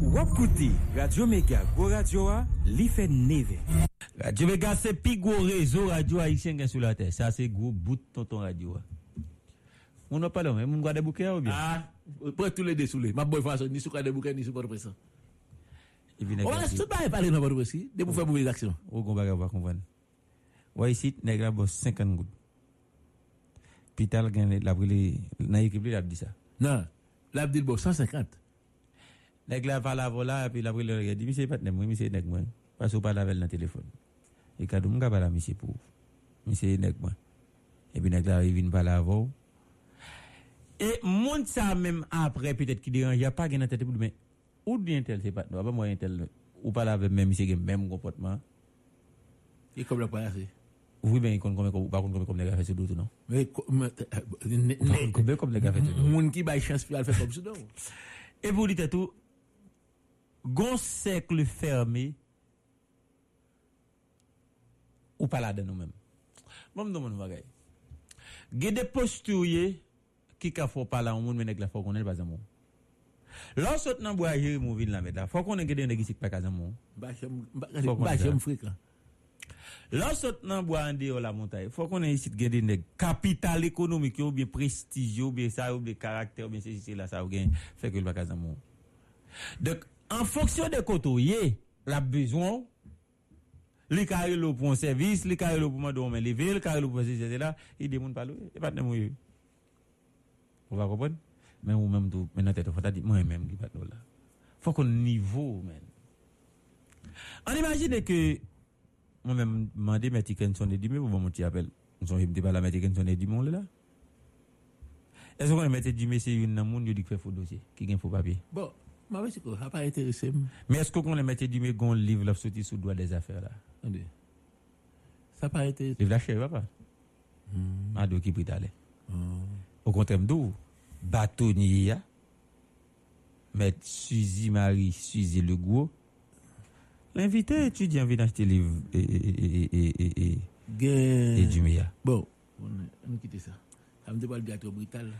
Wap Wapkouti, Radio Mega, Go Radio a, li fe neve. Radio Mega se pi go rezo radio a Haitien gen sou la te. Sa se go bout tonton radio a. Moun wap palo, moun gade bouke a ou bien? Ah, pre tout le de le. Ma boy fason, ni sou gade bouke, ni sou gade presan. Ou an sou ba e pale nan gade presan, de pou fe bouke l'aksyon. Ou kon baga wak konvan. Woy sit, negra bo 50 gout. Pital gen la brile, nan ekip li la bdi sa. Nan, la bdi bo 150. Nèg la va la vola puis la brille dit monsieur pas nem monsieur nèg moi parce que pas la dans téléphone. Et quand on pas la monsieur pour monsieur nèg moi. Et puis nèg la il vient pas la voir. Et monde ça même après peut-être qui dérange, il y a pas gain tête pour mais ou bien tel c'est pas pas moi tel ou pas la même monsieur même comportement. Et comme la pas oui, ben, il compte comme, par contre, comme les gars fait ce doute, non? Mais, comme les gars fait ce doute? Moun qui baille chance pour faire comme ça, Et vous dites tout, gon cercle fermé ou pas là de nous-mêmes. Bon, me demande bagay. Gè des postures qui ka faut parler au monde mais nèg la faut connaître pas amour. Lorsque nan bois jiri mon vin la met mettre, faut qu'on gè des nèg qui pas amour. Bah j'aime fréquent. Lorsque nan bois en dehors la montagne, faut qu'on ici gè des nèg capital économique ou bien prestigieux ou bien ça ou bien caractère ou bien ceci là ça ou gain fait que le pas amour. Donc en fonction de côté, la besoin, les carrés pour un service, les carrés pour un domaine levé, les carrés pour ceci, là, il demande pas louer, et pas de mourir. Vous e va comprendre? Mais ou même tout, maintenant, tête, faut dire, moi-même, qui pas de là. Faut qu'on niveau, man. On imagine que, moi-même, demandé, mais Tiken son édimé, vous m'avez appel. Nous sommes dit, pas la mais Tiken son édimé, là. Est-ce qu'on met Édimé, c'est une moun, qui fait faux dossier, qui gagne faux papier? Bon. Ma wè se ko, a pa interese m. Mè esko kon lè mette di mè gon liv lop soti sou des afer la? Ande. Sa pa interese. Liv la chè wè pa? Ma hmm. ah, do ki prit ale. Hmm. Au contraire, m'dou, bâtonnier, mais Suzy Marie, Suzy Legouo, l'invité étudiant vient acheter livre et, et, et, et, Bon, on quitte ça. Ça me dit pas le gâteau brutal.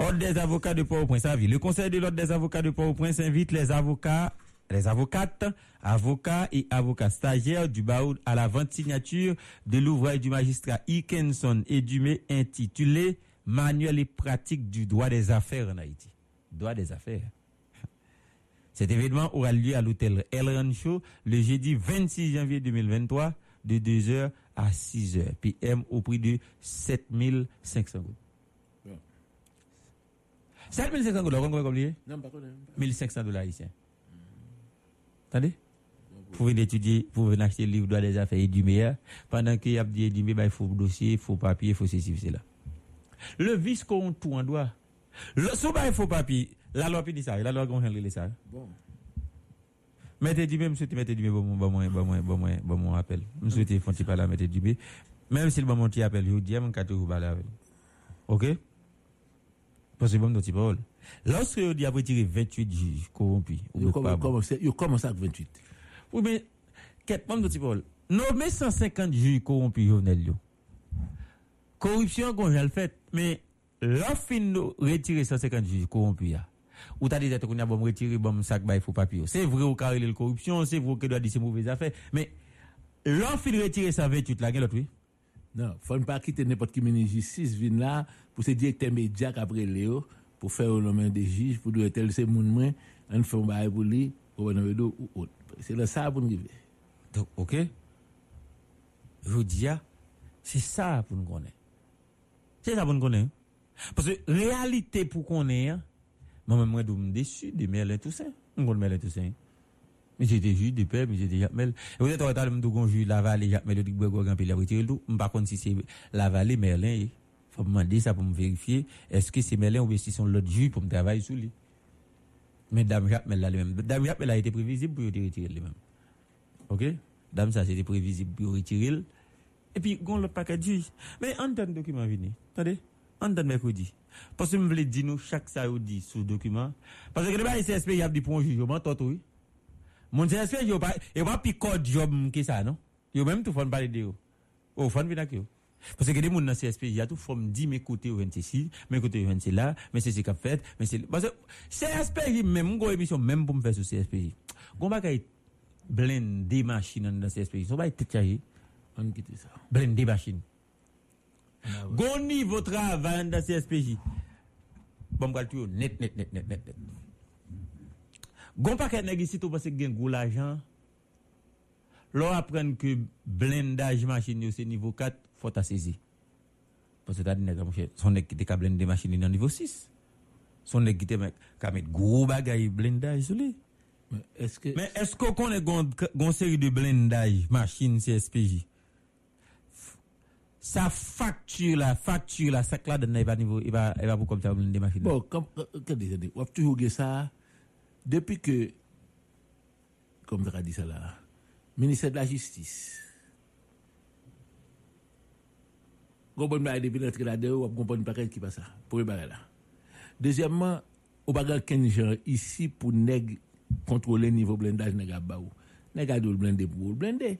Ordre des avocats de Port-au-Prince, Le Conseil de l'Ordre des avocats de Port-au-Prince invite les avocats, les avocates, avocats et avocats stagiaires du barreau à la vente signature de l'ouvrage du magistrat Ikenson et Dumé intitulé Manuel et pratique du droit des affaires en Haïti. Droit des affaires. Cet événement aura lieu à l'hôtel El Rancho le jeudi 26 janvier 2023 de 2h à 6h PM au prix de 7500 euros. 7500 dollars, combien lié Non, pas 1500 dollars ici. Attendez Pour venir étudier, pour venir acheter le livre droit des affaires et du meilleur, pendant qu'il y a dit meilleur, il faut dossier, il faut papier, il faut ceci, c'est là. Le vice qu'on tout en doit. Le sous il faut papier. La loi dit ça, la loi qu'on dit ça. Bon. Mettez souhaitez mettez du même, bon, bon, bon, bon, bon, bon, bon, bon, appel. Je souhaite, faut pas la mettre du même. Même si le bon, mon appel, je dis, je vais vous parler avec. Ok? Parce que bon, notre parole. Lorsque vous avez retiré 28 juges corrompus, vous commencez avec 28. Oui, mais, quest bon, notre parole. Nommer 150 juges corrompus, Jovenel, Corruption, qu'on a le fait, mais, lorsque nous retirer 150 juges corrompus, ou t'as dit qu'on a bon retirer bon sac il faut papier. C'est vrai au carré de corruption, c'est vrai que doit dire c'est mauvaises affaires, mais, lorsque retirer ça 28 là, quel autre, oui? Non, faut ne pas quitter n'importe qui ministre justice vient là pour se dire que t'es média après Léo pour faire au nom des juges pour dire tel c'est mon moins on fait un bail pour lui ou autre. C'est là ça pour nous arriver. Donc OK. Je dis c'est ça pour nous connaître. C'est ça pour nous connaître. Parce que réalité pour connaître moi même moi je suis déçu de Merlin Toussaint. On connaît Merlin Toussaint. Juge de paix, mais j'étais Jacmel. Et vous êtes en train de me juge la vallée, Jacmel, le Dick Bourgogne, puis la retiré tout. Par contre, si c'est la vallée, Merlin, il faut me demander ça pour me vérifier. Est-ce que c'est Merlin ou bien si c'est l'autre juge pour me travailler sur lui? Mais Dame Jacmel, là, lui-même. Dame a été prévisible pour le retirer lui-même. Ok? Dame, ça, c'était prévisible pour retirer. Et puis, on l'autre paquet de juges. Mais en tant que document venu, attendez, en tant que mercredi. Parce que je voulais dire nous chaque ça dit sous document. Parce que le CSP, il y a des points jugement, toi, oui. Mon CSP, il n'y a pas, il pas job que ça, non? Il y a même tout fond parler de vous. Au fond, bien que parce que les gens dans CSP, il y a tout forme dit mes côtés au ici, mes côtés au là, mais c'est ce qu'a fait, mais c'est parce que CSP même go émission même pour me faire sur CSP. Gon ba kay blender machine dans CSP, so ba être chargé. On quitte ça. Blender machine. Gon niveau travail dans CSPJ. Bon, tout net, net, net, net, net, net. Gon pa kè nè gisi tou pasè gen gwo l'ajan, lò apren ke blendaj machin yo se nivou 4, fòt a sezi. Pasè ta di nè gwa mwen son nèk ki te ka blende machin yo nan nivou 6. Son nèk ki te ka met gwo bagay blendaj sou li. Men eske, eske konen gon, gon seri de blendaj machin CSPJ? sa faktur la, faktur la, sak la den na e, e, e va pou kom ta blende machin. Bon, kade, wap toujou ge sa, depuis que, comme je dit ça là, ministère de la Justice, comprenez pas depuis l'entrée là-dedans, comprend pas qui passe ça. Pour là. Deuxièmement, 15 gens ici pour nèg contrôler le niveau blindage nèg à baou. Nèg blinder pour le blinder.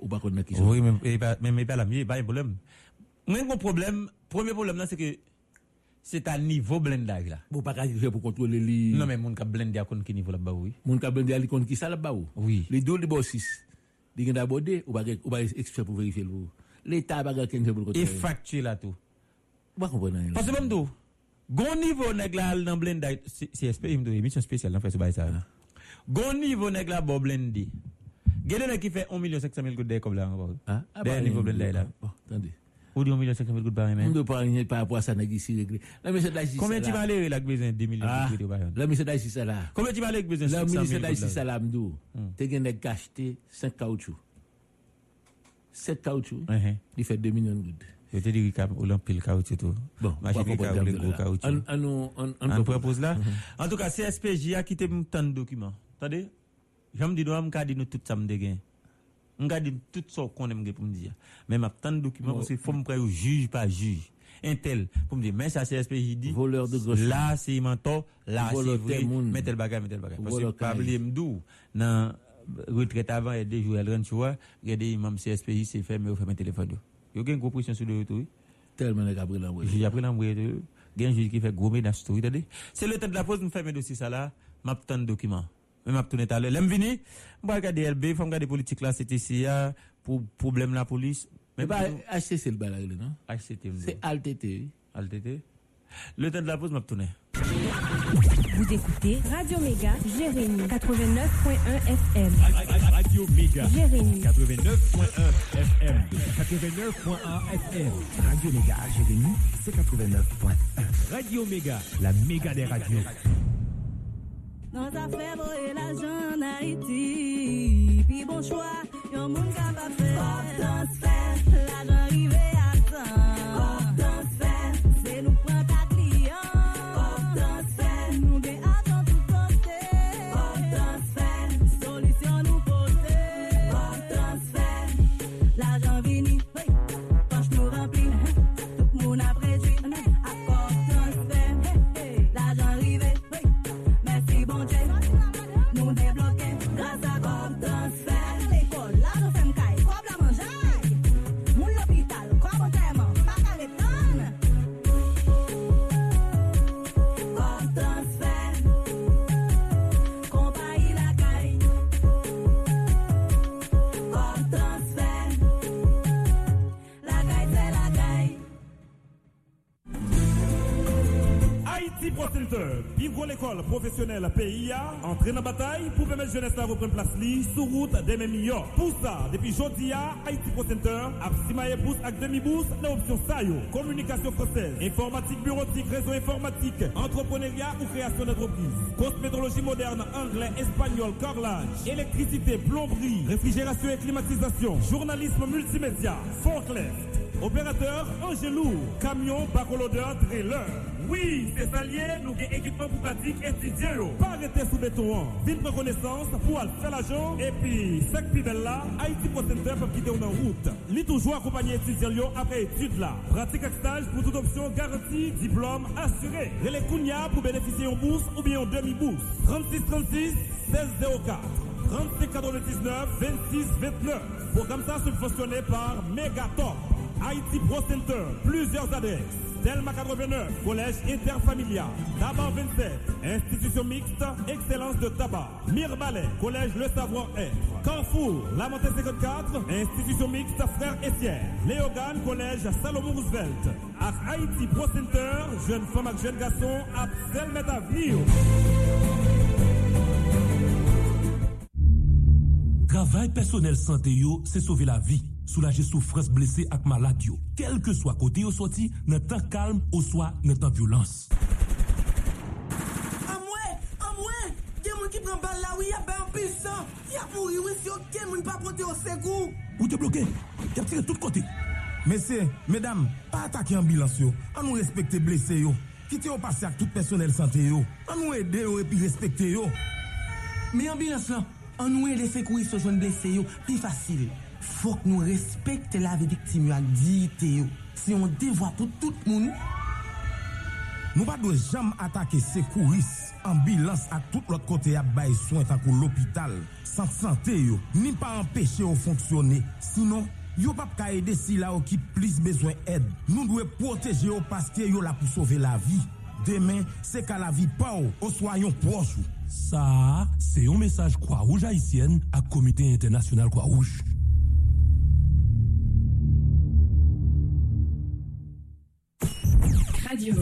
Ou pas connaître qui Oui, mais mais pas la mienne, pas un problème. Moi mon problème, premier problème là c'est que c'est à niveau blindage là. Bon pas faire pour contrôler les Non mais mon ka blender à qui niveau là-bas oui. Mon ka blender à qui ça là-bas Oui. Les deux les boss 6. Di gen d'abordé ou pas ou pas expert pour vérifier le L'état pas gagner quelque pour contrôler. Et là tout. Pas comprendre. Parce que même tout Gon niveau nèg là dans blender CSP il me émission spéciale dans fait ce bail ça. Gon niveau nèg là bo blender. Gede qui fait 1 million 500 000 gouttes comme là encore. Ah, Des niveau blender là. Bon, attendez. Ou dit 1 million 500 000 gouttes par On même. ne peut pas rien par rapport à ça, négocier réglé. La ministre de Justice. Combien tu vas aller là besoin 2 millions de gouttes par la ministre de la Justice là. Combien tu vas aller besoin La 500 000 ministre de la gouttes Justice là? là, m'dou. Te gen nèg acheté 5 caoutchouc. 7 caoutchouc, Mhm. il fait 2 millions de gouttes. Je te dis qu'il ou l'empile caoutchouc tout. Bon, machine on comprendre gros caoutchouc. On- on nous- on- on On propose. là? En tout cas, CSPJ a quitté tant de documents. Attendez, j'aime dire, on a dit nous tout ça me. Mgade tout so konen mge pou mdi ya. Men map tan dokumen bon. pou se fom pre ou juj pa juj. Intel pou mdi men sa CSPJ di. Voleur de gauche. La se imanto, la se vre. Men tel bagay, men tel bagay. Pase pabli mdou nan retret avan e dejou el ren chouwa. Gade imam CSPJ se fè men ou fè men telefon yo. Yo gen gwo presyon sou de yotou. Tel men ek apre l'anbouye. Juj apre l'anbouye. Gen juj ki fè gwo men nan sou de yotou. Se le ten de la pose nou fè men dosi sa la. Map tan dokumen. Mais m'a tourner tout à l'heure. L'aime vini, moi regarder LB, faut regarder politique là c'était CA pour problème la police. Mais pas pas HCC le là, non? HCT. C'est ALTT. LTT. Le temps de la pause m'a tourner. Vous écoutez Radio Méga, Jérémy 89.1 FM. Radio Méga. Jérémy 89.1 FM. 89.1 FM. Radio Méga, Jérémy, c'est 89.1. Radio Méga, la méga des radios. Nan sa fe boye la jan na iti Pi bon chwa, yon moun ka pa fe Pop dans fè, la jan rive Center, Vivre l'école professionnelle PIA, entrée dans la bataille pour permettre jeunesse à reprendre place li sous route des mêmes millions. Pour ça, depuis jeudi à Haïti Pro Center, a Simaye Boost avec demi boost dans l'option Sayo, communication française, informatique bureautique, réseau informatique, entrepreneuriat ou création d'entreprise, cosmétologie moderne, anglais, espagnol, carrelage, électricité, plomberie, réfrigération et climatisation, journalisme multimédia, forklift, Opérateur Angelou, camion, bacolodeur, trailer. Oui, c'est ça lié, nous avons équipement pour pratique étudiant. Pas arrêter sous béton. hein. Vite prendre connaissance pour aller faire l'argent. Et puis, cinq pibelles là, Haïti Pro Center pour quitter en route. Li toujours accompagné étudiants après études là. Pratique avec stage pour toute option garantie, diplôme assuré. Relais Kounia pour bénéficier en bourse ou bien en demi-bourse. 36 36 16 04. 35 99 26 29. Programme ça subventionné par Megatop. Haïti Pro Center, plusieurs adresses. Delma 89, Collège Interfamilial. Tabac 27, Institution mixte, Excellence de tabac. Mirbalet, Collège Le Savoir-être. Carrefour, La Montée 54, Institution mixte, Frères Essière. Léogane, Collège Salomon Roosevelt. À Haïti Pro Center, jeune femme et jeune garçon, à Selmet Avenir. Travail personnel santé c'est sauver la vie. Soulager souffrance blessé ak malade yo. Quel que soit côté yo sorti, nan temps calme ou soit nan temps violence. Amwe, amwe, gen moun ki pren bal la oui, y a ben pil sang. Y a mouri oui si aucun moun pa pote au secours. Ou te bloqué? Y a tiré tout côté. Messieurs, mesdames, pas attaquer ambulance yo. An nou respecte blessé yo. Kite yo passe ak tout personnel santé yo. An nou aide yo et puis respecte yo. Mais ambulance là, an nou e les secouristes joindre blessé yo, pi facile. Faut que nous respecte la vie victime ak dignité. Si on dévoie pour tout moun, Nou pa dwe jam atake sekouris, ambulans ak tout lot kote ap bay soin tankou l'hopital, san sante yo, ni pa empeshe yo fonksyone. Sinon, yo pap ka ede si la ou ki plis bezwen ed. Nou dwe proteje yo paske yo la pou sauve la vi. Demen, se ka la vi pa ou, ou soyon proche ou. Ça, c'est un message Croix-Rouge haïtienne à Comité international Croix-Rouge. Radio.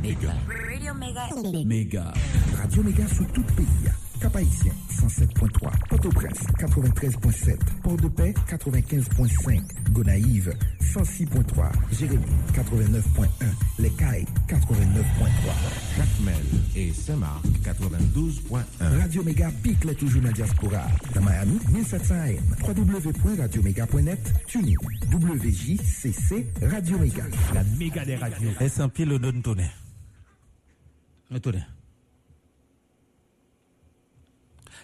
Méga. Radio Mega. Méga. Radio Méga sur tout le pays. Cap-Haïtien, 107.3. Port-au-Prince, 93.7. Port-de-Paix, 95.5. Gonaïve, 106.3. Jérémy, 89.1. Les Cailles, 89.3. Jacmel et Saint-Marc, 92.1. Radio Méga pique les toujours dans la diaspora. Dans Miami, 1700 AM. www.radioméga.net. TuneIn. WJCC Radio Méga. La méga des radios. Et sans pile, on donne tonnerre? Mais tonnerre.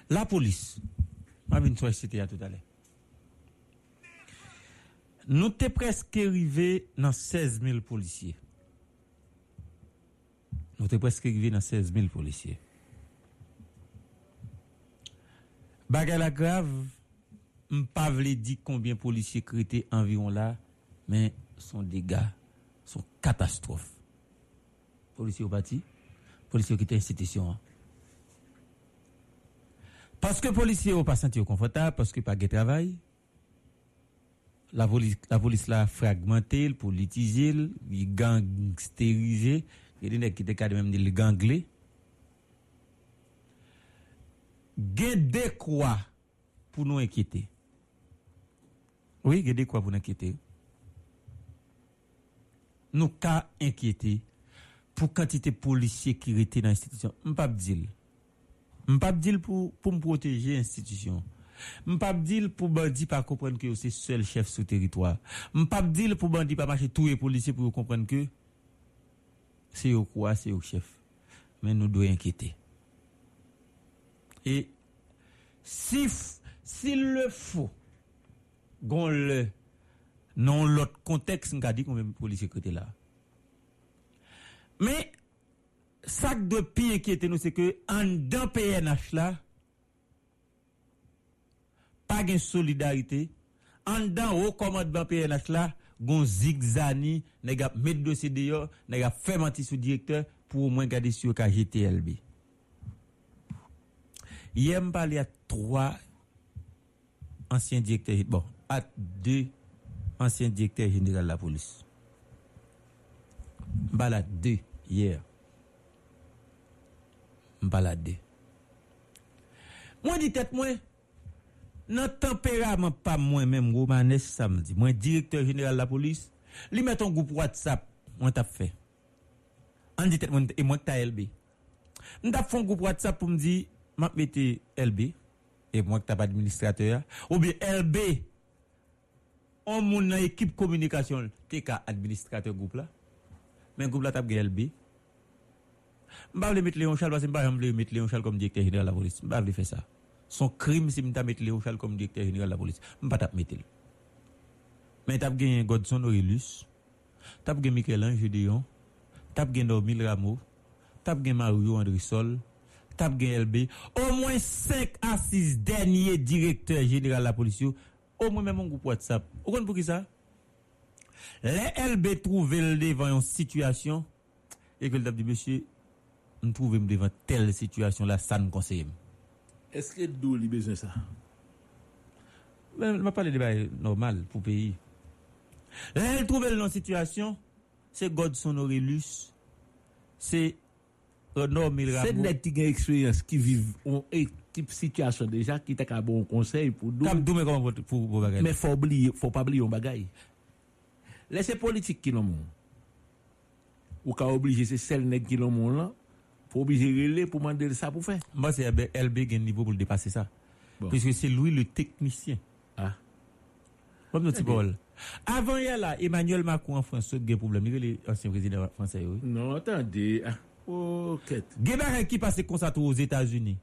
La police, je vais vous citer tout à l'heure. Nous sommes presque arrivés dans 16 000 policiers. Nous sommes presque arrivés dans 16 000 policiers. Bagay la grave, je ne pas dire combien de policiers crétés environ là, mais son dégâts, son catastrophe. Policiers au policiers qui étaient institution. hein. Parce que les policiers n'ont pas senti confortable, parce que pas de travail. La police, la police l'a fragmenté, politisé, il y a des qui même dit le ganglé. Gen de quoi pour nous inquiéter? Oui, gen de quoi pour nous inquiéter? Nous cas inquiéter pour quantité de policiers qui étaient dans l'institution. Je ne pas dire. Pas dire pour pour me protéger l'institution. Je pas dire pour bandi pas comprendre que c'est seul chef sous territoire. Pas dire pour bandi pas marcher tous les policiers pour comprendre que c'est au quoi, c'est au chef. Mais nous devons inquiéter. Et si s'il le faut, gon le non l'autre contexte, on a dit de policiers qui étaient là. Mais ça de pire qui était nous, c'est que en dans PNH là, pas de solidarité. En dans au commandement PNH là, gon zigzani, nèg a mettre dossier dehors, nèg a fait mentir sous directeur pour au moins garder sur ka GTLB. Hier, me parler à trois anciens directeurs, bon, à deux anciens directeurs généraux de la police. Me parler à deux hier. mbalade. Mwen di tet mwen, nan temperaman pa mwen menm Romanes samdi, mwen direktor general la polis, li meton goup WhatsApp mwen tap fe. An di tet mwen, e mwen ta LB. Mwen tap fon goup WhatsApp pou mdi, mwen mette LB, e mwen tap administrateur, ou bi LB, on moun nan ekip komunikasyon, te ka administrateur goup la, men goup la tap gen LB, Mba vle met Léon Charles, parce que mba vle met Léon Charles comme directeur général de la police. Mba vle fait ça. Son crime, si mta met Léon Charles comme directeur général de la police, mba tap metel. Mais tap gagné Godson Aurelius, tap gagné Michel-Ange Dion, tap gagné Normil Rameau, tap gagné Mario André tap gagné LB. Au moins 5 à 6 derniers directeurs généraux de la police, au moins même un groupe WhatsApp. Vous comprenez pour qui ça? Les LB trouvent le devant une situation et que le tap dit, monsieur, me trouve devant telle situation là, ça ne conseille. Est-ce que d'où il besoin ça? Je parle de débat normal pour le pays. Là, elle trouve dans une situation, c'est Godson Aurelius, c'est Renaud C'est Milrambo. net qui ont expérience qui vivent en type situation déjà qui t'a qu'à bon conseil pour nous. Mais faut oublier, faut pas oublier un bagay. Laissez politique qui l'ont. Ou ka obligé c'est celle qui l'ont là. Faut obliger pour demander ça pour faire. Moi, c'est LB qui a un niveau pour le dépasser ça. Bon. Puisque c'est lui le technicien. Ah. Comme notre Paul. Avant hier là, Emmanuel Macron en France, il y a un problème. Il est l'ancien président français. Oui. Non, attendez. Ah. Oh, quête. Guébard qui passe comme ça aux États-Unis.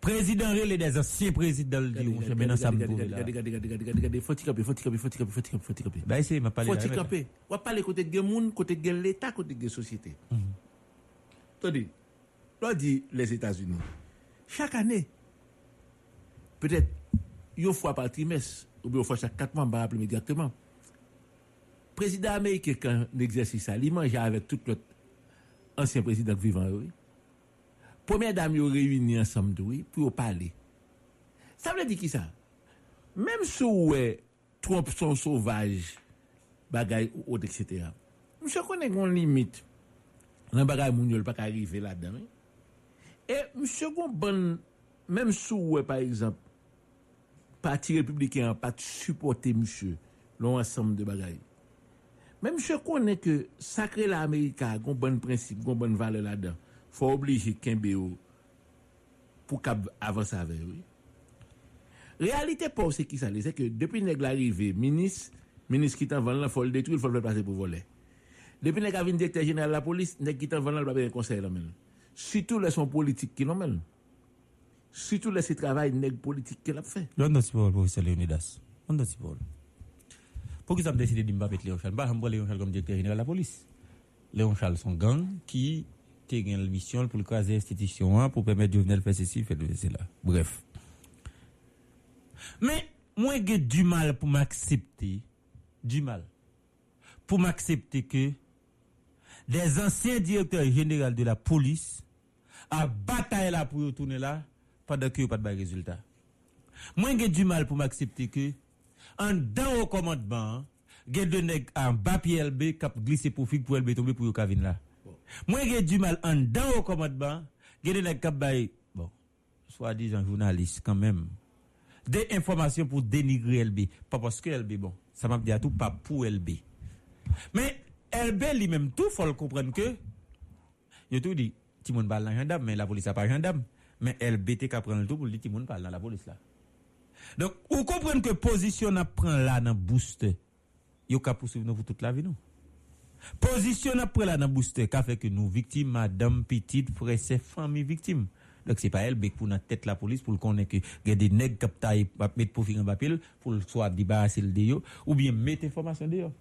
Président relais des anciens présidents le dit, maintenant ça me Regardez, brûle, là. regardez, regardez, regardez, regardez, faut camper, faut faut faut faut. Bah, m'a parlé Faut. On va parler côté de moun, côté de l'État, côté de société. Attendez, on dit les États-Unis. Chaque année, peut-être une fois par trimestre, ou bien une fois chaque quatre mois, on va rappeler directement. Président américain, quand exerce ça, il mange avec tout l'autre ancien président vivant. Première dame, ils réunis ensemble, oui, pour parler. Ça veut dire qui ça? Même si ouais, Trump son sauvage, bagay ou autre, etc. Monsieur connaît une limite. Nan bagay moun yo l pa ka arrive là-dedans. hein. Et monsieur gon bon, même si ouais, par exemple, parti républicain pas supporter monsieur, l'on ensemble de bagay. Même monsieur connaît que sacré l'Amérique a gon bon principe, gon bonne valeur là-dedans. Faut obliger Kembe yo pour qu'av avancer avec oui. Réalité pour c'est qui ça l'est, c'est que depuis nèg l'arrivée, ministre, ministre qui t'en vend là, faut le détruire, faut le faire passer pour voler. Depuis nèg a vinn directeur général de la police, là, il pas bien conseil. Surtout les son politique qui l'ont men. Surtout les travail nèg politique qui l'a fait. L'on doit pour professeur Léonidas. On doit pour. Pour qui ça me décidé de me Léon Charles Bah, je Léon Charles comme directeur général de la police. Léon Charles, son gang qui a une mission pour le caser l'institution pour permettre de venir faire ceci, faire cela. Bref. Mais moi, j'ai du mal pour m'accepter, du mal, pour m'accepter que des anciens directeurs généraux de la police a bataillé là pour retourner là pendant qu'il n'y a pas de résultat. Moi, j'ai du mal pour m'accepter que en dans au commandement, j'ai deux nègres en bas PLB qui ont glissé pour fig pour LB tomber pour Kavin là. Moi, j'ai du mal en dans au commandement, j'ai deux nègres qui ont bon, soi-disant journaliste quand même, des informations pour dénigrer LB. Pas parce que LB, bon, ça m'a dit à tout, pas pour LB. Mais LB lui-même, tout, faut le comprendre que, il tout dit, Timon parle dans gendarme, mais la police n'a pas gendarme. Mais LB qui prend le tout pour dire Timon parle dans la police là. Donc, vous comprenez que position n'a prend là dans booster, yo ka poursuivre nous pour toute la vie nous. Position prend là dans booster, qu'a fait que nous victimes, madame, petite, frère, famille victime. Donc, c'est pas elle qui pour notre tête la police pour connaître que y a des nègres qui mettre pour faire un papier pour le soit débarrasser le ou bien mettre information déo.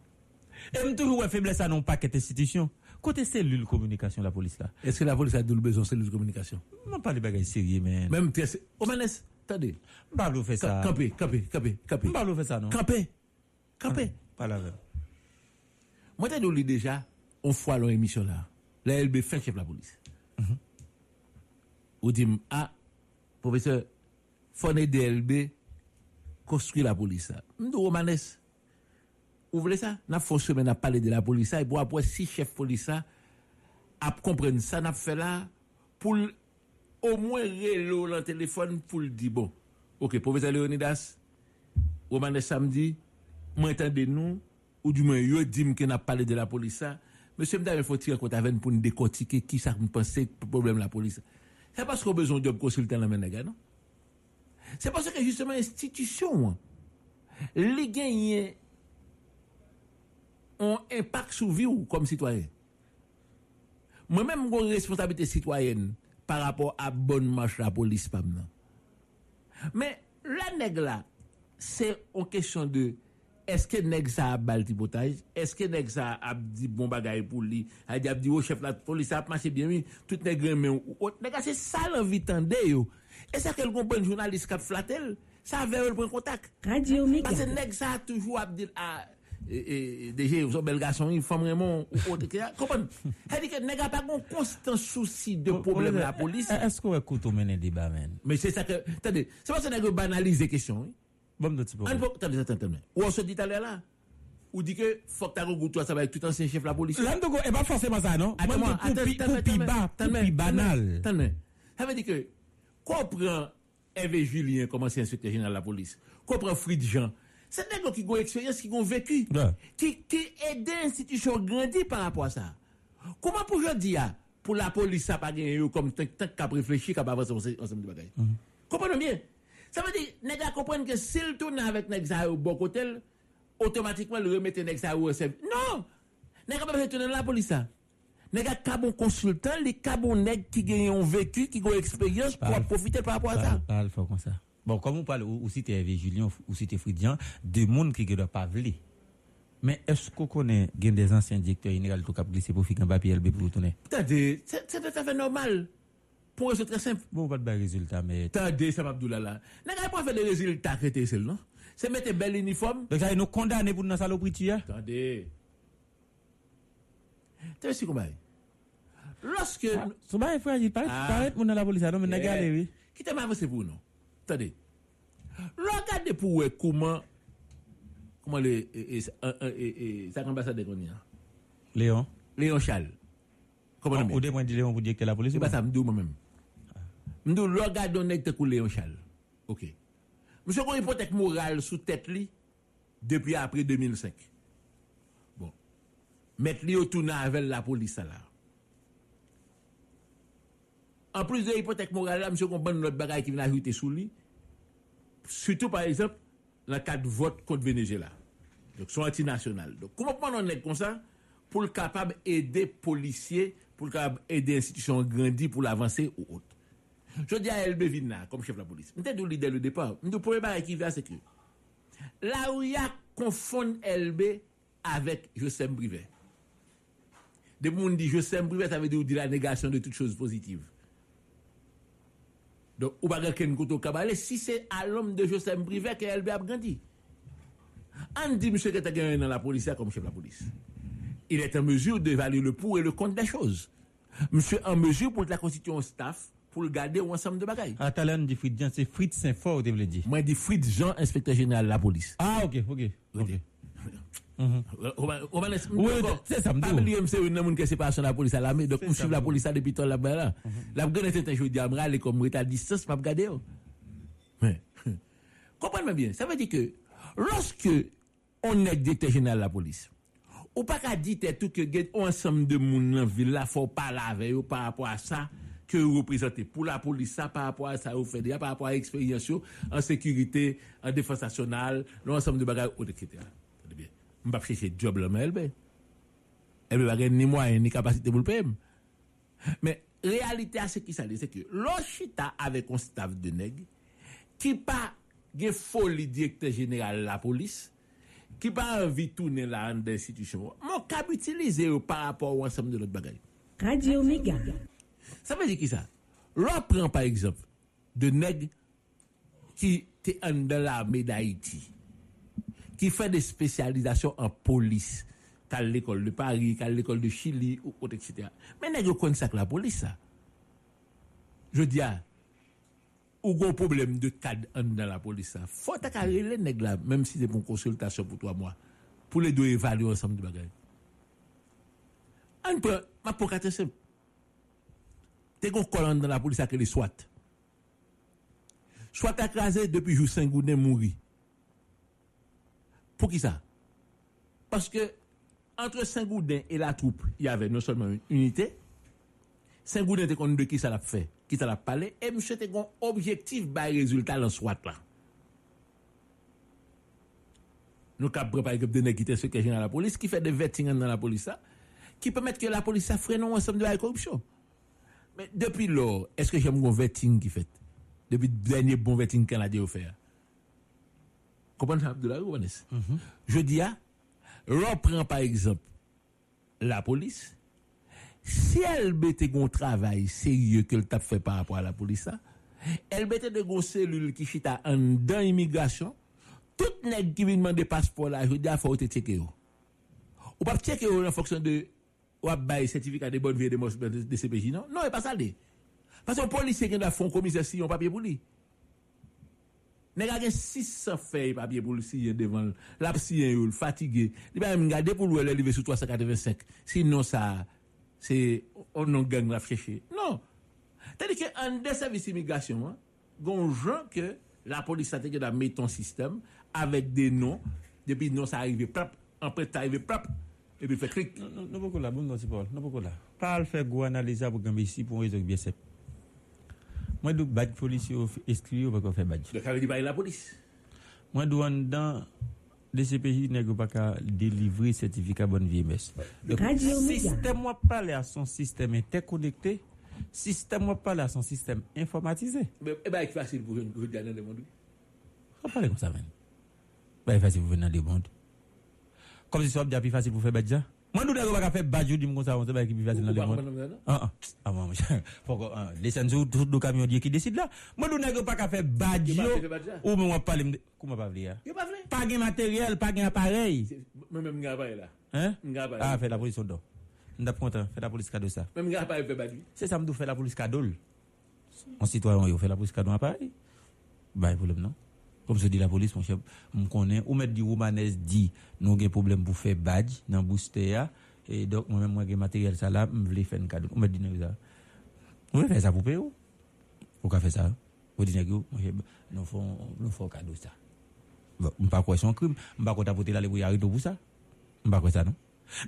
Et me toujours ouais, faiblesse à non paquet d'institutions. Côté cellule communication la police là. Est-ce que la police a besoin de cellule de communication? On parle de bagages sérieux mais Même très, oh manes, attendez. M'pa fait ça. Campé, campé, campé, campé. M'pa fait ça non? Campé, campé. Pas la même. Moi, t'ai dit déjà, on fois leur émission là. La LB fin chef de la police. Ou dit, ah, professeur, faut aider LB construire la police là. M'dou Romanes, vous voulez ça? N'a fait semaine à parler de la police et pour après, si chef police là, à comprendre ça, n'a fait là, pour au moins relo dans téléphone pour le dire bon. OK, professeur Leonidas, Romanes samedi, moi entendez nous ou du moins yo dit que n'a parlé de la police ça. Monsieur m'dame il faut tirer compte avec nous pour nous décortiquer qui ça me pensait problème la police. C'est parce qu'on a besoin de consulter la main non? C'est parce que justement institution les gagnent ont impact sur vie ou comme citoyen? Moi-même, j'ai une responsabilité citoyenne par rapport à bonne marche la police. Mais la nègre là, c'est une question de est-ce que nègre ça a bal tipotage? Est-ce que nègre ça a dit bon bagay pour lui? A dit, a dit, oh chef la police a marché bien, oui, tout nègre mais. Nègre, c'est ça l'envie tende yo. Et ça qu'elle comprend journaliste qui a flattel, ça avait le point contact. Radio. Parce que nègre ça a toujours a dit, ah, et, et, déjà, vous bel garçon, il femme vraiment, autre, etc. Comprenez? Elle dit que nègre a pas un constant souci de problème de la police. Est-ce qu'on écoute au mener débat, man? Mais c'est ça que, attendez, c'est pas ça que banalise les questions, oui. Bon, de petit peu. Attendez, attendez, attendez. Ou on se dit à l'heure là, ou dit que, faut que t'as goût, toi, ça va être tout ancien chef de la police. Là, donc, et pas forcément ça, non? Attends, coupi bas, coupi banal. attends. Ça veut dire que, qu'on prend Hervé Julien comme ancien inspecteur général de la police, qu'on prend Fried Jean, c'est des gens qui ont expérience, qui ont vécu, qui, qui aident l'institution grandir par rapport à ça. Comment pour je dire, pour la police, ça pas gagné comme tant qu'à réfléchir, qu'à avancer ensemble de bagages. Comprenez bien? Ça veut dire, les gars comprennent que s'il tourne avec gars au bon côté, automatiquement, remettre les gars au service. Non! Les gars pas tourner la police, ça. Les gars, qui bon consultant, les cas bon nègres qui ont vécu, qui ont expérience pour profiter par rapport à ça. Parle fort comme ça. Bon, comme on parle, ou, ou si t'es Hervé Julien, ou si t'es Fridian, de monde qui ne doit pas vler. Mais est-ce qu'on connaît des anciens directeurs généraux tout cap glisser pour faire un papier LB pour tourner? C'est c'est tout à fait normal. Pour eux, c'est très simple. Bon, pas de résultat, mais. Attendez, ça Abdoullah là. Gars, pas faire des résultats que t'es seul, non? C'est mettre un bel uniforme. Donc, ça, nous condamner pour nous saloperie, as? Attendez. Tu sais comment? Lorsque. So, bah, fragile, pas, Ah. paraît, mon dans la police, non, mais n'a Eh, oui. Qui t'a avancé pour nous? Attendez. Regardez pour voir comment. Comment les. et- et- et- et- et- Ça ambassadeur qu'on y a. Léon? Léon Charles. Comment Ou des points de Léon pour dire que la police. C'est pas ça, m'dou moi-même. M'dou, regardons nèg te kou Léon Charles. Ok. Monsieur qu'on hypothèque morale sous tête li depuis après 2005. Bon. Mettre li au tourner avec la police là. En plus de l'hypothèque morale là, monsieur bonne notre bagaille qui vient ajouter sous lui. Surtout par exemple, dans le cas de vote contre Venezuela. Donc, sont antinational. Donc, comment on est comme ça pour le capable aider policiers, pour le capable aider institutions grandir pour l'avancer ou autre? Je dis à LB comme chef de la police. Je suis dès le départ. Le premier bagage qui c'est que là où il y a confond LB avec Joseph Brivet. De monde dit Joseph Brivet, ça veut dire la négation de toute chose positive. Donc, ou pas quelqu'un côté cabaret, si c'est à l'homme de Joseph Brivet que LB a grandi. On dit, monsieur, gagné dans la police comme chef de la police. Il est en mesure d'évaluer le pour et le contre des choses. Monsieur en mesure pour la constitution staff, pour le garder un ensemble de bagailles. À talent dit Fritz Jean, c'est Fritz Saint-Fort, tu veux dire. Moi, je dis Fritz Jean, inspecteur général de la police. Ah, ok, ok. ok. Oui, c'est ça, Pas oublier, c'est un homme qui sépare la police à l'armée. Donc, C'est on ça, suit la m'dou. police depuis temps là-bas là. La grande était je dis à m'raler comme est à distance, m'a regarder. oh. Mais, comprenez-moi bien. Ça veut dire que, lorsque on est directeur général de la police, ou pas qu'à dire tout que get ensemble de moun dans ville là, faut parler avec eux par rapport à ça que vous représentez pour la police ça par rapport à ça vous faites déjà par rapport à l'expérience yo, en sécurité, en défense nationale, l'ensemble de bagages etc. Je vais chercher job là, mais elle elle gagner ni moyens ni capacité pour le payer. Mais réalité à ce qui c'est que l'ochita avec un staff de nègres qui pas de folie directeur général de la police, qui pas envie de tourner là dans l'institution, mon cap utilisé par rapport au ensemble de l'autre bagaille. Radio Méga. Ça veut dire qui ça? L'on prend par exemple de nègres qui étaient dans l'armée d'Haïti, qui fait des spécialisations en police, qu'à l'école de Paris, qu'à l'école de Chili, ou autre, etc. Mais nègres connaissent ça que la police, ça. Je dis, ah, ou un problème de cadre dans la police, ça. Faut t'accarer les nègres là, même si c'est pour une consultation pour toi, moi, pour les deux évaluer ensemble de bagages. On peut, ma pour simple. te gon colonne dans la police à que les SWAT. SWAT écrasé depuis jour Saint-Goudin mouri. Pour qui ça? Parce que entre Saint-Goudin et la troupe, il y avait non seulement une unité, Saint-Goudin était connu de qui ça l'a fait, qui ça l'a parlé, et monsieur était un objectif par résultat dans SWAT là. Nous avons préparé que des qui étaient secrétaires dans la police, qui fait des vetting dans la police, qui permettent que la police freine ensemble de la corruption. Mais depuis lors, est-ce que j'aime un vetting qui fait? Depuis le dernier bon vetting dit faire? Comprenez Abdoulaye ou Vanessa? Je dis, ah, reprend par exemple la police, si elle mettait un travail sérieux qu'elle t'a fait par rapport à la police, elle mettait de grosses cellules qui chita en dans l'immigration, tout nèg qui vient demander passeport là, je dis, il faut te checker. Ou pas checker en fonction de ou bail certificat de bonne vie et de de, CPJ, non? Non, c'est pas ça. Parce que le policier qui a fait un commissaire si un papier pour lui. Nèg a gen 600 feuilles papier pour lui signer devant la signer yo, fatigué. Il va même garder pour le lever sur 385. Sinon ça c'est on non gang la chercher. Non. C'est-à-dire que en des services immigration, hein, gon gens que la police a été mettre un système avec des noms depuis non ça arrive prap, après ça arrive prap et puis fait clic. Non, non, pas là, bon, non, c'est pas, non, pas là. Pas le faire go analyse pour gagner ici pour raison bien simple. Moi, je badge policier exclu ou pas faire badge. Donc ça veut dire pas la police. Moi, je dans DCPJ n'est pas qu'à délivrer certificat bonne vie MS. Donc, système moi parler à son système interconnecté, système moi parler à son système informatisé. Mais eh ben facile pour une pour gagner dans le monde. On parle comme ça. Bah, facile pour venir dans le monde. Comme si c'est plus facile pour faire badge. Moi, nous n'avons pas faire badge, je dis comme ça, on sait pas qui facile dans le monde. Ah, ah, ah, moi, ah, descendre sur tout le camion qui décide là. Moi, nous n'avons pas pas fait hein? ou moi, parler, de- comment pas? Yo pas. Pas de matériel, pas de appareil. Moi même nga pas là. Hein? Pas. Ah, fait la police au dos. Nous sommes contents, fait la police cadeau ça. Même nga pas fait badou. C'est ça, me fait la police cadeau. En citoyen, il fait la police cadeau à Paris. Bah, il problème non? Comme je dis la police, mon chef, me connaît. Ou mettre du Roumanes dit, nous avons un problème pour faire badge dans booster. Et donc, moi-même, moi, j'ai matériel ça là, je voulais faire un cadeau. Ou mettre dit, ça. Vous voulez faire ça pour payer ou? Vous pouvez faire ça? Vous dites, nous, nous faisons, nous cadeau ça. Bon, je ne pas son crime. Je ne pas t'apporter là pour ça. Je ne pas ça, non?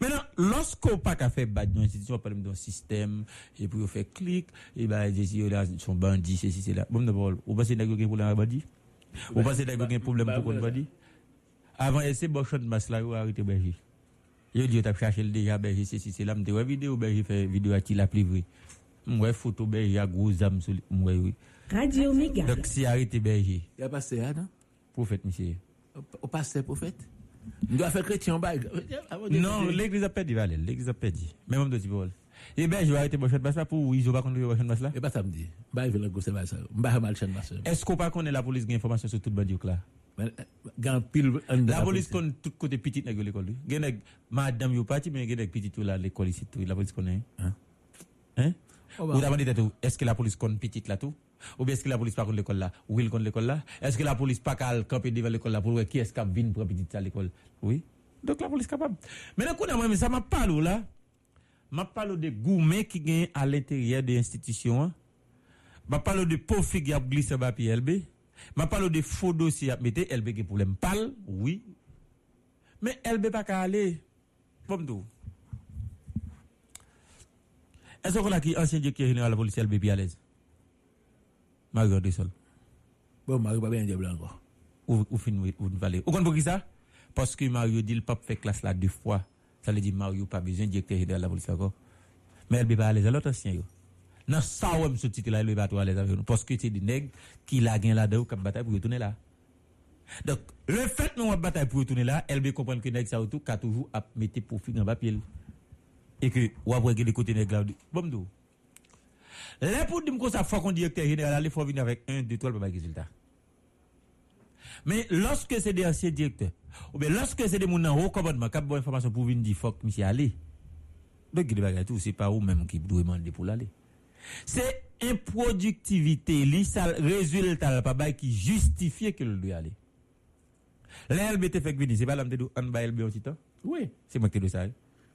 Maintenant, lorsqu'on pas qu'à faire badge dans l'institution, on parle d'un système, et puis on fait clic, et ben, je dis, là, son bandit, ceci, c'est là. Bon, d'abord, vous pensez que vous avez un bandit? Ou pas se dè gen problem pou kon badi? Avan ese bo chon mas la yo arite Berji. Yo di yo tap chache l deja Berji se si se la mte wè video Berji fè video ati la plivri. Mwen foto Berji a gwo zam sou mwen wè. Radio Mega. Dok si arite Berji. Ya pase ya nan? Profet misye. Ou pase profet? Mdwa fè kretien bag. Non, l'eglise a pedi valè, l'eglise a pedi. Mè mwen do ti pou wòl. Et ben, je vais arrêter mon chant basse là pour, ils ont pas connu le chant basse là. Et pas samedi. Bah il veut le gosser ça. Bah mal chaîne basse. Est-ce qu'on pas connaît la police qui a information sur tout bandit là? Gan pile en La police connaît tout côté petit nèg l'école nèg madame yo parti mais gen nèg petit tout là l'école ici tout. La police connaît. Hein? Hein? Oh, bah. Ou d'abord dit tout, est-ce que la police connaît petit là tout? Ou bien est-ce que la police pas connaît l'école là? Ou il connaît l'école là? Est-ce que la police pas qu'à camper devant l'école là pour voir qui est-ce qui vient pour petit à l'école? Oui. Donc la police capable. Maintenant qu'on a mais ça m'a parlé là. M'a parlé de gourmet qui gagne à l'intérieur de l'institution. hein. M'a parlé de pauvres filles qui a glissé papier LB. M'a parlé de faux dossiers à mettre LB qui problème parle, oui. Mais LB pas qu'à aller. Comme tout. Est-ce qu'on a qui ancien directeur général de la police LB à l'aise? Mario de Sol. Bon, Mario pas bien diable encore. Ou, ou fin, ou, ou valé. Ou comprenez pour qui ça? Parce que Mario dit le pape fait classe là deux fois. Ça veut dire Mario pas besoin de directeur général de la police encore. Mais LB pas à l'aise. L'autre ancien. Dans ça, ouais, ce titre là, il va pas à l'aise avec nous. Parce que c'est des nègres qui la gagne là-dedans, qui bataille pour retourner là. Donc, le fait que nous bataille pour retourner là, LB comprend que nègre ça tout, qu'a toujours à mettre profit dans papier. Et que, ou après les côtés nègres là, bon? Là, pour dire que ça, faut qu'on directeur général, il faut venir avec un, deux, trois, pour résultat. Mais lorsque c'est des anciens directeurs, ou bien lorsque c'est des gens en haut commandement, qui ont bonne information pour venir dire, faut que monsieur aller. Donc, il a tout, c'est pas vous même qui doit demander pour l'aller. C'est improductivité, li, ça, résultat, pas bail qui justifie que le doit aller. Là, LB fait que venir, c'est pas l'homme de on va LB au titan? Oui. C'est moi qui dois ça.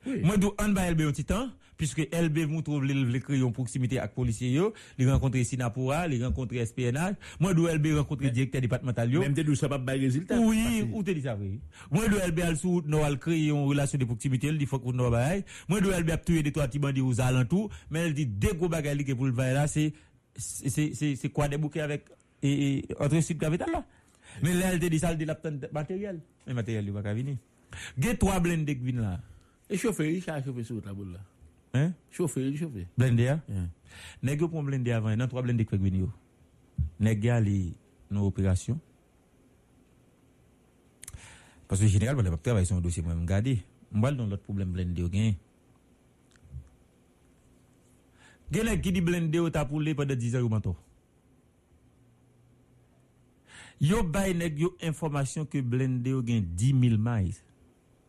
Oui. Moi, je on LB au titan, puisque LB le le créer une proximité avec policier yo, il rencontre Sinapura, il rencontre SPNH, moi do LB rencontre directeur départemental. Même dou ça pas bail résultat. Oui, ou te dit ça oui. Moi do LB al sous no al créer une relation de proximité, il dit faut qu'on no bail. Moi do LB a tué des trois petits bandits aux alentours, mais elle dit deux gros bagages que pour le bail là, c'est c'est c'est quoi des bouquets avec et, et entre sud capital là? Mais là elle te dit ça, elle dit la matériel. Mais matériel il va pas venir. Gen trois blindés qui viennent là. Et chauffeur, il a chauffé sur la boule là. Hein? Chauffeur, il chauffeur. Blender? Yeah. Nèg yo prend blender avant, nan trois blender kwek vini yo. Nèg ya li nan opération. Parce que général, on pas travailler sur un dossier moi-même garder. Moi dans l'autre problème blender gain. Gen nèg qui dit blender yo t'a poulé pendant 10 ans ou manto. Yo bay nèg yo information que yo gen 10 000 miles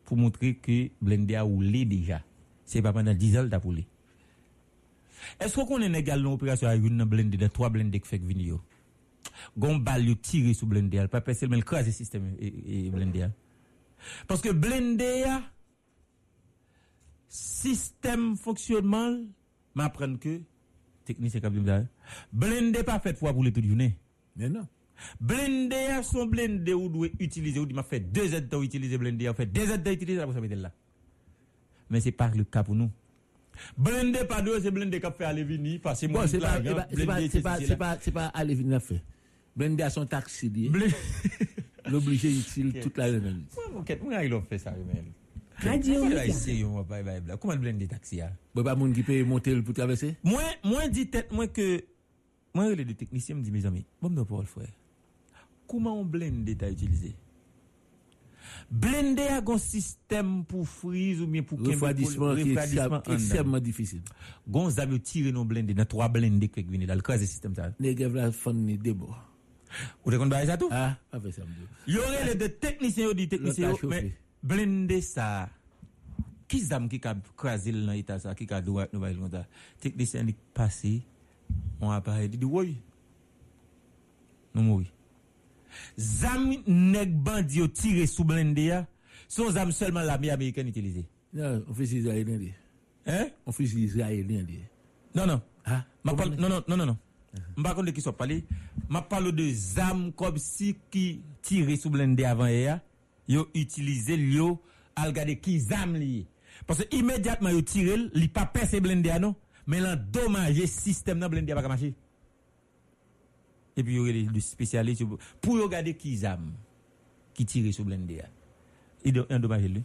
pour montrer que blender a roulé déjà. C'est pas pendant 10 heures ta poulé. Est-ce qu'on est nèg dans opération à une blindé de trois blindés qui fait venir? Gon bal yo tiré sur blindé, elle pas passer le craser système et, blindé. Parce que blindé a système fonctionnement m'apprendre que technicien cap blindé pas fait pour rouler toute journée. Mais non. Blendé a son blendé ou doit utiliser ou dit m'a fait deux heures de utiliser blendé a fait deux heures d'utiliser la pour ça mettre là. Mais c'est pas le cas pour nous. Blendé pas deux c'est blendé qui fait aller venir passer Bon, moi c'est pas, c'est pas, c'est pas, c'est pas, c'est pas, c'est pas aller venir faire. Blendé a son taxi lié. L'obligé utile toute la moi il a fait ça même. Radio Comment Mega. il essaye, on va pas- va- va- Comment blendé taxi a Bon, pas moun qui peut monter pour traverser? Moi moi dit tête moi que moi les deux techniciens me dit mes amis, bon me pas le faire. Comment on blende t'a utilisé Blende a gon sistem pou friz ou mwen pou kembe pou refradisman ekstremman difisil. Gon zami ou tire nou blende, nan 3 blende kwek vini dal kwa ze sistem ta. Ne gev la fan ni debo. Ou te kon ba e sa tou? Ha, ah, afe sa mdou. Yore le de teknisyen yo di teknisyen yo, men blende sa. Ki zam ki ka kwa zil nan ita sa, ki ka doa nou ba il kon ta. Teknisyen li pase, on apare, di di woy. Nou mwoy. Zam nèg bandi yo tire sous blender ya, son zam seulement l'armée américaine utilisée. Non, on fait israélien. li. Hein? On fait israélien. li. Non, non. Ah, Ma parle, non, non, non, non, de qui parlé. M'a parle de zam comme si qui tire sous blindé avant hier. Yo utilisé yo al regarder qui zam. Parce que immédiatement yo tire, li pas percé blindé non, mais l'endommager système dans blindé pas marcher. Et puis yo les le spécialiste yo- pour regarder qui zam qui tire sous blindé. Il do- endommager lui.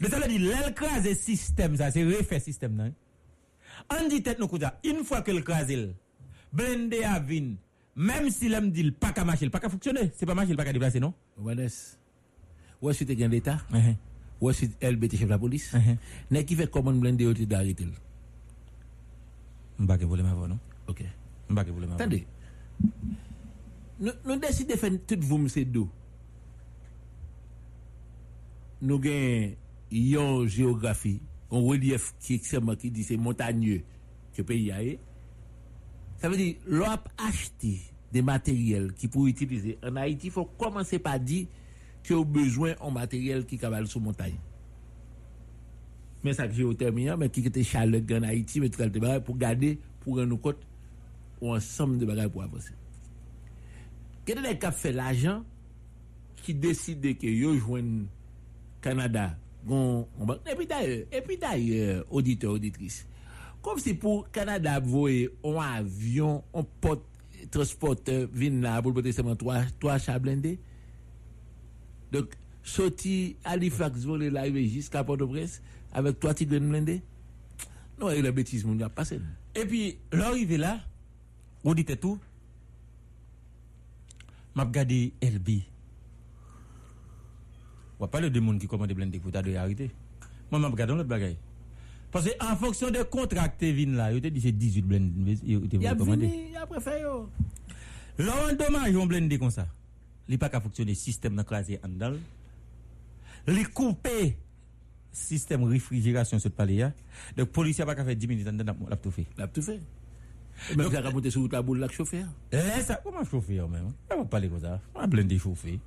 De ça veut dire l'écraser système ça c'est refaire système non? On dit tête nous une fois que le crasel, blindé à vin, même si l'homme dit pas qu'à marcher, pas qu'à fonctionner, c'est pas marcher, pas qu'à déplacer, non? Vanessa. Ou est-ce que tu as l'État? Uh-huh. Ou est-ce que LBT chef de la police? N'est qui fait comment blindé au d'arrêter? M'bake problème avant, non? Ok. M'bake problème avant. Attendez. Nous, nous décidons de faire tout vous, c'est dos. Nous avons une géographie, un relief qui extrêmement qui dit c'est montagneux que pays a. Ça veut dire, l'on a acheté des matériels qui pour utiliser en Haïti, il faut commencer par dire que au besoin en matériel qui cavale sur montagne. Mais ça que géothermie, mais qui était chaleur en Haïti, mais tout le pour garder, pour rendre compte, ou ensemble de bagages pour avancer. Quel est le cap fait l'argent qui décide que yo joignent Canada? Et puis d'ailleurs et puis d'ailleurs auditeur auditrice comme si pour Canada voyer un avion un porte transporteur vient là pour porter seulement trois trois blindés. Donc sorti Halifax voler l'arriver jusqu'à Port-au-Prince avec trois tigres blindés? Non et la bêtise mon a passé Et puis, l'arrivée là, on dit tout, m'a regardé LB. On va parler de monde qui commande blindé pour t'adorer arrêter. Moi, m'a regardé l'autre bagaille. Parce que en fonction de contrat que tu là, yo te dit c'est 18 blindés, yo te il a venu il a préféré yo Là, on dommage, on blende comme ça. Il n'est pas qu'à fonctionner système dans classe en dedans. Il couper système réfrigération sur le palais. Donc, policier pas qu'à faire 10 minutes en dedans, l'a tout fait. l'a tout fait même ça a monté sur la boule là chauffeur Laisse ça, comment chauffer même? On va parler comme ça. On va blender chauffer.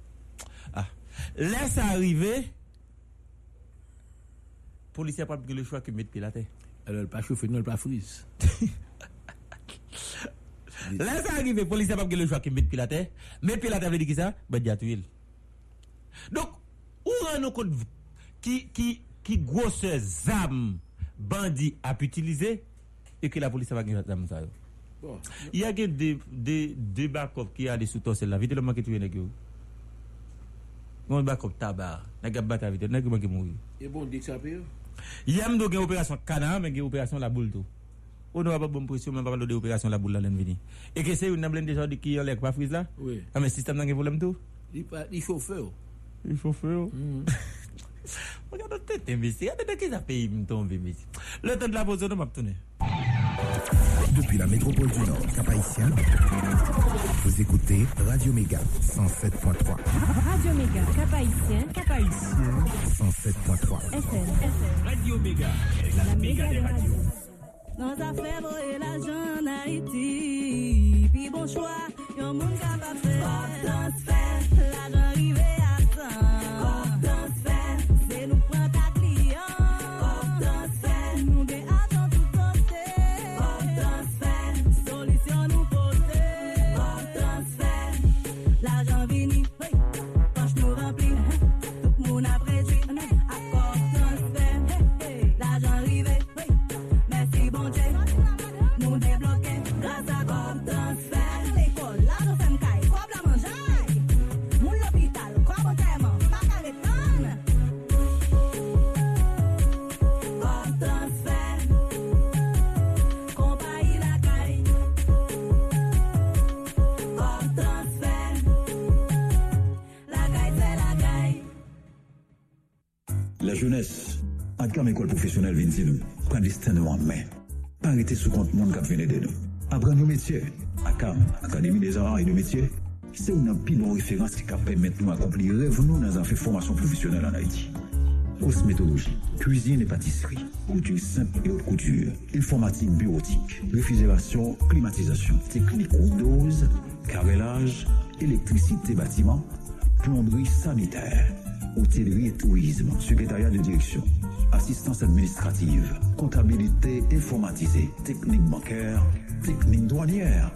Ah. Laisse arriver. Policier pas pris le choix que mettre pied la terre. Alors, pas chauffer, non, pas frise. Là, ça arrive, police n'a pas le choix qui met pilaté. Mais pilaté veut dire qui ça? Ben, diatuil. Donc, où rend compte qui, qui, qui grosse zam bandit a pu utiliser et que la police va gagner zam ça. yo? Bon. Y a gen de bakop ki yade sou tosel la, vite lo manke touye negyo. Gon bakop tabar, negyo bata vite, negyo manke mouye. E bon dik sa pe yo? Yam do gen operasyon kanan, men gen operasyon la boule tou. Ou nou apap bon presyon, men papal do de operasyon la boule la len vini. E ke se yon nan blen de jodi ki yon lek pa friz la? Oui. A men sistem nan gen volem tou? Li chofe yo. Li chofe yo. Mm-hmm. Mwen gado tete mbisi, gado deke sa peyi mton mbisi. Le ton de la bozo nou map toune. Depuis la métropole du Nord, Cap-Haïtien, vous écoutez Radio Méga 107.3. Radio Méga, Cap-Haïtien, Cap-Haïtien, 107.3. FM, Radio Méga, la méga des radios. Nos affaires et l'argent en Haïti. Puis bon choix, yon moun capable faire. Hors transfert, l'argent jeunesse, en kam école professionnelle vient nous, prendre destin nous en main. Pas arrêter sous compte monde qui vient aider nous. Apprendre nos métiers. ACAM, Académie des arts et de métiers, c'est une pile de référence qui permet nous accomplir. Rêve nous dans un fait formation professionnelle en Haïti. Cosmétologie, cuisine et pâtisserie, couture simple et haute couture, informatique bureautique, réfrigération, climatisation, technique ou dose, carrelage, électricité bâtiment, plomberie sanitaire, hôtellerie et tourisme, secrétariat de direction, assistance administrative, comptabilité informatisée, technique bancaire, technique douanière.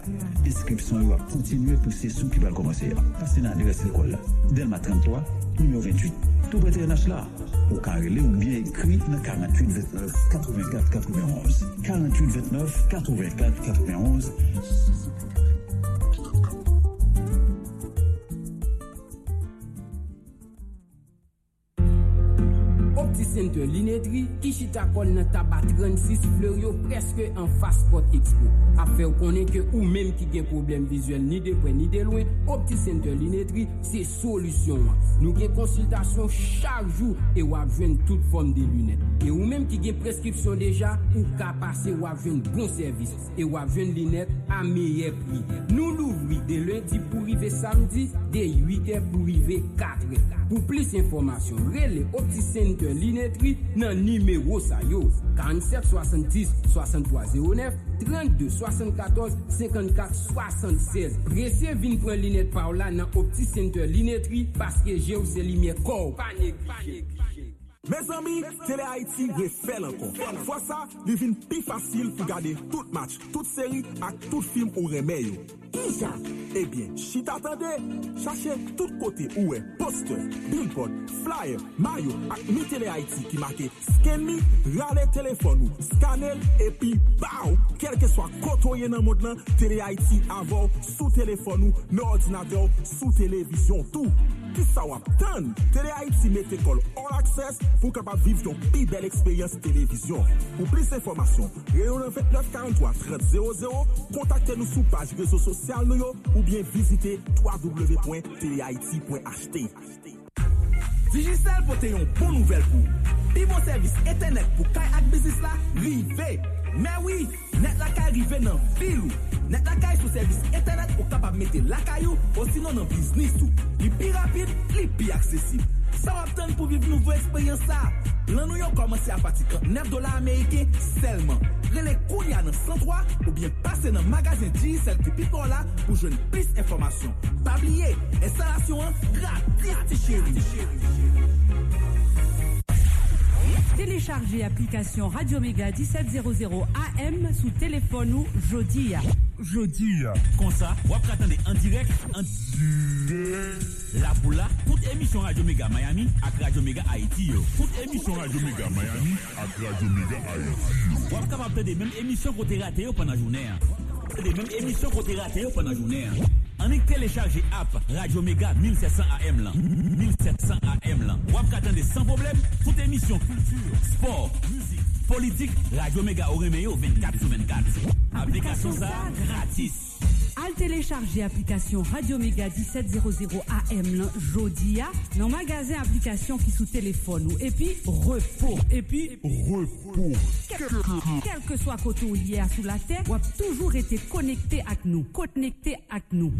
Inscription va continuer pour session qui va commencer. Passez dans l'adresse école. Delma 33, numéro 28. Tout près TNH là. Ou carré ou bien écrit dans 48 29 84 91. 48 29 84 91. pratisyen de linedri ki chita kol nan taba 36 fleur yo preske an faspot expo. Afe ou konen ke ou menm ki gen problem vizuel ni depwen ni delwen, optisyen de linedri se solusyon an. Nou gen konsultasyon chak jou e wap jwen tout form de lunet. E ou menm ki gen preskripsyon deja, ou ka pase wap jwen bon servis. E wap jwen lunet a meye pri. Nou louvri de lundi pou rive samdi, de 8 e pou rive 4 e. Pou plis informasyon, rele optisyen de linedri binetri nan nimeyo sa yo. 47 70 6309 32 74 54 76 Prese vin pren linet pa ou la nan opti senter linetri paske je ou se li me kou. Panik, panik. Me zami, Tele Haiti refel ankon. Fwa sa, li vin pi fasil pou gade tout match, tout seri ak tout film ou remeyo. Ija, ebyen, eh si t'atende, chache tout kote ouwe, poster, billboard, flyer, mayo ak mi Tele Haiti ki make sken mi, rale telefon ou, skanel, epi, baou, kelke swa kotoye nan mod lan, Tele Haiti avou, sou telefon ou, nan ordinateur, sou televizyon tou. Tout. Ça va attendre? Télé Haïti met école all access pour capable vivre ton plus belle expérience télévision. Pour plus d'informations, Réunion 29 43 30 00, contactez-nous sur page réseau social nous yo, ou bien visitez www.telehaiti.ht. Digicel pour te yon bon nouvel pou. Pi bon servis internet pou kay ak bizis la. Men wii, oui, net lakay rive nan vilou. Net lakay sou servis internet ou kapap mete lakay ou osino nan biznis ou. Li pi rapide, li pi aksesib. Sa wap ten pou viv nouvo eksperyans sa. Lan nou yo komanse apati kan 9 dola Amerike selman. Rele kounya nan 103 ou bien pase nan magazin GSL ki pi pou la pou jwen plis informasyon. Pabliye, instalasyon an gratis chéri. Téléchargez application Radio Méga 1700 AM sous téléphone ou jodi. Jodi. Comme ça, vous attendez en direct, en la boula, toute émission Radio Méga Miami à Radio Méga Haïti. Toute émission Radio Méga Miami à Radio Méga Haïti. Vous êtes capable de même émission t'a raté pendant la journée. Hein. Des mêmes émissions qu'on t'a raté pendant la journée. hein. On est téléchargé app Radio Méga 1700 AM là. 1700 AM là. Vous attendez sans problème toute émission culture, sport, musique, politique. Radio Méga au reméo 24 sur 24. Application ça gratis. Al télécharger application Radio Méga 1700 AM lan jodi a dans magasin application qui sous téléphone ou et puis repos et puis repos quel, quel que soit côté hier sous la terre ou a toujours été connecté avec nous connecté avec nous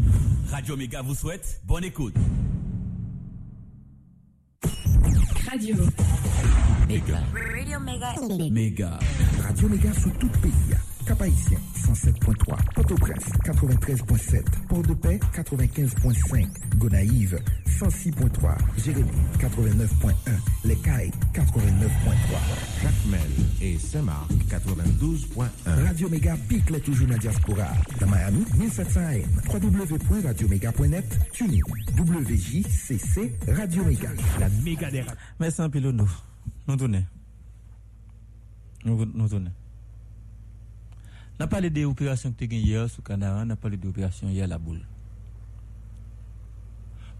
Radio Méga vous souhaite bonne écoute. Radio Méga. Radio Mega. Méga. Radio Méga sous tout pays. Cap Haïtien 107.3, Port-au-Prince 93.7, Port-de-Paix 95.5, Gonaïve 106.3, Jérémy 89.1, Les Cayes 89.3. Jacmel et Saint-Marc 92.1. Radio Méga pique les toujours dans la diaspora. Dans Miami, 1700 AM, www.radioméga.net, TuneIn, WJCC, Radio Méga. La méga des radios. Merci un peu, nous. Nous tournons. Nous, nous tournons. On a parlé des opérations que tu as hier sous Canara, on a parlé des opérations hier à la boule.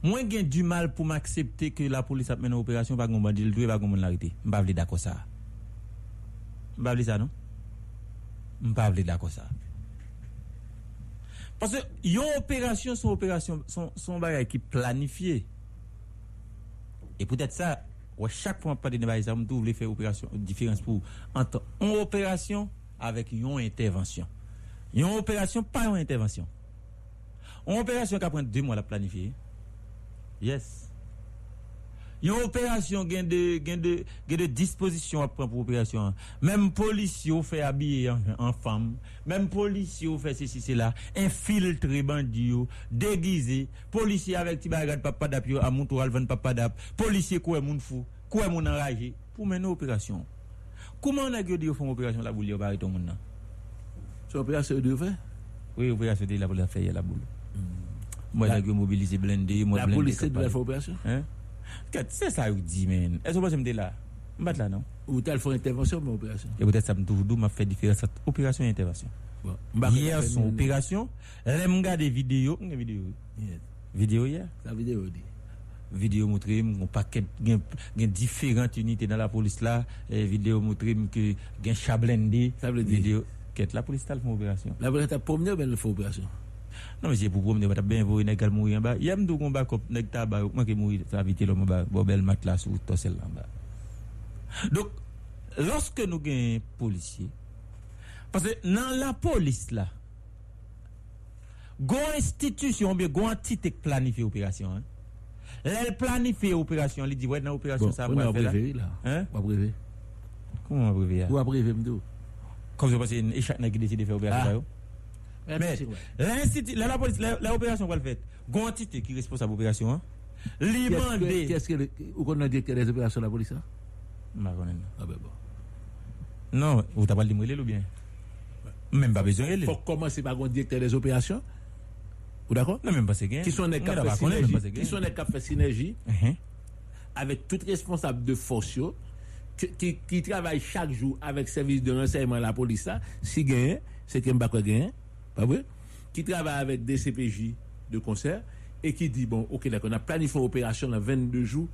Moi, j'ai du mal pour m'accepter que la police a mené une opération, pas qu'on m'a dit le doué, pas l'arrêté. Je ne suis pas d'accord ça. Je ne ça, non? Je ne pas d'accord ça. Parce que une opération, son opération, qui. Et peut-être ça, chaque fois qu'on parle de ça, doit faire opération, différence pour entre opération avec une intervention. Une opération, pas une intervention. Une opération qui prend deux mois à la planifier. Yes. Une opération qui a de, de, de disposition à prendre pour opération. Même policier fait habiller en, femme. Même policier fait ceci, cela. Infiltré bandit, yo, déguisé. Policier avec ti bagage papa d'ap à mon papa d'ap. Policier quoi moun fou, quoi moun enragé. Pour mener opération. Comment on a dit qu'ils font une opération la boule, yo, bari ton moun nan? C'est opération de fait? Oui, opération de la boule, la fait la boule. Moi, j'ai mobilisé blindé, moi, La blindé police capable. doit faire opération? Hein? C'est ça que je dis, man. Est-ce que vous me là? Je me là, non? Ou t'as fait intervention, mais opération Et peut-être ça me trouve d'où m'a fait différence opération et intervention. Hier, son opération, regarde des vidéos, une vidéo, vidéo hier? La vidéo dit. Vidéo montre un paquet, gen différentes unités dans la police là. Et vidéo montre que gen chablendé. Vidéo, qu'est la police t'a fait une opération? La police t'a promené elle fait opération? Non, mais c'est pour promener, t'as bien vu, nèg mourir en bas. Yam dou kon backup, nèg ta moi qui mourir, ça vite l'homme en bas, bon bel matelas ou tossel en bas. Donc, lorsque nous gagnons policiers, parce que dans la police là, gon institution, bien gon entité qui planifie opération. Hein. Elle planifie opération, elle dit, ouais, dans l'opération, ça va faire là. prévu là. Hein? On a prévu. Comment on va prévu? Ou a prévu, m'dou. Comme je pense que chaque nèg qui décide de faire opération. Ah. Mais la, police, la, la opération qu'on le fait, gon entité qui est responsable de l'opération, hein? Li Qu'est-ce que-. Ou a directeur des opérations de la police hein? Ah ben bon. Non, ou t'as pas le ou bien? Même pas besoin de Faut commencer par un directeur des opérations. Ou d'accord? Non, même pas c'est. Qui sont des pas c'est synergie. Mhm. avec tout responsable de force qui, qui, travaille chaque jour avec service de renseignement la police là, si gagne, c'est qu'il pas gagne, pas vrai? Qui travaille avec des CPJ de concert et qui dit bon, OK d'accord, on a planifié une opération dans 22 jours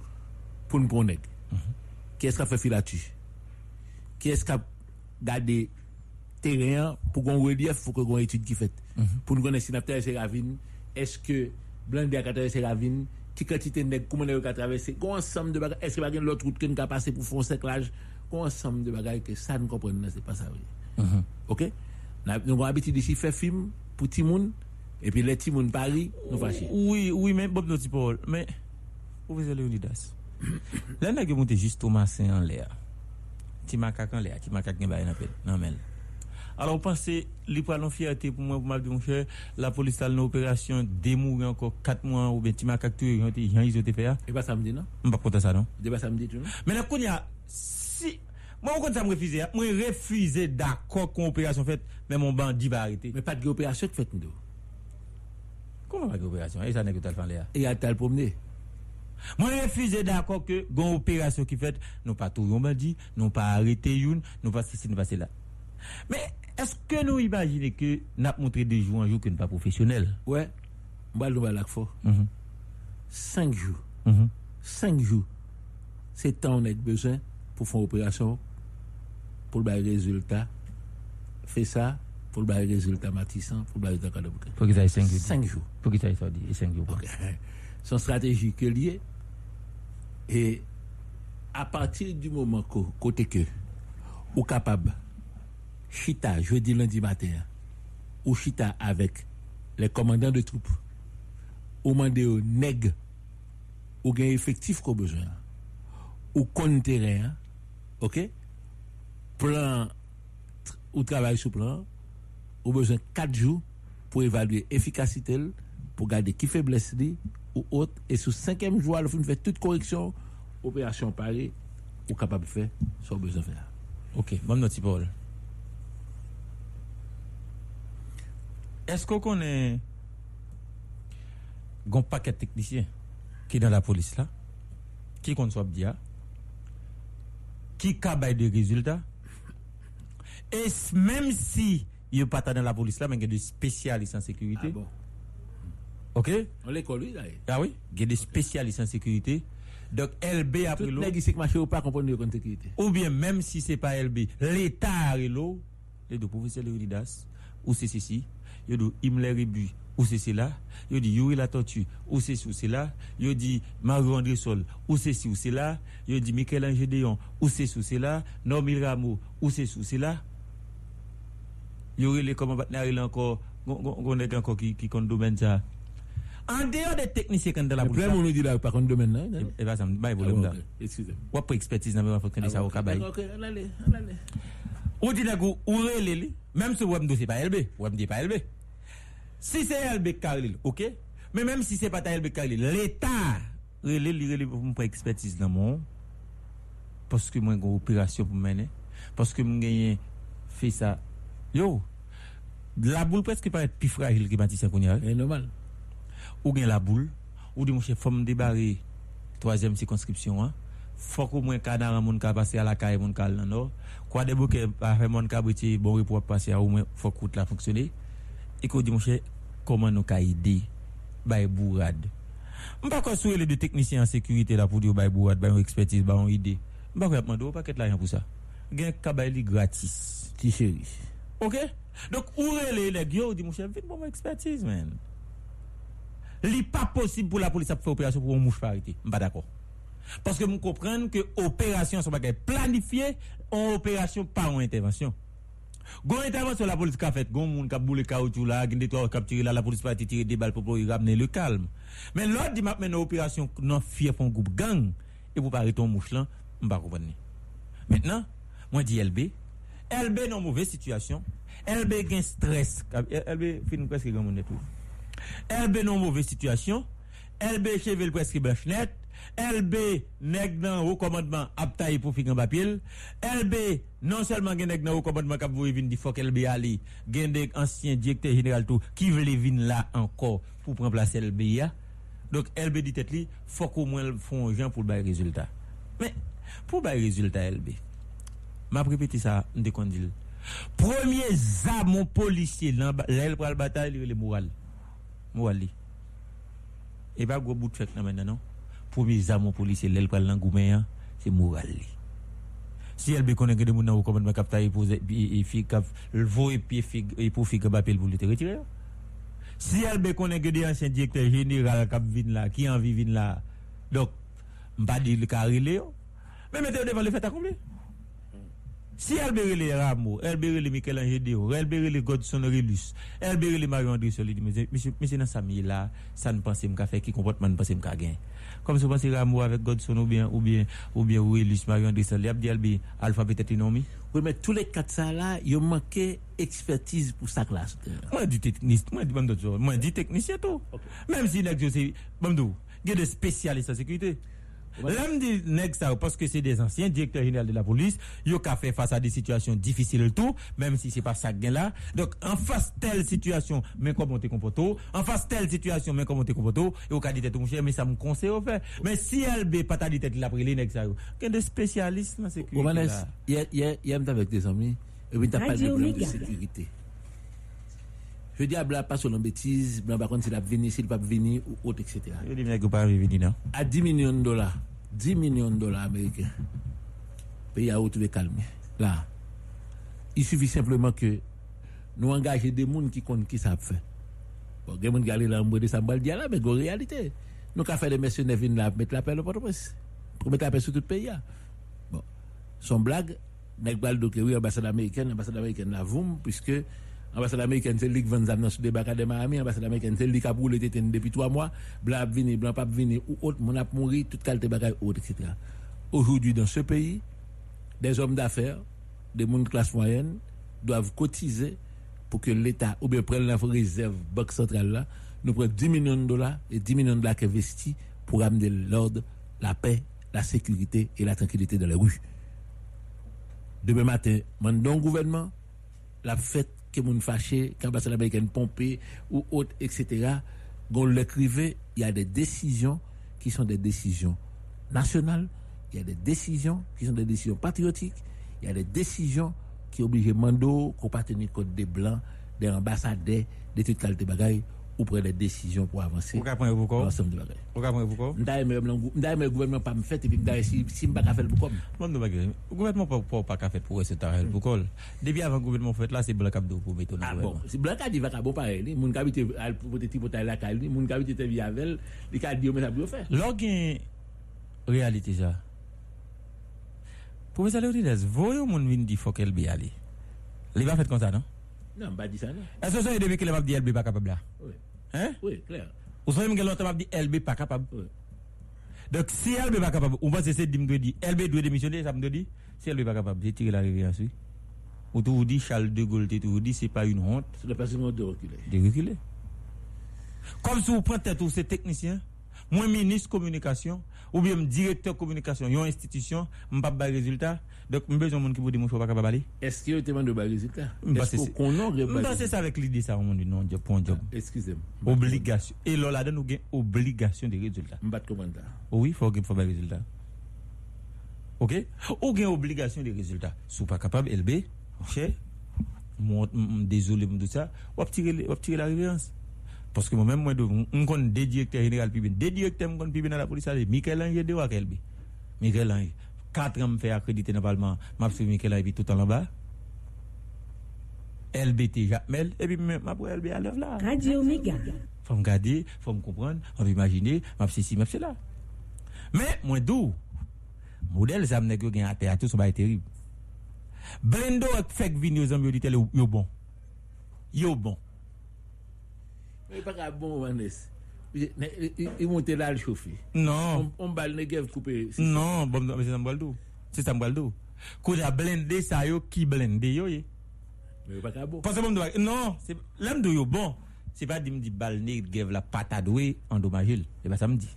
pour nous prendre. Qui est-ce qui a fait filature? Qui est-ce qui a gardé terren pou kon relief fò kon kon etude ki fèt. Mm -hmm. Pou nou konen sinaptè se ravine, eske blan de akatè se ravine, ki katite nek koumen e yo ka travesse, kon ansam de bagay, eske bagay lòt route ken ka pase pou fon seklaj, kon ansam de bagay ke sa nou kompren nan se pa sa vre. Mm -hmm. Ok? Na, nou kon abiti de si fè film pou ti moun, epi le ti moun pari, nou fache. Oui, oui, men Bob Noti Paul, men, professeur Leonidas, lè nè gen moun te jist Thomasin an lè a, ti makak an lè a, ti makak gen bayan apel, nan men lè. Alors, pensez, pral non fierté pour moi, pour m'a dit, mon cher, la police a une opération, démourir encore 4 mois, ou bien ti makak tué, yon te, yon ils ont fait, Et pas samedi, non? M'pas content ça, non? Pas samedi, tout, non? Mais là, qu'on y a, si, Moi, quand ça me refuse, moi, refusé d'accord qu'on opération faite, mais mon bandit va arrêter. Mais pas de opération qui fait nous. Comment pas d'opération? Et ça n'est que t'as le là. Et à t'as promener. Moi, refusé d'accord que, gon opération qui fait, nous pas tout yon bandit, nous pas arrêté youn, nous pas ceci, nous pas cela. Mais, est-ce que nous imaginons que nous avons montré des jours en jour que nous pas professionnels? Ouais. Nous fort. Mhm. Cinq jours. Mhm. Cinq jours. C'est temps on a besoin pour faire une opération, pour le résultat. Fait ça, pour le résultat matissant, pour le résultat de bouquet. Faut qu'ils aillent 5 jours. Cinq jours. Faut qu'ils aillent 5 jours. Son stratégie que lié. Et à partir du moment que, côté que, ou capable, chita, jeudi, lundi matin, ou chita avec les commandants de troupes, ou mandé au nèg, ou gain effectif qu'on besoin, ou kon terrain, ok? Plan, ou travail sur plan, ou besoin 4 jours pour évaluer efficacité, pour garder qui faiblesse li, ou autre, et sous cinquième jour, le fin fait toute correction, opération parée, ou capable de faire, soit besoin de faire. Ok, bon, notre Paul. Est-ce qu'on connaît un paquet de techniciens qui est dans la police là, qui compte soit dia, qui cabaye des résultats, et même si il n'est pas dans la police là, mais il y a des spécialistes en sécurité. bon? Ok? On l'école, lui, là. Ah oui? Il y a des spécialistes en sécurité. Donc LB après Tout l'eau. ou pas comprendre le sécurité. Ou bien même si c'est pas LB, l'État est là, les deux professeurs de Unidas, ou c'est ceci, il dit Himmler Rebu, ou c'est cela, il dit Yuri la tortue, ou c'est là, il dit Mario André Sol, ou c'est ou c'est là, il dit Michel-Ange Déon, ou c'est là, Normil Rameau, ou c'est ci ou c'est là. Il y aurait les comment encore, on est encore qui qui compte domaine ça. En dehors des techniciens quand dans la Le problème, on dit là, par contre, domaine, là. Et va ça me Ah, ok. Excusez-moi. Ou après expertise le faut connaître ça au cabay. D'accord, ok, on allait, on allait. Ou dit nèg ou li, même si web c'est pas LB, web dit pas LB. Si c'est LB Karlil, OK? Mais même si c'est pas ta LB Karlil, l'état relé li relé pour me expertise dans mon parce que moi j'ai une opération pour mener parce que gagné fait ça. Yo, la boule presque paraît plus fragile que bâtisseur qu'on y a. C'est normal. Ou gen la boule, ou dit mon chef faut me débarrer troisième circonscription hein. fok ou mwen kanar an moun ka pase a la kaye moun kal nan nou. Kwa debou ke pa fe moun ka biti bon rip wap pase a ou mwen fok kout la fonksyone. Eko di mwen che, koman nou ka ide bay bourad. Mpa kwa sou ele de teknisyen an sekurite la pou di ou bay bourad, bay yon ekspertise, bay yon ide. Mpa kwa yapman do, ou paket la yon pou sa. Gen kabay li gratis. Ti cheris. Ok? Dok ou ele ele gyo, di mwen che, vin bon mwen ekspertise men. Li pa posib pou la polis ap fe operasyon pou mwen mouj parite. Mpa dako. Parce que nous comprenons que opération sont planifiée, en opération pas en intervention. Gon intervention la police a fait, gon moun ka boule caoutchouc là, gen des trois cap tirer là, la police pas tirer des balles pour ramener le calme. Mais l'autre dit m'a mené opération non fier pour groupe gang et pour pas un mouche là, m'pas comprendre. Maintenant, moi dis LB, LB dans mauvaise situation, LB gen stress, LB fin presque grand monde tout. LB dans mauvaise situation, LB chevel presque blanche net, LB nèg nan au commandement pour faire un papier, LB non seulement gen nèg nan au commandement k'ap voye di faut LB ali, gen des anciens directeurs général tout qui veulent vinn là encore pour prendre place LB ya. Donc LB dit tête li, faut qu'au moins font gens pour bail résultat. Mais pour bail résultat LB. M'a répété ça, m'de kon dit. Premier zamon policier l'aile pour la bataille le moral. Moral li. Et pas gros bout de nan maintenant non? Premier zamon policier l'aile pour l'angoumen c'est moral. Si elle connaît que des nan au commandement cap taille pour et fi cap vo et puis pour le retirer. Si elle connaît que des anciens directeurs général cap vinn là qui envie vinn là. Donc m'pa dire le carrelé mais mettez devant le fait accompli. Si elle les Rameau, elle les Michel-Ange Déo, elle les Godson Relus, elle les Marion André Solide, monsieur, monsieur, dans sa là, ça ne pense m'ka fait qui comportement ne pense m'ka gain. Comme si vous pensez Rameau avec Godson ou bien, ou bien, ou bien Relus, Marion André Solide, il a dit alpha peut-être. Oui, mais tous les quatre ça là, ont manqué expertise pour sa classe. Moi, du technicien, moi, du moi, du technicien tout. Même si, il y a des spécialistes en sécurité. L'homme dit nèg ça parce que c'est des anciens directeurs généraux de la police, yo ka fait face à des situations difficiles tout, même si c'est pas ça gain là. Donc en face telle situation, mais comment te comporte En face telle situation, mais comment te comporte Et au cas dit cher, mais ça me conseille au fait. Mais si LB pas ta dit tête la pris les nèg ça a des spécialistes dans sécurité. Romanes, hier, hier, hier, avec des amis, et puis t'as pas de problème de sécurité. Je dis à Bla, pas sur la bêtise, Bla, par contre, s'il a venu, s'il va venir, ou autre, etc. Yo di nèg ou pas venir non. À 10 millions de dollars, 10 millions de dollars américains, le pays a retrouvé calme. Là, il suffit simplement que nous engager des gens qui comptent qui savent faire. Bon, des gens qui là, de ça, dire là, mais en réalité, nous avons fait des mercenaires venir là, mettre la paix au port-au-prince. Pour mettre la paix sur tout le pays. là. Bon, son blague, nèg bal do que oui, ambassade américaine, ambassade américaine la voum, puisque ambassade américaine c'est lui qui vend dans sous débarquement de Miami, ambassade américaine c'est lui qui a brûlé depuis trois mois, blanc venu, blanc pas venu, ou autre, mon a mouru, toute qualité bagaille autre, etc. Aujourd'hui, dans ce pays, des hommes d'affaires, des gens de classe moyenne, doivent cotiser pour que l'État, ou bien prenne la réserve Banque centrale là, nous prenne 10 millions de dollars et 10 millions de dollars investis pour amener l'ordre, la paix, la sécurité et la tranquillité dans les rues. Demain matin, mandons au gouvernement, la fête que moun fâché, quand l'ambassade américaine pompée ou autre, etc., qu'on l'écrivait, il y a des décisions qui sont des décisions nationales, il y a des décisions qui sont des décisions patriotiques, il y a des décisions qui obligent Mando qu'on tenir compte des blancs, des ambassadeurs, des toutes qualités bagailles, ou prendre des décisions pour avancer. Ou ka prendre beaucoup? dans l'ensemble de bagailles. Ou ka prendre beaucoup? M'da aimé m'da aimé le gouvernement pas me fait et puis m'da si si m'pa ka faire le comme. Bon, bagay. Le gouvernement pas pas pas faire pour ce tarel pour col. Depuis avant le gouvernement fait là, c'est blanc cap pour mettre Ah le bon, si blanc a dit va bon pareil, habite al pour te tipo la kal, li, moun ka habite te viavel, li ka di mais ça bien faire. Lors gen réalité ça. Professeur Léonidas, voyons mon vin di faut qu'elle bi aller. Il va faire comme ça non? Non, m'pa dit ça non. Est-ce que ça depuis que dit LB pas capable là? Oui. Hein? Oui, clair. Ou ça même que l'autre m'a dit LB pas capable. Donc si LB pas capable, on va essayer de me dire LB doit démissionner, ça me dire si LB pas capable, j'ai tiré la rivière sur. Ou tout vous dit Charles de Gaulle, tout vous dit c'est pas une honte C'est le personne de reculer. de reculer. Comme si vous prenez tous ces techniciens, moi ministre communication, ou bien directeur communication, une institution, je pas de résultat. Donc, je besoin de monde qui vous dit, je ne pas capable. Est-ce qu'il y a tellement de Bah, Est-ce qu'on a Bah, c'est ça avec l'idée, ça, on dit non, job pour un job. Excusez-moi. Obligation. Et là, là, nous avons obligation de résultats. M'bat commandant. Oui, il faut qu'il faut des résultats. OK? Ou bien obligation de résultats. Si vous pas capable, LB, cher, désolé de tout ça, va tirer la révérence. Parce que moi-même, moi, je connais des directeurs généraux, puis bien, des directeurs, je connais dans la police, c'est Michael Ange de LB. Michael Ange. Quatre ans, me fait accréditer dans le Parlement, m'a fait Michael tout en là-bas. LBT, Jacmel, et puis, ma pour LB à l'œuvre là. Radio Méga. Faut me garder, faut me comprendre, faut imaginer, m'a fait ci, m'a fait là. Mais, moi, d'où? Modèle, ça me gen à terre, tout ça va être terrible. Blendo fek vin yo zambi yo dit yo yo bon. Yo bon. E pa ka bon wanes. I monte la al chofi. Non. On bal ne gev koupe. Non, bon, bon se sa mbwaldo. Se sa mbwaldo. Kou da blende sa yo ki blende yo ye. Me yo pa ka bon. Pase bon do wak. Non, lem do yo bon. Se pa di mdi bal ne gev la patadwe endomajil. E pa sa mdi.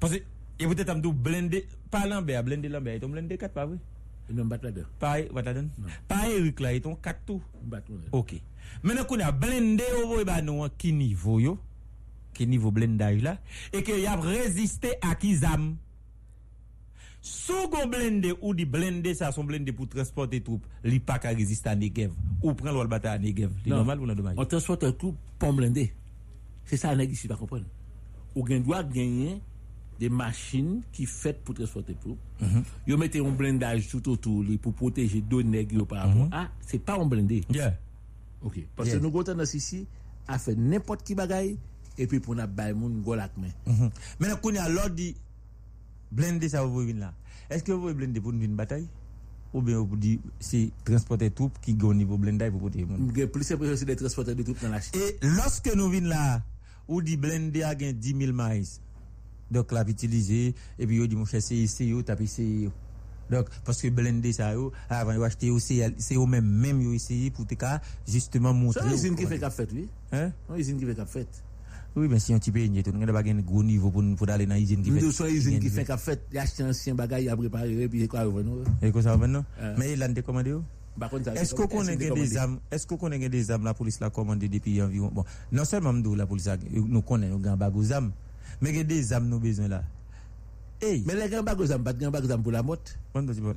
Pase, e wote tam do blende, pa lambe a blende lambe a. Yon blende kat pa vwe. Non, bat donne. Eric là, il ton 4 tout. Bat. OK. Maintenant qu'on a blendé au ba nou an ki niveau yo, ki niveau blendage là et que y a résisté à qui zam. Sou gon blendé ou di blendé ça son blendé pour transporter troupes, li pas ka résister à Negev ou prend l'autre bataille à Negev. C'est Non. normal ou non dommage. On transporte un coup pour blindé. C'est ça, nèg ici, pas comprendre. Ou gen doit gagner des machines qui faites pour transporter pour. Mhm. Yo mettez un blindage tout autour pour protéger deux nèg yo par rapport. Ah, c'est pas un blindé. Mhm. Yeah. OK. Parce que nous avons ici à faire n'importe qui bagaille et puis pour n'a bail moun go lak main. Mhm. Maintenant qu'on a l'ordre dit blendé ça vous venir là. Est-ce que vous voulez blender pour une bataille? Ou bien vous dit c'est transporter troupes qui go au niveau blendage pour protéger. J'ai plus c'est des transporteurs de troupes dans la Chine. Et lorsque nous venons là, ou dit blendé a gain 10 000 maïs. Donc là, utiliser, et puis, yo dit, mon cher, c'est ici, yo, c'est yo. Donc, parce que blendé ça, yo, avant, yo acheter aussi, c'est eux même, même, yo essayé pour te cas, justement, C'est montrer. une usine qui fait cap fait, oui. Hein? C'est une usine qui fait cap fait. Oui, mais si on une tout, on n'a pas un gros niveau pour pour aller dans l'usine qui fait. Nous sommes usine qui fait qu'a fait, il a acheté un ancien bagage, il a préparé, et puis quoi, revenons. Et quoi ça maintenant Euh. Mais il a décommandé où Par contre, ça- Est-ce qu'on connaît des armes? Est-ce qu'on connaît des armes? La police l'a commandé depuis environ bon non seulement nous la police nous connaît nous grand bagou armes mais il y a des armes nous besoin là. Hey, Mais les bagos, pas de grands bagos pour la motte.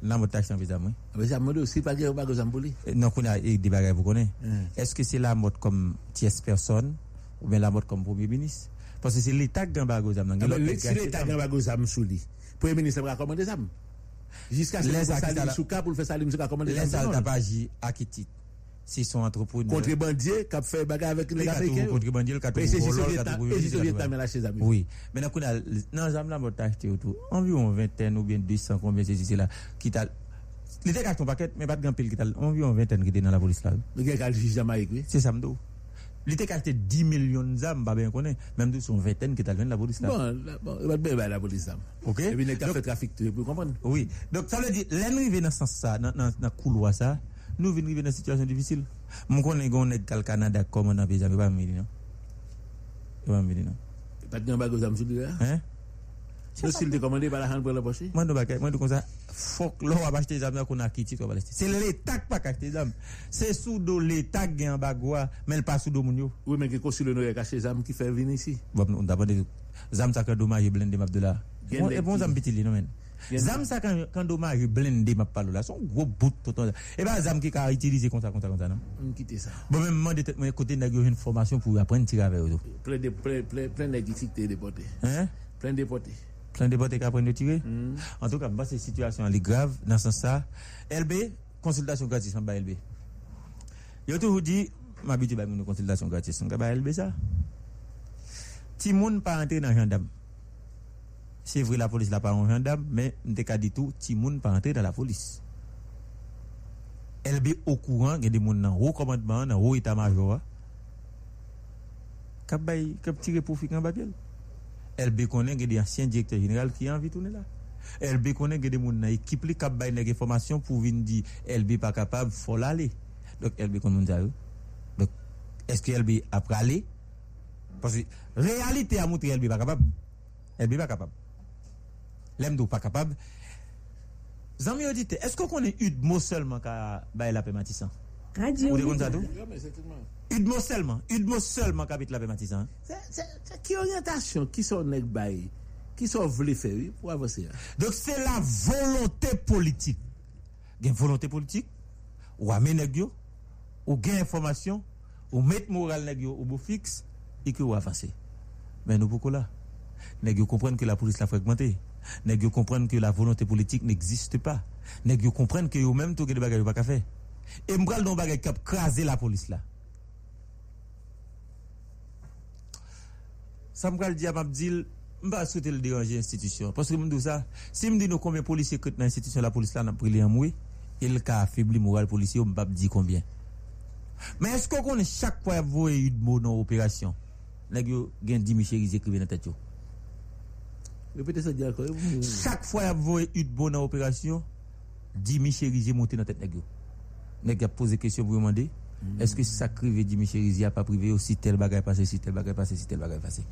La moto t'achète des armes. oui. Mais ça dit aussi pas de grands bagos pour lui. Eh, Non, qu'on a eh, des bagages vous connaissez. Hum. Est-ce que c'est la mode comme tierce personne ou bien la mode comme premier ministre? Parce que c'est l'État qui a bagage. Ah, mais Si l'État a grands bagos sous lui, Premier ministre va commander ça. Jusqu'à ce Les que Salim la- Souka pour faire Salim Souka commander Les ça. salles agi à. C'est son entrepreneur. Contrebandier qui a fait bagarre avec les gâteaux contrebandier, le Mais le juste voleur, Vietnam, là, chez les amis. Oui. Maintenant, qu'on a, dans les la mode acheté autour, environ vingtaine ou bien 200, combien c'est c'est là, qui t'a, il était carton paquet, mais pas de grand pile qui t'a, environ vingtaine qui était dans la police là. Mais qui juge Jamaïque, oui. C'est ça, m'dou. Il était acheté 10 millions d'âmes, pas bien connaît, même de son vingtaine qui t'a dans la police là. Bon, là, bon, il va bien la police. là. Ok. Et puis, il a fait trafic, tu peux comprendre. Oui. Donc, ça veut dire, l'arrivée dans ce dans, dans, dans le couloir, ça, nou vin rive nan situasyon difisil. Mwen konen kon nek kal Kanada koman nan peyjan, mwen pa mwen vini nan. Mwen pa mwen vini nan. Pati nan bagou zamsou di la? Hein? Se sil te komande pa la han pou la poche? Mwen do bakay, mwen do kon sa, fok lor wap achete zam nan kon akiti kwa baleste. Se letak pa kakte zam. Se sou do letak gen bagwa, men pa sou do moun yo. Ou men ki konsule nou e kache zam ki fe vini si? Wap nou, dapande zam sakre doma ye blende map de la. E bon zam biti li nou men. Zam sa kan doma je blende map palo la, son gwo bout poton la. E ba zam ki ka itilize konta konta konta nan? Mkite sa. Bon men mwen de mwen kote nage yon formasyon pou apren tira ve yo. Plen de, plen, plen, plen de gitik te depote. Hein? Plen depote. Plen depote ka apren de tire? Hmm. En tout ka, mba se situasyon li grav nan san sa. LB, konsultasyon gratis mba LB. Yo tou ou di, mabiti ba moun konsultasyon gratis. Mba LB sa? Ti moun pa antre nan jandam. C'est vrai la police là pas en gendarme, mais ka dit tout, si moun pas entrer dans la police. LB au courant, il y a des moun dans haut commandement, dans haut état-major. Bay, kap tirer profit en babiel. LB connaît des anciens directeurs généraux qui ont envie de tourner là. LB connaît que des gens dans l'équipe qui ont des informations pour venir dire LB pas capable, il faut l'aller. Donc LB connaît ça. Donc est-ce que LB a aller? Parce que réalité a montré LB pas capable. LB pas capable. L'MDO pas capable. Zami audite, est-ce qu'on connaît Udmo seulement qui a la paix Matissan Radio. Ou de ça tout. Udmo seulement, Udmo seulement qui habite la paix Matissan. C'est- c'est- Qui orientation, qui sont nèg bail, qui sont voulu faire? Oui, pour avancer. hein? Donc c'est la volonté politique. Il y a une volonté politique, ou amener nèg yo, ou gain information, ou mettre moral nèg yo au bout fixe, et que ou avancer. Mais nous pourquoi là? Nèg yo comprennent que la police l'a fragmenté. Nèk yo komprenn ke la volonté politik n'existe pa. Nèk yo komprenn ke yo mèm touke de bagay yo pa ka fe. E mbral don bagay kap krasè la polis la. Sa mbral di a mabdil, mba soute le deranje institisyon. Paske mdou sa, si mdi nou konbyen polisye kote nan institisyon la polis la nan prile an mwe, el ka afibli moral polisye ou mbap di konbyen. Men esko konen chak kwa voye yud mou nan operasyon? Nèk yo gen di micherize krive nan tet yo. Chaque fois vous eu de mot dans opération 10 michériser monter dans tête nèg yo nèg a posé question pour demander est-ce que ça crivé 10 michériser a pas privé aussi tel bagage passé si tel bagage passé si tel bagage passé?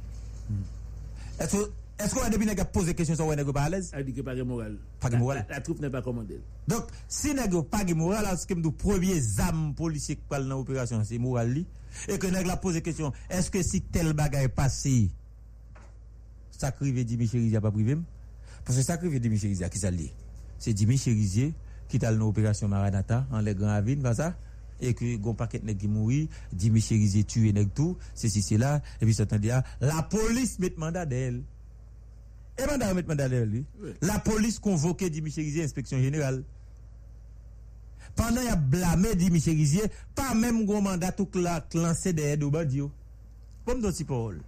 Est-ce que est-ce qu'on a depuis a posé question sur nèg pas à l'aise? Elle dit que pas de moral. Pas de moral. La, la troupe n'est pas commandée. Donc, si yo pas de moral, alors que me premier zam policier qui parle dans l'opération, c'est moral li? Et que nèg la pose question, est-ce que si tel bagay passé, ça crive Dimi Cherizier pas privé? Parce que ça crive Dimi Cherizier, qui ça li? C'est Dimi Cherizier qui t'a dans l'opération Maranata, en les grands avines, ça? Et que gon paquet nèg qui mouri, Dimi Cherizier tué nèg tout, ceci, c'est là, et puis ça t'a dit, la police met mandat d'elle. Et mandat met mandat d'elle, lui. La police convoquait Dimi Cherizier, inspection générale. Pendant y a blâmé dit Michel Rizier, pas même gros mandat tout la lancé derrière de bandio. Comme dans parole.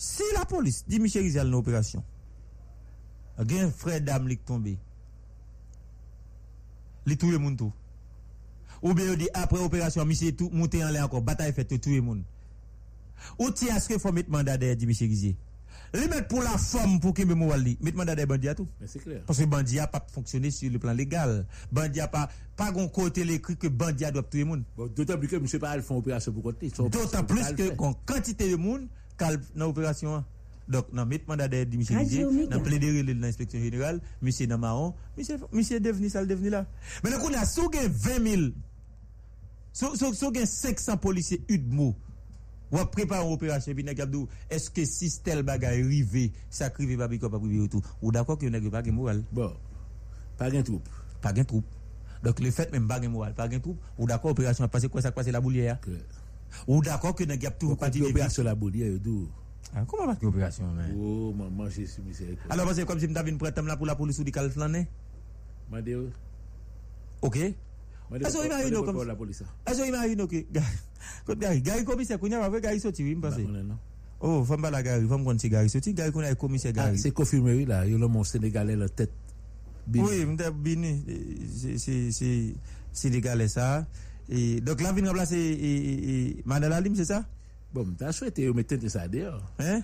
Si la police dit Michel Rizier dans l'opération, il y a un frère d'âme qui est tombé. Il tout le monde tout. Ou bien il dit après opération, Michel tout monté en l'air encore, bataille faite tout le monde. Ou tiens à ce qu'il faut mettre mandat derrière dit Michel Rizier. les mettre pour la forme pour qu'il me moral li. Mettre mandat des bandits à tout. Mais c'est clair. Parce que bandit a pas fonctionné sur le plan légal. Bandit a pas, pas côté l'écrit que bandit doit tuer monde. Bon, D'autant plus que M. Paral fait une opération pour côté. D'autant plus que gon quantité de monde dans l'opération. hein. Donc, dans mettre mandat d'aide de M. Didier, dans plaider de l'inspection générale, M. marron, monsieur, monsieur devenu ça, le devenu là. Mais là, qu'on a, si on gagne 20 000, si si- si on gagne 500 policiers UDMO, ou a préparé une opération, puis est-ce que si tel bagay rivé, ça crivé, pas pas privé tout, ou d'accord que n'a pas de moral? Bon, pas de troupe. Pas de troupe. Donc, le fait même pas de moral, pas de troupe, ou d'accord, opération a passé quoi, ça passe la boulière? Ou d'akon ke nan gyap tou pati de... Operasyon la bodi a yo dou. An, ah, koman pati operasyon men? Oh, ou, man manche sou misè. Alo, manse, kom si mta vin pretem la pou la polis ou di kal flan ne? Mande yo. Ok. Aso imagine yo kom... Aso imagine yo ki... Kote gari, gari komise kounya wavè gari soti wim pase. Oh, fèm ba ah, la gari, fèm konti gari soti, gari kounya komise gari. Se konfirmeri la, yo lò moun Senegale lò tèt. Oui, mta bini. Se Senegale sa... Et donc là vient remplacer et, et, Lim, c'est ça? Bon, t'as souhaité mettre ça dehors. Hein?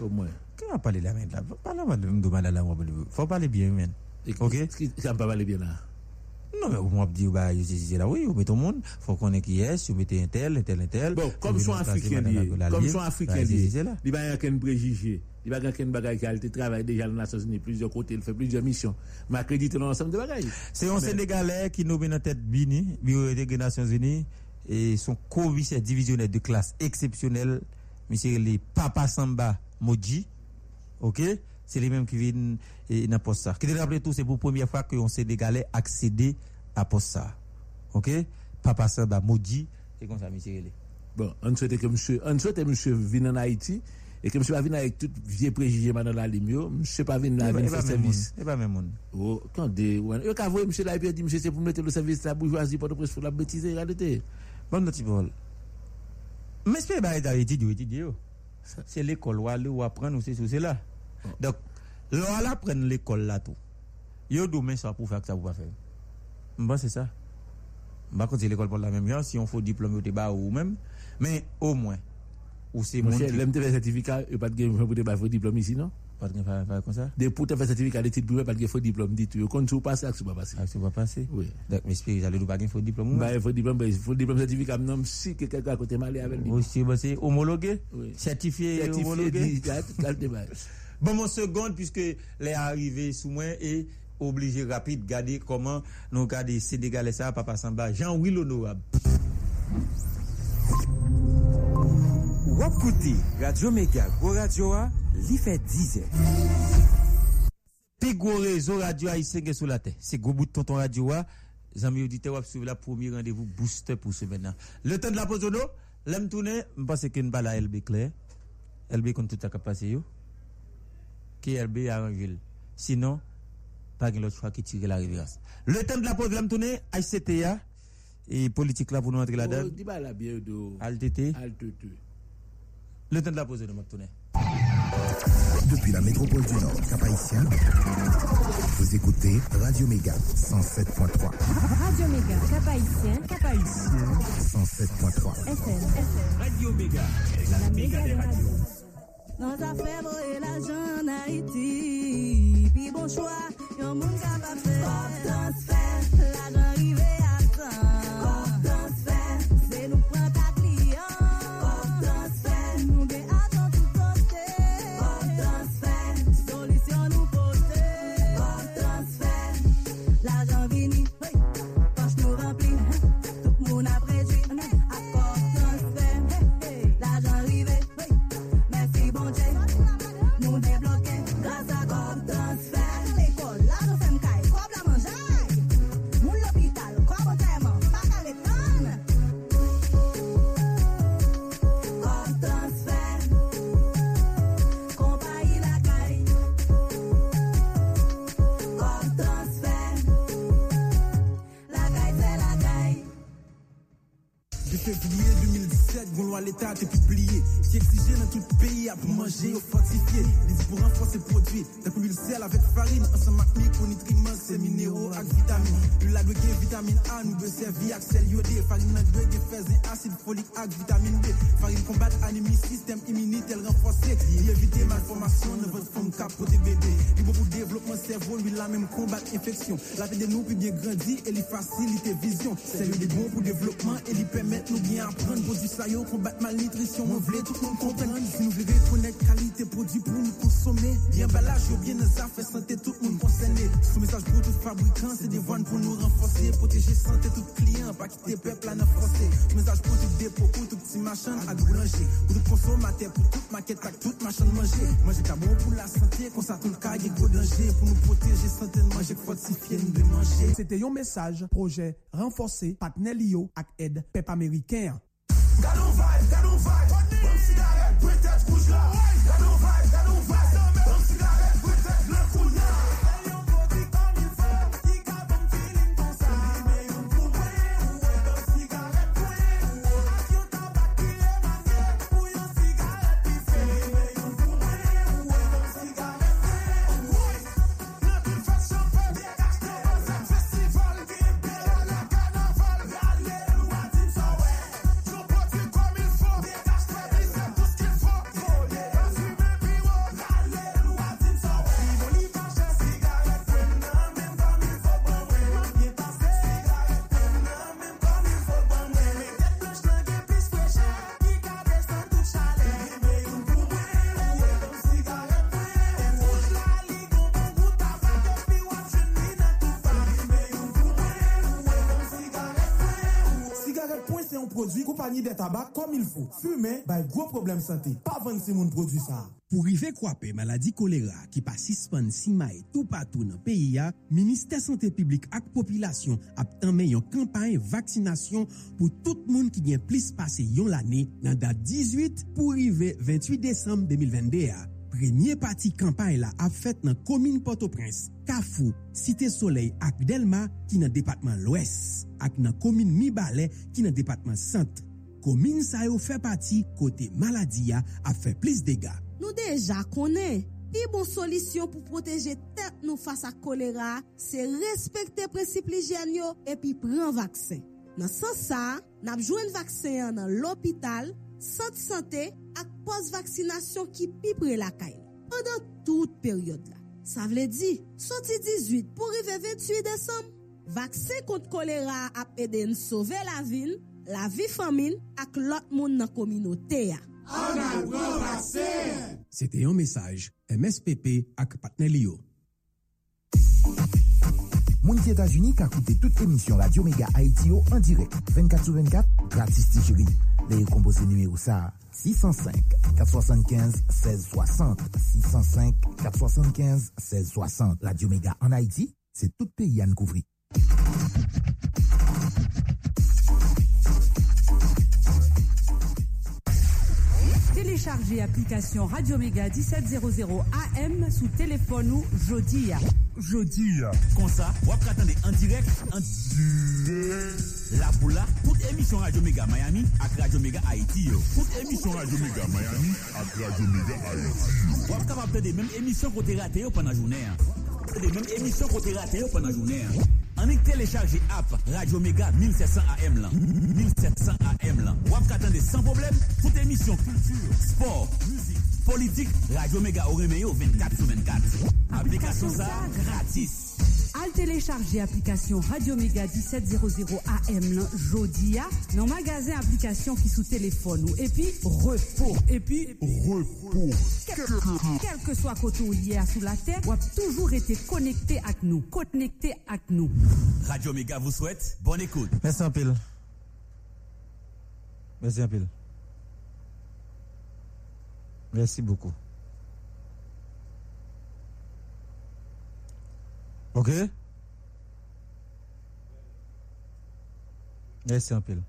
Au moins. Quand on parle de la main là, pas la de Mandela Lim, faut parler bien, man. OK? Ça me pas parler bien là? Non, mais on m'a dit, bah, là, oui, vous mettez tout le monde, faut qu'on ait qui est, vous mettez un tel, un tel, un tel. Bon, comme son africain comme son africain il va y avoir qu'un préjugé, il va y avoir qu'un bagage qui a été travaillé déjà dans les Nations Unies, plusieurs côtés, il fait plusieurs missions, mais accrédité dans l'ensemble de bagages. C'est un Sénégalais qui nous met dans tête Bini, Bureau des Nations Unies, et son commissaire divisionnaire de classe exceptionnel, monsieur les Papa Samba Moji, ok? C'est les mêmes qui viennent et dans poste ça. Qui te rappelle tout, c'est pour la première fois que un Sénégalais accédé à poste ça. Ok? Papa Samba Moji, c'est comme ça, monsieur. Bon, on souhaite que monsieur, on monsieur vienne en Haïti, et que monsieur va venir avec tout vieux préjugé maintenant la limio, monsieur pas venir là, Eh ben, eh ben, même service. monde. Eh ben, même monde. Oh, quand des, yo ka voye monsieur et il dit, monsieur, c'est pour mettre le service de la bourgeoisie, pour pour la bêtise, regardez. Bon, notre bol. Mais c'est pas dans l'étude, étudier. yo. C'est l'école où aller ou apprendre c'est c'est là. Donc, là, là, prendre l'école là tout. Yo demain ça pour faire que ça vous pas faire. Bon, c'est ça. Bah, quand c'est l'école pour la même chose, si on faut diplôme, au bas ou même. Mais au moins, ou c'est mon. Certificat, il pas de game pour te faire faux diplôme ici, non? Pas de faire faire comme ça? Des pour faire certificat d'études privées, pas de faux diplôme, dit tu, quand tu passes, ça va passer. Ah, ça va passer? Oui. Donc, mais c'est j'allais nous pas faux diplôme. Bah, il faut diplôme, bah, diplôme certificat, non, si que quelqu'un à côté malé avec lui. Aussi, bah, c'est homologué, Oui. certifié, homologué? ah. Bon, mon seconde, puisque les arrivés sous moi et obligé rapide garder comment nous garder Sénégalais ça, Papa Samba, Jean-Louis L'Honorable. Wap koute, Radio Mega, Go Radio a, li fe dize. Puis gros réseau radio haïtien qui est sur la terre. C'est gros bout tonton radio a. Amis auditeurs, vous suivez la premier rendez-vous booster pour ce maintenant. Le temps de la pause d'eau, l'aime tourner, je pense que nous pas la LB clair. LB compte tout à capacité yo. Qui LB arrange. le. Sinon, pas de l'autre choix qui tire la révérence. Le temps de la pause, l'aime tourner, HCTA et politique là pour nous entrer Oh, là-dedans. dis pas la bière de. Altete. Altete. Le temps de la pause, nous tourner. Depuis la métropole du Nord, Cap-Haïtien, vous écoutez Radio Méga 107.3. Radio Méga, Cap Haïtien, Cap Haïtien, 107.3. FM, Radio Méga, la méga des radios. Dans sa fait et l'argent en Haïti. Puis bon choix, yon moun capable faire. transfert, l'argent arrivé à temps. Goun lwa l'Etat te publiye Ki exije nan tout peyi ap manje ou fortifiye Pour renforcer le produit. T'as comme le sel avec farine, ensemble avec micronutriments, c'est minéraux avec vitamines. Le lac de vitamine A, nous peut servir avec sel iodé. Farine de gueule, fès et acide folique avec vitamine B. Farine combat anémie, système immunitaire renforcé. Il éviter malformation, ne votre forme capoter bébé. Il pour développement cerveau, lui la même combat infection. La vie de nous puis bien grandi et lui facilite vision. C'est lui bon pour développement et lui permettre nous bien apprendre. Produit ça combattre malnutrition. On voulait tout le monde comprendre. Nous voulons reconnaître qualité produit pour nous consommer. Somme, yon balaj yo byen nan zafè Sante tout moun konsene Sou mesaj boutou fabrikant Se devwane pou nou renfose Proteje sante tout kliyan Pa kite pepla nan franse Mesaj boutou depo Ou tout ti machan a dou lanje Boutou konsomate Pou tout maket tak tout machan manje Manje kabon pou la sante Konsa tout kage gwo danje Pou nou proteje sante Manje kvotifiye nou de manje Sete yon mesaj Proje renfose Patnelio ak ed Pep Ameriken Gadon vay, gadon vay Bom sigaret, bwetet, koujla Gadon vay compagnie des tabac comme il faut. Fumer, bah, gros problème santé. Pas 26 moun produit ça. Pour rive kwape maladi kolera ki pa sispan simay tou patou nan peyi ya, Ministè Santé Publique ak Popilasyon ap tanmen yon kampanye vaksinasyon pou tout moun ki gen plis pase yon l'anè nan dat 18 pou rive 28 Desem 2022 ya. Premye pati kampanye la ap fèt nan komine Port-au-Prince, Kafou, Site Soleil ak Delma ki nan Depatman l'Ouest ak nan komine Mibale ki nan Depatman Sante. komin sa yo fè pati kote maladi ya ap fè plis dega. Nou deja konen, pi bon solisyon pou proteje tet nou fasa kolera, se respekte precipe l'hijen yo epi pren vaksen. Nan san sa, nap jwen vaksen nan l'opital, sante sante ak pos vaksinasyon ki pi pre lakay. Pendan tout peryode la. Sa vle di, soti 18 pou rive 28 desem, vaksen kont kolera ap eden sove la vil, la vi famin ak lot moun nan kominote ya. An apro pase! Sete yon mesaj, MSPP ak Patnelio. Moun ki Etasuni ka koute tout emisyon Radio Mega Haitio an direk. 24 sou 24, gratis ti jeri. Le yon kombo se nime ou sa. 605-475-1660. 605-475-1660. Radio Mega an Haiti, se tout peyi an kouvri. Téléchargez application Radio Mega 1700 AM sous téléphone ou jodi. Jodi. Comme ça, vous attendez en direct, en la boula, toute émission Radio Mega Miami à Radio Mega Haïti. Toute émission Radio Mega Miami à Radio Mega Haïti. Vous êtes capable de même émission côté raté pendant la journée. Des mêmes émissions côté raté pendant la journée. On est téléchargé app Radio Mega 1700 AM là. 1700 AM là. Ou attendez sans problème toute émission culture, sport, musique, politique, Radio Mega au remeyo 24 sur 24. Application ça gratis. Al télécharger application Radio Mega 1700 AM lan jodi a nan magasin application qui sous téléphone ou et puis repos et puis repos quel que soit côté ou hier sous la terre ou a toujours été connecté avec nous connecté avec nous Radio Mega vous souhaite bonne écoute. Merci un pile. Merci un pile. Merci beaucoup. Ok? Merci un pile.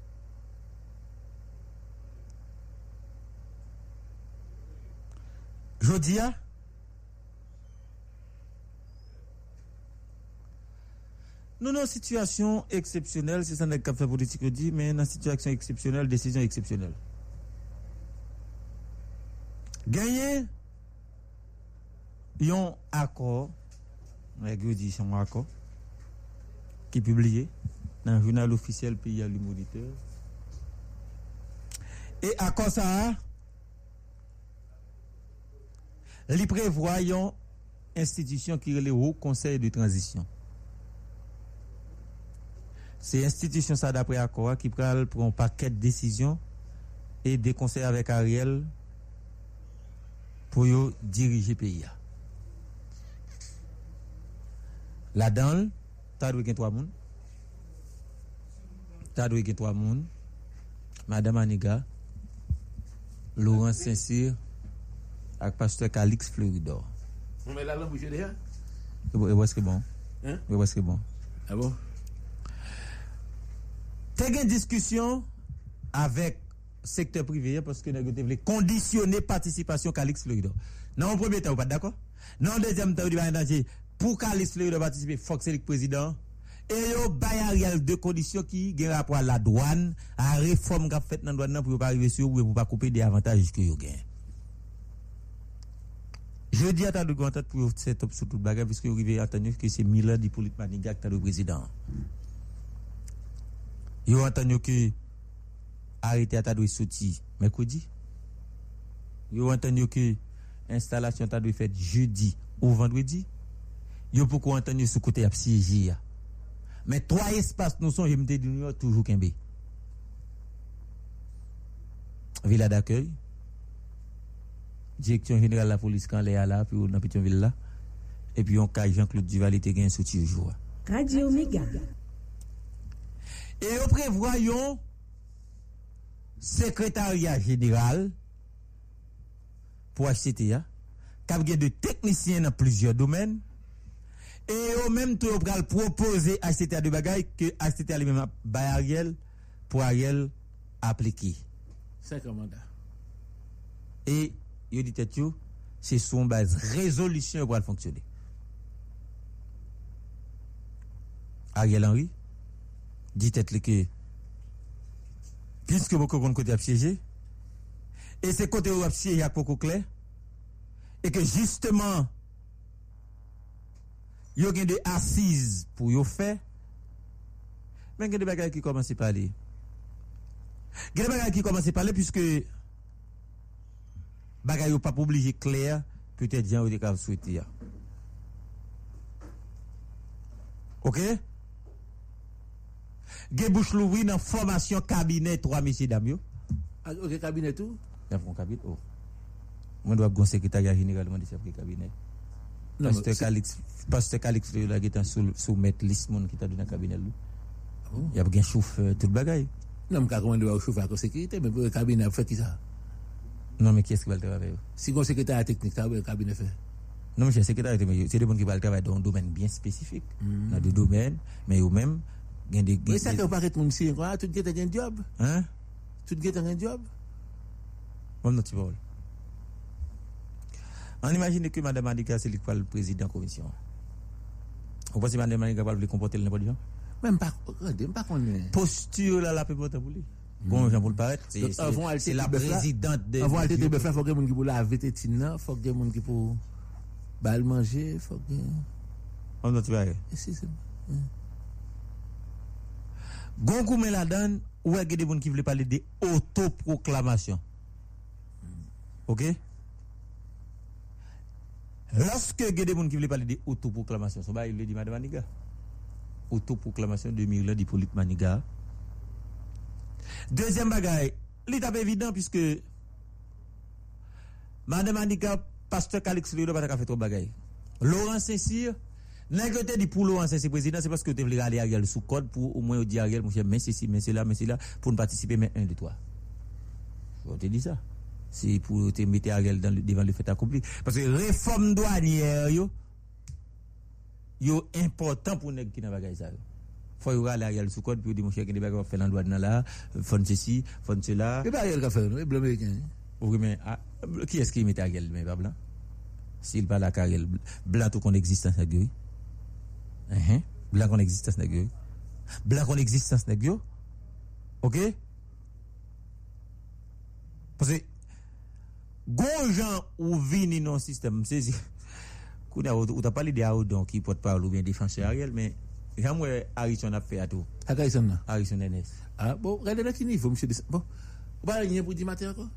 Jodia? Nous avons une situation exceptionnelle, c'est ça que fait politique dit, mais une situation exceptionnelle, décision exceptionnelle. Gagné yon accord, nèg yo son accord qui publié dans le journal officiel pays à moniteur. Et accord ça li prévoit yon institution qui est le Haut Conseil de transition. C'est institution ça d'après accord qui prend un paquet de décisions et des conseils avec Ariel pour diriger le pays. Là-dedans, t'as doué gen trois moun. T'as doué gen trois moun. Madame Aniga, Laurent Saint-Cyr, avec pasteur Calix Fleuridor. On met la langue bouche déjà Et où est-ce que bon? Hein? Et où est-ce que bon? Ah bon? T'as une discussion avec secteur privé parce que nous avons conditionner participation Calix Fleuridor. Non, en premier temps, vous pas d'accord? Non, en deuxième temps, vous dites, pour Calix Fleuridor participer, faut que c'est le président. Et yo bay Ariel deux conditions qui ont rapport à la douane, à la réforme qu'a faite dans la douane pour pas arriver sur ou pour pas couper des avantages que yo gagne. Je dis à ta de grand pour set up sur toute bagarre puisque vous arrivez que c'est Milan di Polit Maniga qui le président. Yo entendu que arrêté à ta doit sortir mercredi. Yo entendu que installation ta doit faite jeudi ou vendredi. Yo pourquoi entendu ce côté à siéger. Mais trois espaces nous sont, je me dis, toujours Kembe. Villa d'accueil, direction générale de la police quand elle est là, puis dans Pétionville là. Et puis on cas Jean-Claude Duval était gain sorti jour. Radio Méga. Et nous prévoyons secrétariat général pour HCTA, qui a de techniciens dans plusieurs domaines. Et au même temps, on va proposer HCTA de bagaille que HCTA lui-même Ariel pour Ariel appliquer. C'est un mandat. Et il dit yo, c'est son base résolution pour fonctionner. Ariel Henry dit que puisque beaucoup de côté siégé et c'est côté où a siégé à beaucoup clair et que justement yo gen des assises pour yo faire mais gen des bagages qui commencent à parler gen des bagages qui commencent à parler puisque bagay yo pas obligé clair peut-être gens yo te souhaiter OK? Gen bouche louvri dans formation cabinet trois messieurs dames yo. Ah, OK cabinet tout? Dans un cabinet oh. Moi dois gon secrétariat général de de. Non, Pasteur mais c'est- Calix Pasteur Calix Fleury qui est sous sous mettre liste monde qui t'a donné dans cabinet lui. bon? Il y a bien chauffeur tout bagay. Non, mais comment doit chauffeur à sécurité, mais le cabinet fait qui ça? Non mais qui est-ce qui va le travailler? Si vous secrétaire technique, le cabinet fait. Non, monsieur, secrétaire, mais c'est des gens qui vont travailler dans un domaine bien spécifique, Mm. dans deux domaines, mais eux-mêmes, a des. Mais ça peut paraître mon si, quoi, tout le monde a un job? Hein? Tout le monde a un job? Bon, non, tu vois. On imagine que Mme Andika, c'est le président de la commission. Vous pensez que Mme Andika va le comporter n'importe quoi? Même pas, regardez, pas qu'on est. Posture là, la pour lui. Bon, Jean pour le paraître, c'est- la présidente de. Avant d'aller te faire, faut que les gens qui pour laver tes tines, faut que les gens qui pour manger, faut que. Bon, vois. Et si, c'est. Gonkou mais la donne, ou est-ce que des gens qui veulent parler de autoproclamation? Ok? Lorsque il y a des gens qui veulent parler de autoproclamation, ça va, il le dit Madame Maniga. Autoproclamation de Mirla d'Hippolyte Maniga. Deuxième bagaille, l'étape évident puisque Madame Maniga, pasteur Calix Léo, pas fait trop bagaille. Laurent Saint-Cyr, Nèg yo te dit pour Laurent Saint-Cyr président, c'est parce que tu voulais aller Ariel sous code pour au moins dire Ariel, mon cher, mais ceci, mais cela, mais cela, pour ne participer, mais un de toi. On te dit ça. C'est pour te mettre Ariel dans le, devant le fait accompli. Parce que réforme douanière, yo, yo important pour nèg qui n'a pas ça. Faut y aller Ariel sous code pour dire, mon cher, qu'il y a bagages faire dans douane là, font ceci, font cela. Et pas Ariel qui fait, non, blanc américain. Oui, mais ah, qui est-ce qui met Ariel, mais pas blanc? S'il parle à Ariel, blanc tout qu'on existence nèg yo, oui. Mhm. Blanc qu'on existence nèg yo. Blanc qu'on existence nèg yo. OK? Parce que gon jan ou vini non système c'est Kounya, ou ou t'as parlé de Aoudon qui porte parole ou bien défenseur Ariel, mais j'aime ouais Harrison a fait à tout. À Harrison Harrison NS. Ah, bon, regardez là qui niveau, monsieur. Des- Bon, vous parlez rien pour dire matin encore?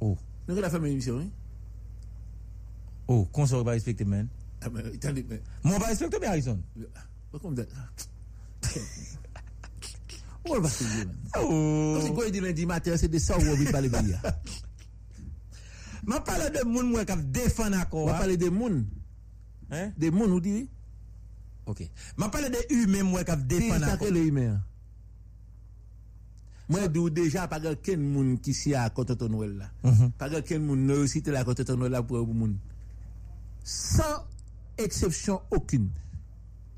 Oh. Nous avons fait une émission, oui Oh, consort va respecter, man. Ah, mais attendez, mais. Mon va respecter, mais Harrison. Pourquoi on me dit. On va se dire, man. Oh. Comme si quoi il dit lundi matin, c'est de ça où on veut parler de hier. Ma pale de moun mwen kap defan akor. Ma pale de moun. Hein? De moun ou diri. Ok. Ma pale de yume mwen kap defan akor. Ti sakè le yume an. Mwen so, dou deja page ken moun ki si a kote ton wèl la. Mhm. Uh -huh. Page ken moun nou si te la kote ton wèl la pou ou moun. San eksepsyon okun.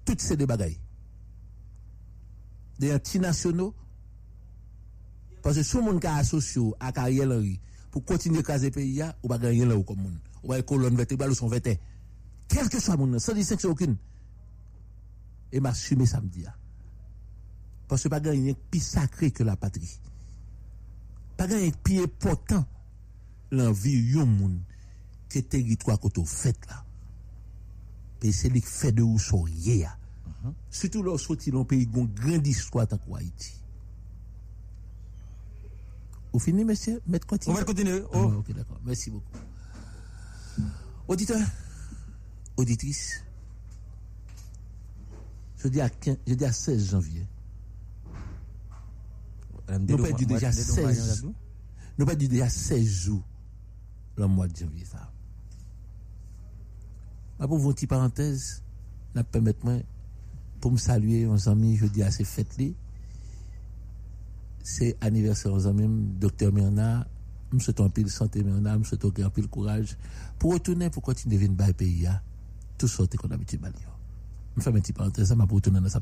Tout se de bagay. De yon ti nasyonou. Pase sou moun ka asosyo ak a yel anri. Pour continuer à caser pays, ya, ou pas gagner là ou comme moun. Ou pas colonne vertébrale ou son verté. Quel que soit moun, sans distinction aucune. Et m'assumer samedi. Parce que pas gagner plus sacré que la patrie. Pas gagner plus important l'envie yon moun que territoire koto fait là. Et c'est lui qui fait de son yé. ya. Surtout lorsque tu dans pays gon grande histoire tant que Haïti. Vous finissez, monsieur? On va continuer. Ah, Oh. ok, d'accord. Merci beaucoup. Auditeur, auditrice, je dis à, 15 je dis à 16 janvier. Nous perdu déjà 16 Nous perdu déjà 16 jours le mois de janvier. Ça. Ah, pour vous, une petite parenthèse, n'a permettre moi pour me saluer mes amis, je dis à ces fêtes-là. C'est anniversaire aux amis, docteur Mirna. Je souhaite un pile santé Mirna, je souhaite un pile courage pour retourner, pour continuer venir dans le pays. hein. Tout sorte qu'on a habitué à Je fais une petite parenthèse, ça m'a pour retourner dans ça.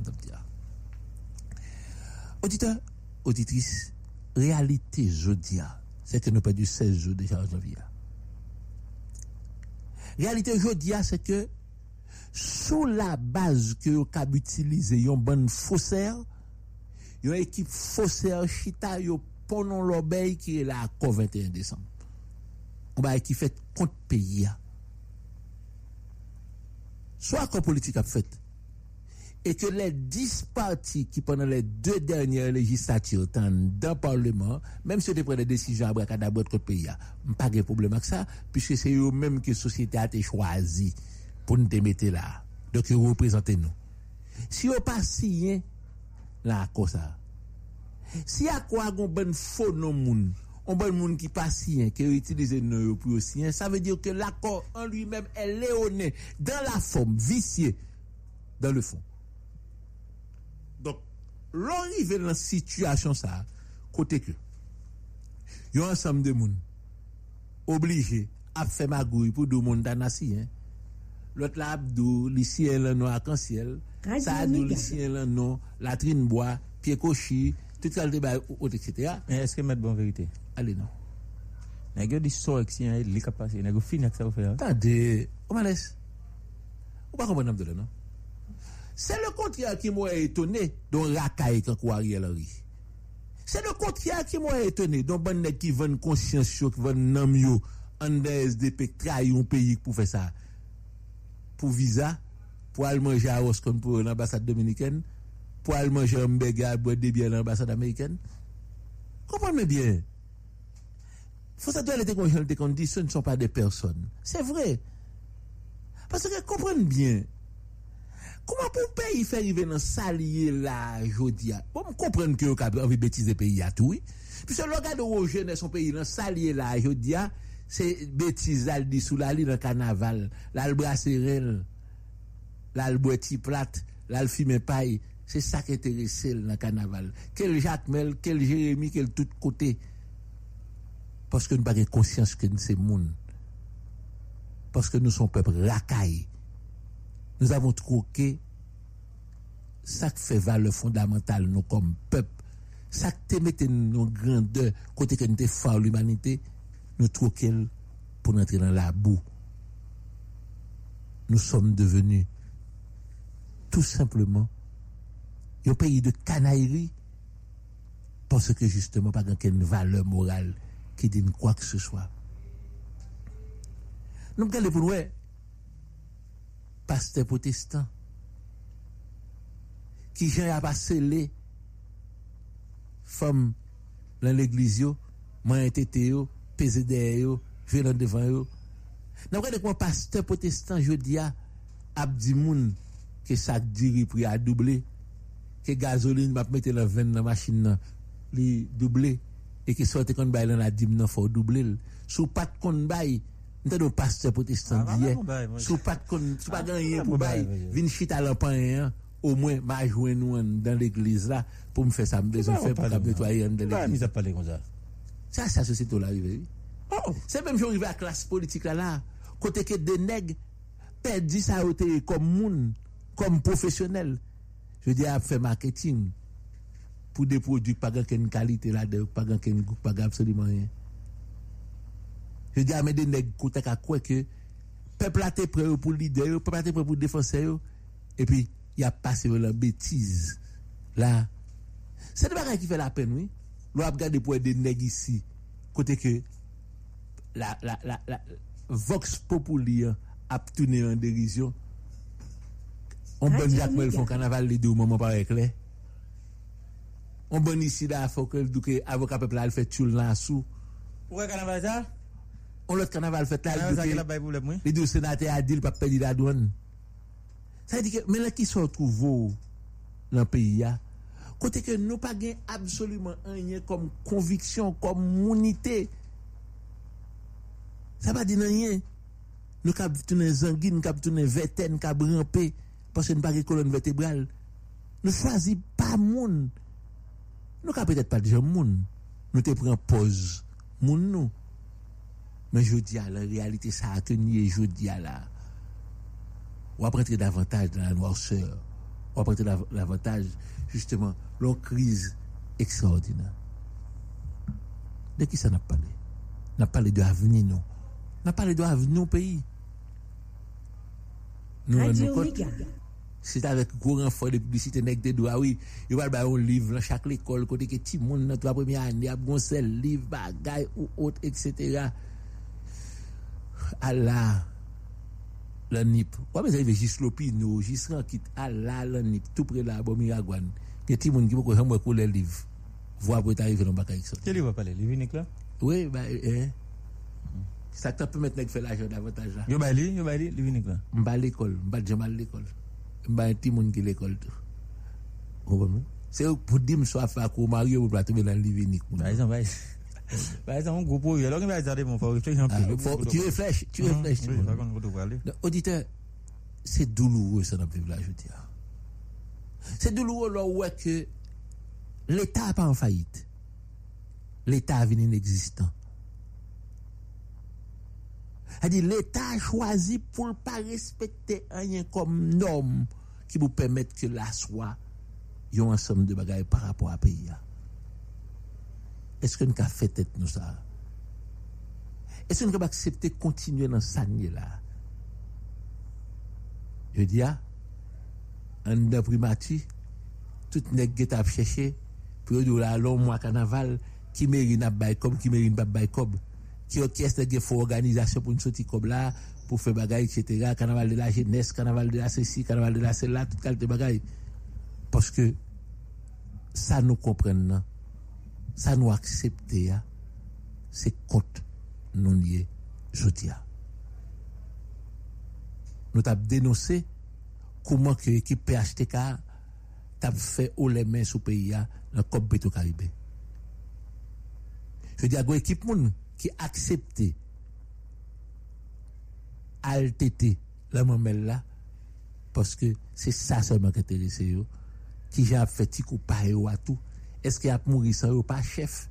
Auditeur, auditrice, réalité jodia, c'est que nous perdu 16 jours déjà en janvier. Réalité jodia, c'est que sous la base que vous utilisé une bonne faussaire, yon ekip foser chita yon ponon lobey ki e la akon 21 Desembre. Ou ba ekip fet kont peyi ya. So akon politik ap fet. E ke le 10 parti ki pwennan le 2 dernyer legislatir tan dan parleman, menm se te prene desijan abra kadabot kont peyi ya, mpa gen problem ak sa, pwiske se yo menm ki sosyete a te chwazi pou nou te mette la. Dok yo reprezenten nou. Si yo pa siyen comme ça, si à quoi un bon faux non moun, un bon moun qui pas signé, qui utilise nous pour signer, ça veut dire que l'accord en lui-même est léoné dans la forme, vicié dans le fond. Donc, l'on arrive dans la situation ça, côté que, y a un ensemble de moun, obligé à faire magouille pour deux monde dans hein. L'autre là, abdou, l'ici est le nom arc-en-ciel, Radio ça a dit Omega. l'ici est le nom, latrine bois, pied cochi, tout ça le débat, etc. Mais est-ce que mettre bonne vérité? Allez, non. Nèg yo di so ek si yon li ka pase, nèg yo fin ak sa ou fe. hein? Attendez, on m'a laisse. Ou pas comprendre de là, non? C'est le contraire qui m'a étonné dont racaille quand Ariel Henry. C'est le contraire qui m'a étonné dont bon nèg qui vend conscience qui vend nam yo, en des SDP trahi un pays pour faire ça. Pour visa, pour aller manger à Oscon pour l'ambassade dominicaine, pour aller manger un mbega, boire des bières à l'ambassade américaine. Comprenez bien. Doit être conscient qu'on dit ce ne sont pas des personnes. C'est vrai. Parce que comprenez bien. Comment pour pays faire arriver dans salier là, jodia? Bon, comprendre que vous avez envie de bêtiser pays à tout, oui. Puisque le gars de Roger dans son pays, dans salier là, jodia, se betiz lal di sou lali nan kanaval, lal brase rel, lal bweti plat, lal fime pay, se sak enterese l nan kanaval. Kel jatmel, kel jeremi, kel tout kote, paske nou bagay konsyans ke nou se moun, paske nou son pep rakay, nou avon troke, sak fe vale fondamental nou kom pep, sak te mette nou grande kote ke nou te faw l'umanite, nous troqué pour entrer dans la boue. Nous sommes devenus tout simplement un pays de canaillerie parce que justement pas aucune valeur morale qui dit quoi que ce soit. nous regardons pour nous, pasteur protestant, qui j'ai à passer les femmes dans l'église, moi, tété, pesé derrière, yo, regardons comment pasteur protestant, je dis, a dit moun, que ça diri prix a doublé, que gasoline va mettre la veine dans la machine, nan, li doublé, et que sorte kon bay nan, de bay, pasteur protestant Ah, Sous pas de kon, sous pas Ah, pour bah, bay, vin chita hein, au moins, m'a nous dans l'église là, pour me faire ça, me besoin faire on pour parle, nettoyer en de l'église. Ça ça. Ça, c'est la société là arrivé. oui. C'est même si on arrive à la classe politique là, là, côté que des nègres perdent au té- comme moun, comme professionnel. Je dis à faire marketing pour des produits pas de qualité là, pas de goût, pas absolument rien. Je dis à mes des nègres côté à quoi que peuple a été prêt pour leader, peuple a été prêt pour défenseur, et puis il a passé la bêtise là. C'est des bagages qui fait la peine, oui. Lo ap gade pou e de neg isi, kote ke la, la, la, la vox populi ap toune an derisyon, on bon jak mwen fon kanaval li di ou maman parek le. On bon isi da fokel duke avoka pepla al fet choul lan sou. Ouwe kanaval sa? On lot kanaval fet la duke, li di ou senate adil pa pedi la douan. Sa di ke, men la ki sou trouvo lan peyi ya, côté que nous pas gain absolument rien comme conviction, comme unité. Ça va dire rien. Nous cap tourner zanguine, cap tourner vertaine, cap ramper, parce que nous pas colonne vertébrale. Nous choisis pas moun. Nous cap peut-être pas déjà moun. Nous te prend pause. Nous. Mais je dis à la réalité, ça a tenu je dis à la. Va rentrer davantage dans la noirceur. Dav- davantage, justement, dans crise extraordinaire. De qui ça n'a parlé? N'a parlé de l'avenir, non. N'a parlé de l'avenir au pays. Nous, nous, c'est avec gros renfort de publicité nek de doigts oui il va ba un livre dans chaque école côté que ti monde dans trois première année a seul livre bagay ou autre etc. Allah lan nip. Wame zay ve jislopi nou, jisran kit ala lan nip, tout pre la abomi agwan. Ke ti moun ki mou kon mwen kou le liv. Vwa pou ete arrive nan baka yik sot. Ke liv wapale? Liv inik la? Oui, ba, eh. eh. Sak ta pou met nek fe la jod avantaj la. Yo bay li? Yo bay li? Liv inik la? Mba l'ekol, mba djemal l'ekol. Mba ti moun ki l'ekol tou. Mwen mwen? Se yo pou di mswa fa kou marye ou platou men nan liv inik. Ba, yon bay si. par exemple, un groupe, mon faut réfléchir un Ah, peu. tu réfléchis tu Mhm, réfléchis auditeur c'est douloureux ça dans le village je dis ah. c'est douloureux là où est que l'état n'est pas en faillite l'état a venu inexistant c'est-à-dire l'État a choisi pour ne pas respecter rien comme norme qui vous permettre que la soit un ensemble de bagages par rapport à pays. Est-ce que nous avons fait tête nous ça? Est-ce que nous avons accepté de continuer dans ça là? Je dis, ah, en de primati, tout nèg qui t'a cherché, pour là, long mois carnaval, qui mérite bail comme, qui mérite bail comme, qui orchestre qui faut organisation pour une sortie comme là, pour faire bagaille, etc. Carnaval de la jeunesse, carnaval de la ceci, carnaval de la celle-là, toute qualité de bagaille. Parce que, ça nous ça nous accepte, hein. c'est compte nous lié, ah. Nous avons dénoncé comment que l'équipe PHTK t'a fait haut les mains sous le pays hein, dans le Beto Caribé. Je dis à une équipe qui a accepté altéter la mamelle là parce que c'est ça seulement qui intéresse yo qui j'ai fait petit coup pas yo eske ap mouri san yo pa chef,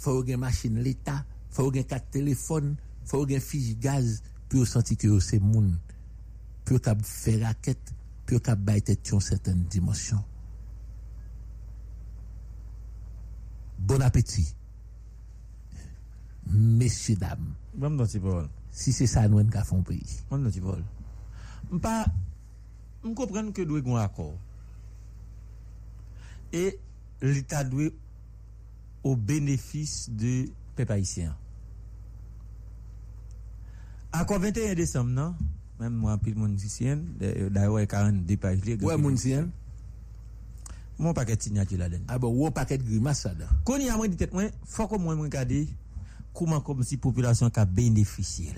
fò ou gen machin l'Etat, fò ou gen kat telefon, fò ou gen fij gaz, pi ou santi ki yo se moun, pi ou kap fè raket, pi ou kap bayte tyon seten dimensyon. Bon apeti, mesye dam, si se sa nouen ka fon peyi. Mpa, mkopren ke dwe gwen akor, e L'État doit au bénéfice de peuple haïtien. Akor 21 décembre, non? Même moi, pile moun sisien, d'ailleurs, 42 pages. li, Ouais, moun sien. Mon paquet de signature là-dedans. Ah bon, ou paquet de grimace ça. Quand il y a moins de tête, moi, faut que moi, moi, regarder comment, comme si population qui a bénéficié.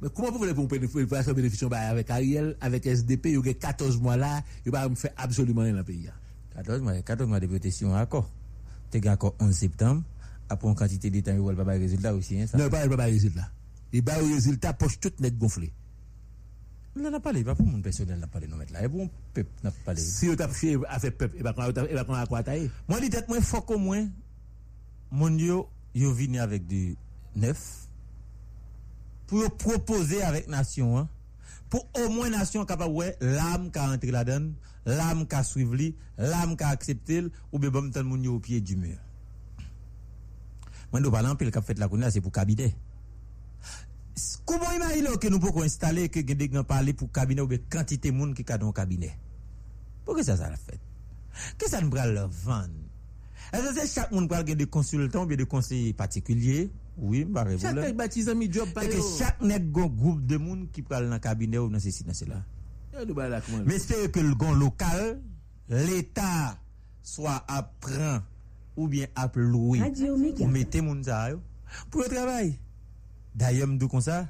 Mais comment vous voulez pour faire bénéficier bah, avec Ariel, avec SDP, il y a 14 mois là, il va faire absolument rien dans le pays. 14 mwa, 14 mwa depi yo te si yon akor. Te gen akor 11 septem, apon kantite de tan yo wèl ba bay rezultat ou si yon sa. Non, ba yon ba bay rezultat. Yon bay rezultat poch tout net gonfle. Mwen la la pale, pa pou moun personel la pale nou met la. E pou moun pep na pale. Si yo tap fye a fe pep, e bakon akwa taye. Mwen li tet mwen fok ou mwen, moun yo yo vini avèk di 9, pou yo propose avèk nasyon an, pou ou mwen nasyon kapab wè, lam ka antre la den, lam ka suiv li, lam ka akseptel, ou be bom tan moun yo ou piye du mur. Mwen do palan pil kap fet la koun la, se pou kabide. Kou bon ima ilo ke nou pou kon installe, ke gen dek nan pale pou kabine ou be kantite moun ki ka don kabine. Pou ke sa sa la fet? Ke sa nou pral la van? E se se chak moun pral gen de konsultan ou be de konseye patikulye, Oui, bah, Chaque nèg baptise mi job pa Et que chaque nèg gon groupe de monde qui prend dans le cabinet ou dans ceci, dans cela. Mais c'est que le gon local, l'État soit apprend ou bien à louer. Radio Méga. Ou mettez moun yo pour le travail. D'ailleurs, m'dou comme ça,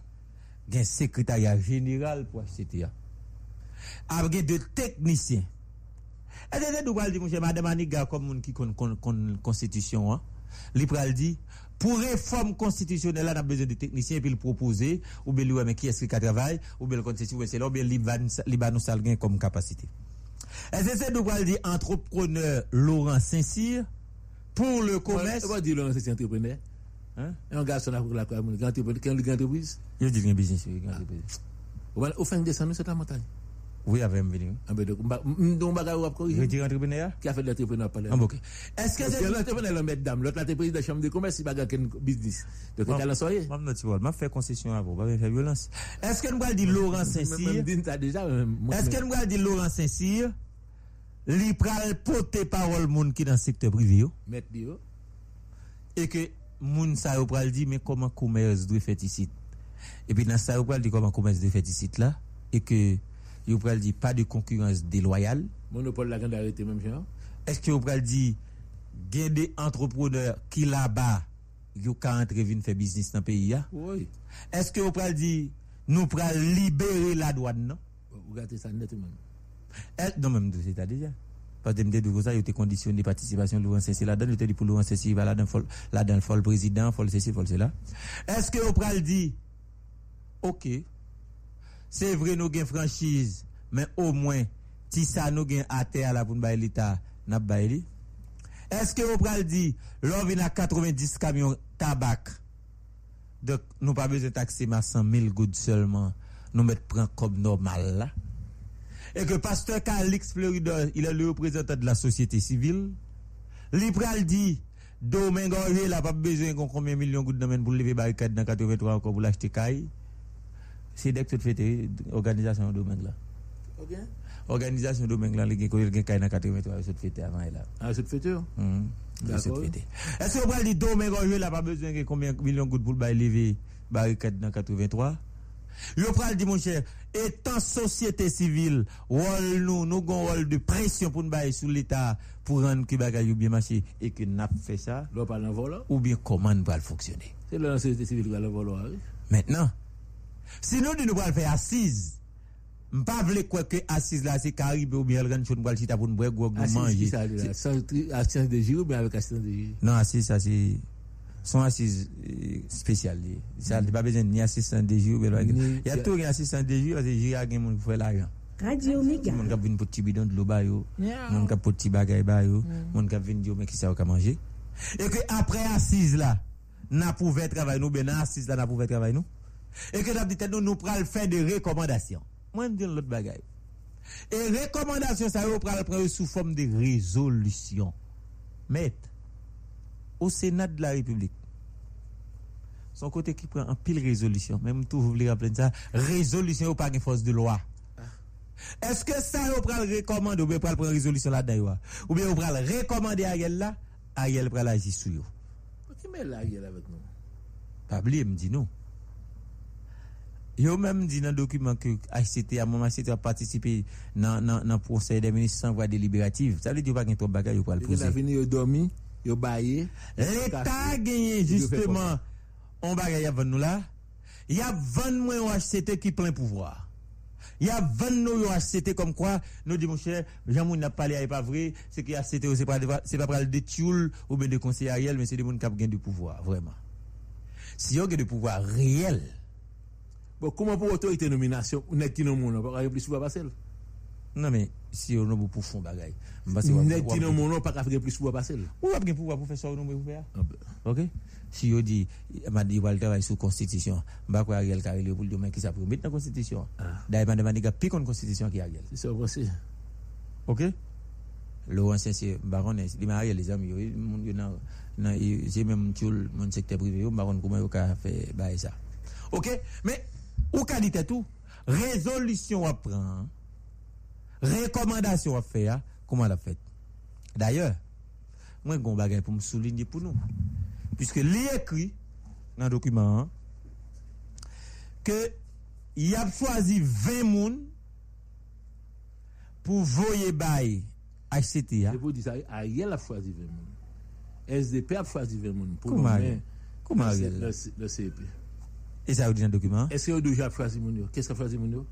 gen secrétariat général pour HCTA. Avec de techniciens. Et de nous mon cher, madame Aniga, comme moun qui kon constitution, hein, li pral di, pour réforme constitutionnelle, là, on a besoin de techniciens, et puis le proposer, ou bien lui, mais qui est-ce qui a travaillé, ou bien le constitution, c'est là, ou bien li va li ba nous comme capacité. Et c'est ça, nous pral di, entrepreneur Laurent Saint-Cyr, pour le commerce. On va dire, Laurent, c'est entrepreneur. Hein? Et un garçon a la quoi, quelle grande entreprise? Je dis un business, oui, grand entreprise. Au au fin de descendre, c'est la montagne. Oui, avec Mbeling. Ah, donc, bagaille ou après Retire entrepreneur Qui a fait l'entrepreneur par là. Est-ce que c'est l'entrepreneur, la mesdames L'autre, la président de la chambre de commerce, il bagaille qu'un business. Donc, on a la soirée. Mme Notibol, m'a fait concession avant, m'a fait violence. Est-ce que nous allons dire Laurent Saint-Cyr Est-ce que nous allons dire Laurent Saint-Cyr Li pral pote parol moun ki nan sektor privi yo. Met di yo. E ke moun sa yo pral di, men koman koumez dwe fetisit. E pi nan sa yo pral di koman koumez dwe fetisit la, e ke... que yo pral di pas de concurrence déloyale. monopole la grande arrêté, même genre. Est-ce que vous pral di gen des entrepreneurs qui là-bas yo ka entre vin faire business dans le pays ya? Oui. Est-ce que vous pral di nous pral libérer la douane non? Vous regardez ça net, même. Elle, non, même c'est déjà. Parce que me dit ça, il était conditionné participation de Laurent Saint-Cyr là-dedans, il était dit pour Laurent Saint-Cyr, va là-dedans, là-dedans, faut le président, faut le ceci, faut le cela. Est-ce que vous pral dit, ok, Se vre nou gen franchise, men o mwen, ti sa nou gen ate ala pou nou bay li ta, nap bay li. Eske ou pral di, lor vin a 90 kamyon tabak, dek nou pa beze takse ma 100.000 goud seulement, nou met pran kob normal la. E ke pasteur Kalix Florida, il a le reprezentant de la sosyete sivil, li pral di, do men gorye la pa beze kon konbyen milyon goud nan men pou leve barikad nan 83 kon pou lachte kaye, C'est dès que tu fais organisation Domingue là. Ok. Organisation Domingue là, il y a un caille dans 83, ça fait avant là. Ah, c'est fait, oh? Mhm. D'accord. Est-ce que vous allez dire Domingue il n'a pas besoin de combien de millions de gouttes pour lever barricade dans 83? Yo pral di mon cher, étant société civile, rôle nous, nous avons un rôle de pression pour nous bailler sur l'État pour rendre que bagay yo bien marché et que n'a fait ça. Parle volant. Ou bien comment nous va fonctionner. C'est la société civile qui va le volant. oui. Maintenant, Sinon di nou pral fè asiz. Mpa vle kwe ke asiz la se karib ou bien el ren chon pral chita pou nou bwe gwo gwo manje. Asiz ki sa li la? Asiz de jiri ou bien avèk asiz de jiri? Non asiz sa se... Son asiz eh, spesyal li. Sa mm. li pa bezen ni asiz san de jiri ou bien avèk... Ya tou gen asiz san de jiri ou se jiri a gen moun pou fè la gen. Radio Omega. Moun kap vin pou ti bidon dlo ba yo. Moun kap pou ti bagay ba yo. Mm. Moun kap vin diyo men ki sa ou ka manje. E ke apre asiz la, na pou vè travay nou, ben asiz la na pou vè travay nou. Et que dit nous nous pral faire des recommandations. Moi me dis l'autre bagay. Et recommandations ça pral prendre sous forme de résolution. Mais au Sénat de la République son côté qui prend un pile résolution, même tout vous voulez rappeler ça, résolution ou pas une force de loi. Est-ce que ça, vous pral recommander ou bien pral prendre résolution là-dedans, ou bien vous recommander à Ariel là, Ariel pral agir sur yo? Qui met est avec nous? Pas oublier, me dit non. Yo même dit dans le document que HCT a moment HCT a participé dans dans conseil des ministres sans voix délibérative. Ça veut dire pas qu'il y a trop de bagages pour le Et que la poser. vini yo dormi, yo baye. L'État a gagné justement on bagage à nous là. Il y a 20 moins un HCT qui plein pouvoir. Il y a 20 nous un HCT comme quoi nous dit mon cher, Jean moun n'a parlé est pas vrai, c'est que HCT c'est pas c'est pas pour le détioul ou bien de conseiller Ariel mais c'est des gens qui ont du pouvoir vraiment. Si on a du pouvoir réel, Bon, comment pour autorité nomination, net qui non mon, pas plus pouvoir passer. non mais si on a pour fond bagage. Net qui non mon, pas faire plus pouvoir passer. Ou pas pouvoir pour faire ça ou non pour faire? Ah ben. OK Si yo dit m'a dit va travailler sur constitution, ba quoi Ariel Carré pour dire mais qui ça pour mettre dans constitution. D'ailleurs m'a demandé gars pire constitution qui Ariel. C'est ça aussi. OK Laurent c'est baron il m'a Ariel les amis c'est même mon secteur privé baron comment yo ka faire bail ça. OK Mais ou dit tout? Résolution à prendre recommandation à faire comment l'a fait D'ailleurs, moi j'ai un bagage pour me souligner pour nous. Puisque li écrit dans le document hein, que il a choisi 20 moun pour voyer bail HCTA. Je vous dis ça, Ariel a choisi 20 moun. SDP a choisi 20 moun. Pour Comment Ariel? Comment le- Ariel? Le le CEP. Et ça vous dit le document Est-ce que vous déjà choisi moun yo? Qu'est-ce que choisi moun yo?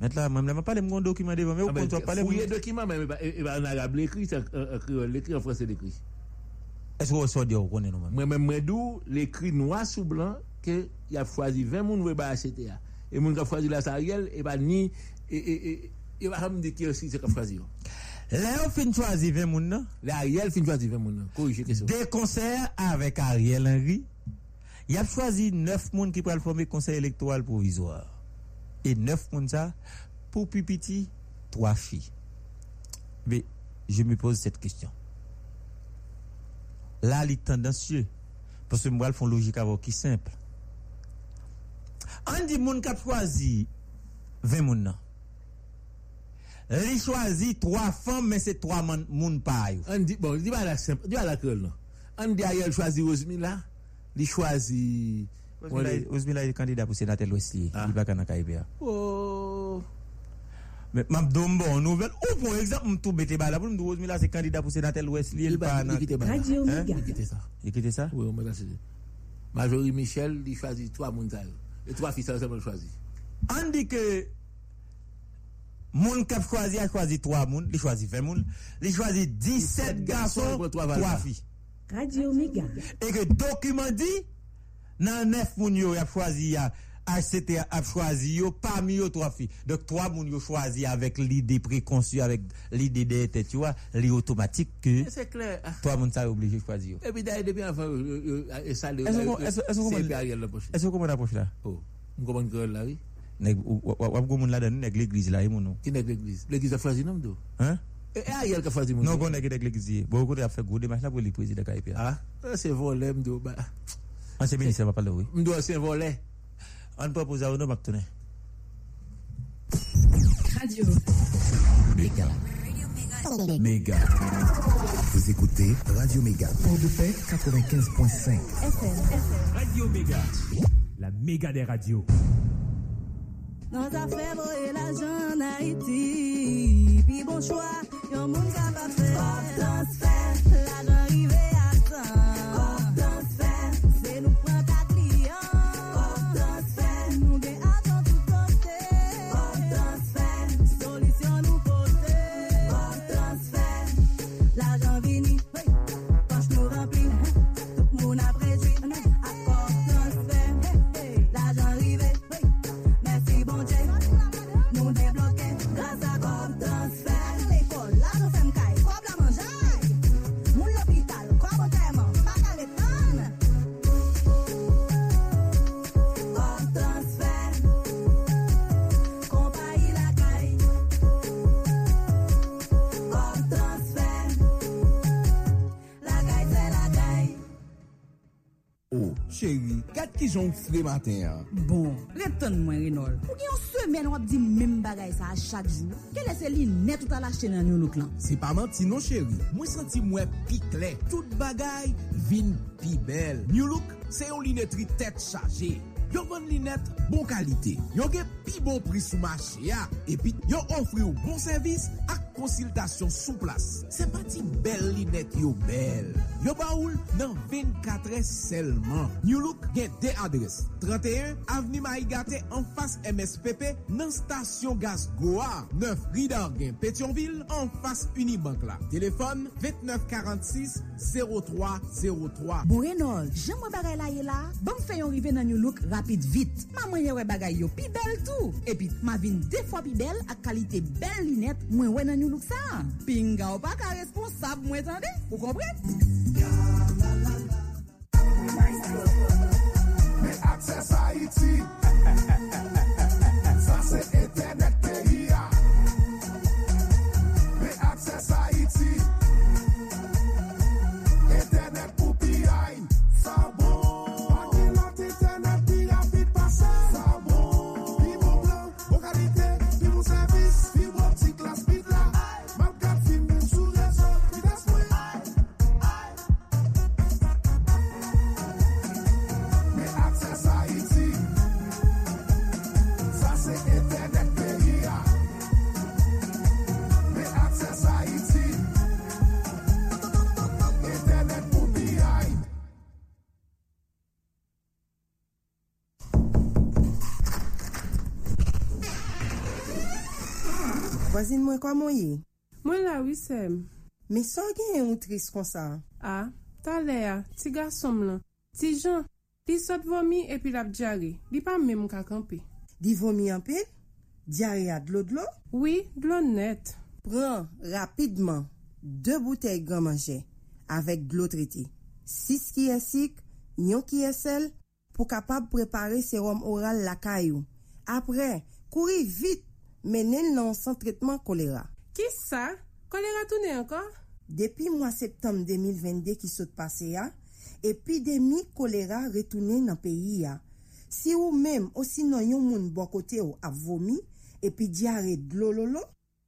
Maintenant, moi, je ne parle de mon document devant, Ah vous ben, comptez parler Fouillez le document, mais il va en arabe l'écrit, en- en créole, l'écrit en français l'écrit. Est-ce que vous sortez vous connaissez nous Moi-même, moi, d'où l'écrit noir sur blanc que il a choisi 20 moun qui va acheter. Et moun qui a choisi la Ariel, et pas ni, et, et, et, il va me dire qui aussi c'est qui a choisi. yo. Là, on fin choisir 20 moun, non? Là, Ariel fin choisi 20 moun. Corrigez question. Des concerts avec Ariel Henry, il a choisi 9 moun qui pourraient former conseil électoral provisoire. Et 9 moun ça, pour Pipiti, 3 filles. Mais je me pose cette question. Là, il est tendancieux. Parce que moi, font logique avec qui simple. On dit moun qui a choisi 20 moun nan. Li choisi 3 femmes, mais c'est 3 moun pa yo. On dit, bon, dis pas la simple, dis pas la non. On dit Ariel choisi Rosemilla, il choisi. Osmila est candidat pour sénateur Wesley. Il va kana KPA. Oh. Mais m'a donne bon nouvelle ou pour exemple me tout bête bala dire Osmila c'est candidat pour sénateur Wesley il pas il quitte Bala. Radio Hein? Ça. Il quitte ça Oui, on m'a dit. Majorie Michel, il choisit trois moun ça yo. Et trois filles ensemble choisi. On dit que moun a choisi a choisi 3 moun, il choisi 20 moun, il choisi 17 garçons, 3 filles. Radio Méga. Et que document dit dans 9 moun yo a choisi a HCT a choisi yo parmi yo 3 filles. Donc 3 moun yo choisi avec l'idée préconçue avec l'idée de tête, tu vois, li automatique que C'est clair. 3 moun ça obligé de choisir. Et puis d'ailleurs, depuis avant, euh, euh, ça, le- Est-ce que- euh, vous comprenez- l'approche là Oh, vous comprenez que là, oui? Ou ou- ou moun là l'église là et. Qui que l'église? L'église a choisi nom d'eau. Hein E, e a yel ka fati moun. Non kon negi dek l'egliziye. Bo kote ap fek gode mach la pou li prezide ka ah, epya. Ha? Se volè mdou ba. An se minister pa pale wè. Mdou se volè. An pa pou zavou nou map toune. Radio. Mega. Mega. Vous écoutez Radio Mega. Port de paix 95.5. FM. FM. Radio Mega. La méga des radios. Nan zafè bo e la jan na iti Pi bon chwa, yon moun ka pa fè Pop dans fè, la jan rive chéri, kat ki jon fre matin. Bon, retan mwen Renol. Ou gen yon semen wap di mem bagay sa a chak jou. Ke lese li net ou talache nan yon louk lan. Se pa manti non chéri, mwen senti mwen pikle. Tout bagay vin pi bel. New Look se yon linetri tet chaje. Yo van linet bon kalite. Yo gen pi bon pri sou mache ya. Ah. Epi yo ofri ou bon servis ak konsiltasyon sou plas. Se pati bel linet yo bel. Yo baoul nan 24 selman. New Look gen de adres. 31 Aveni Mahigate an fas MSPP nan stasyon gas Goa. 9 Ridar gen Petionville an fas Unibank la. Telefon 2946 0303. Buenol, jen mwen bagay la ye la. Bon fèyon rive nan New Look rapid vit. Maman yewe bagay yo pi bel tou. Epi ma vin defwa pi bel ak kalite bel linet mwen wè nan New Look. moulouk sa. Pinga ou pa ka responsab mwen tande. Ou kompren? Magazin mwen kwa mwen ye? Mwen la wisem. Me son gen yon tris kon sa? A, ta le a, ti gasom lan. Ti jan, li sot vomi epi lap diare. Li pa mwen mwen kakampi. Di vomi anpe? Diare a dlo dlo? Oui, dlo net. Pren rapidman 2 bouteille gran manje avek dlo triti. 6 ki esik, nyon ki esel pou kapab prepare serum oral lakayou. Apre, kouri vit menen nan san tretman kolera. Ki sa? Kolera toune ankon? Depi mwa septem 2022 ki sot pase ya, epidemi kolera retoune nan peyi ya. Si ou mem osi nan yon moun bokote ou ap vomi, epi diare dlololo,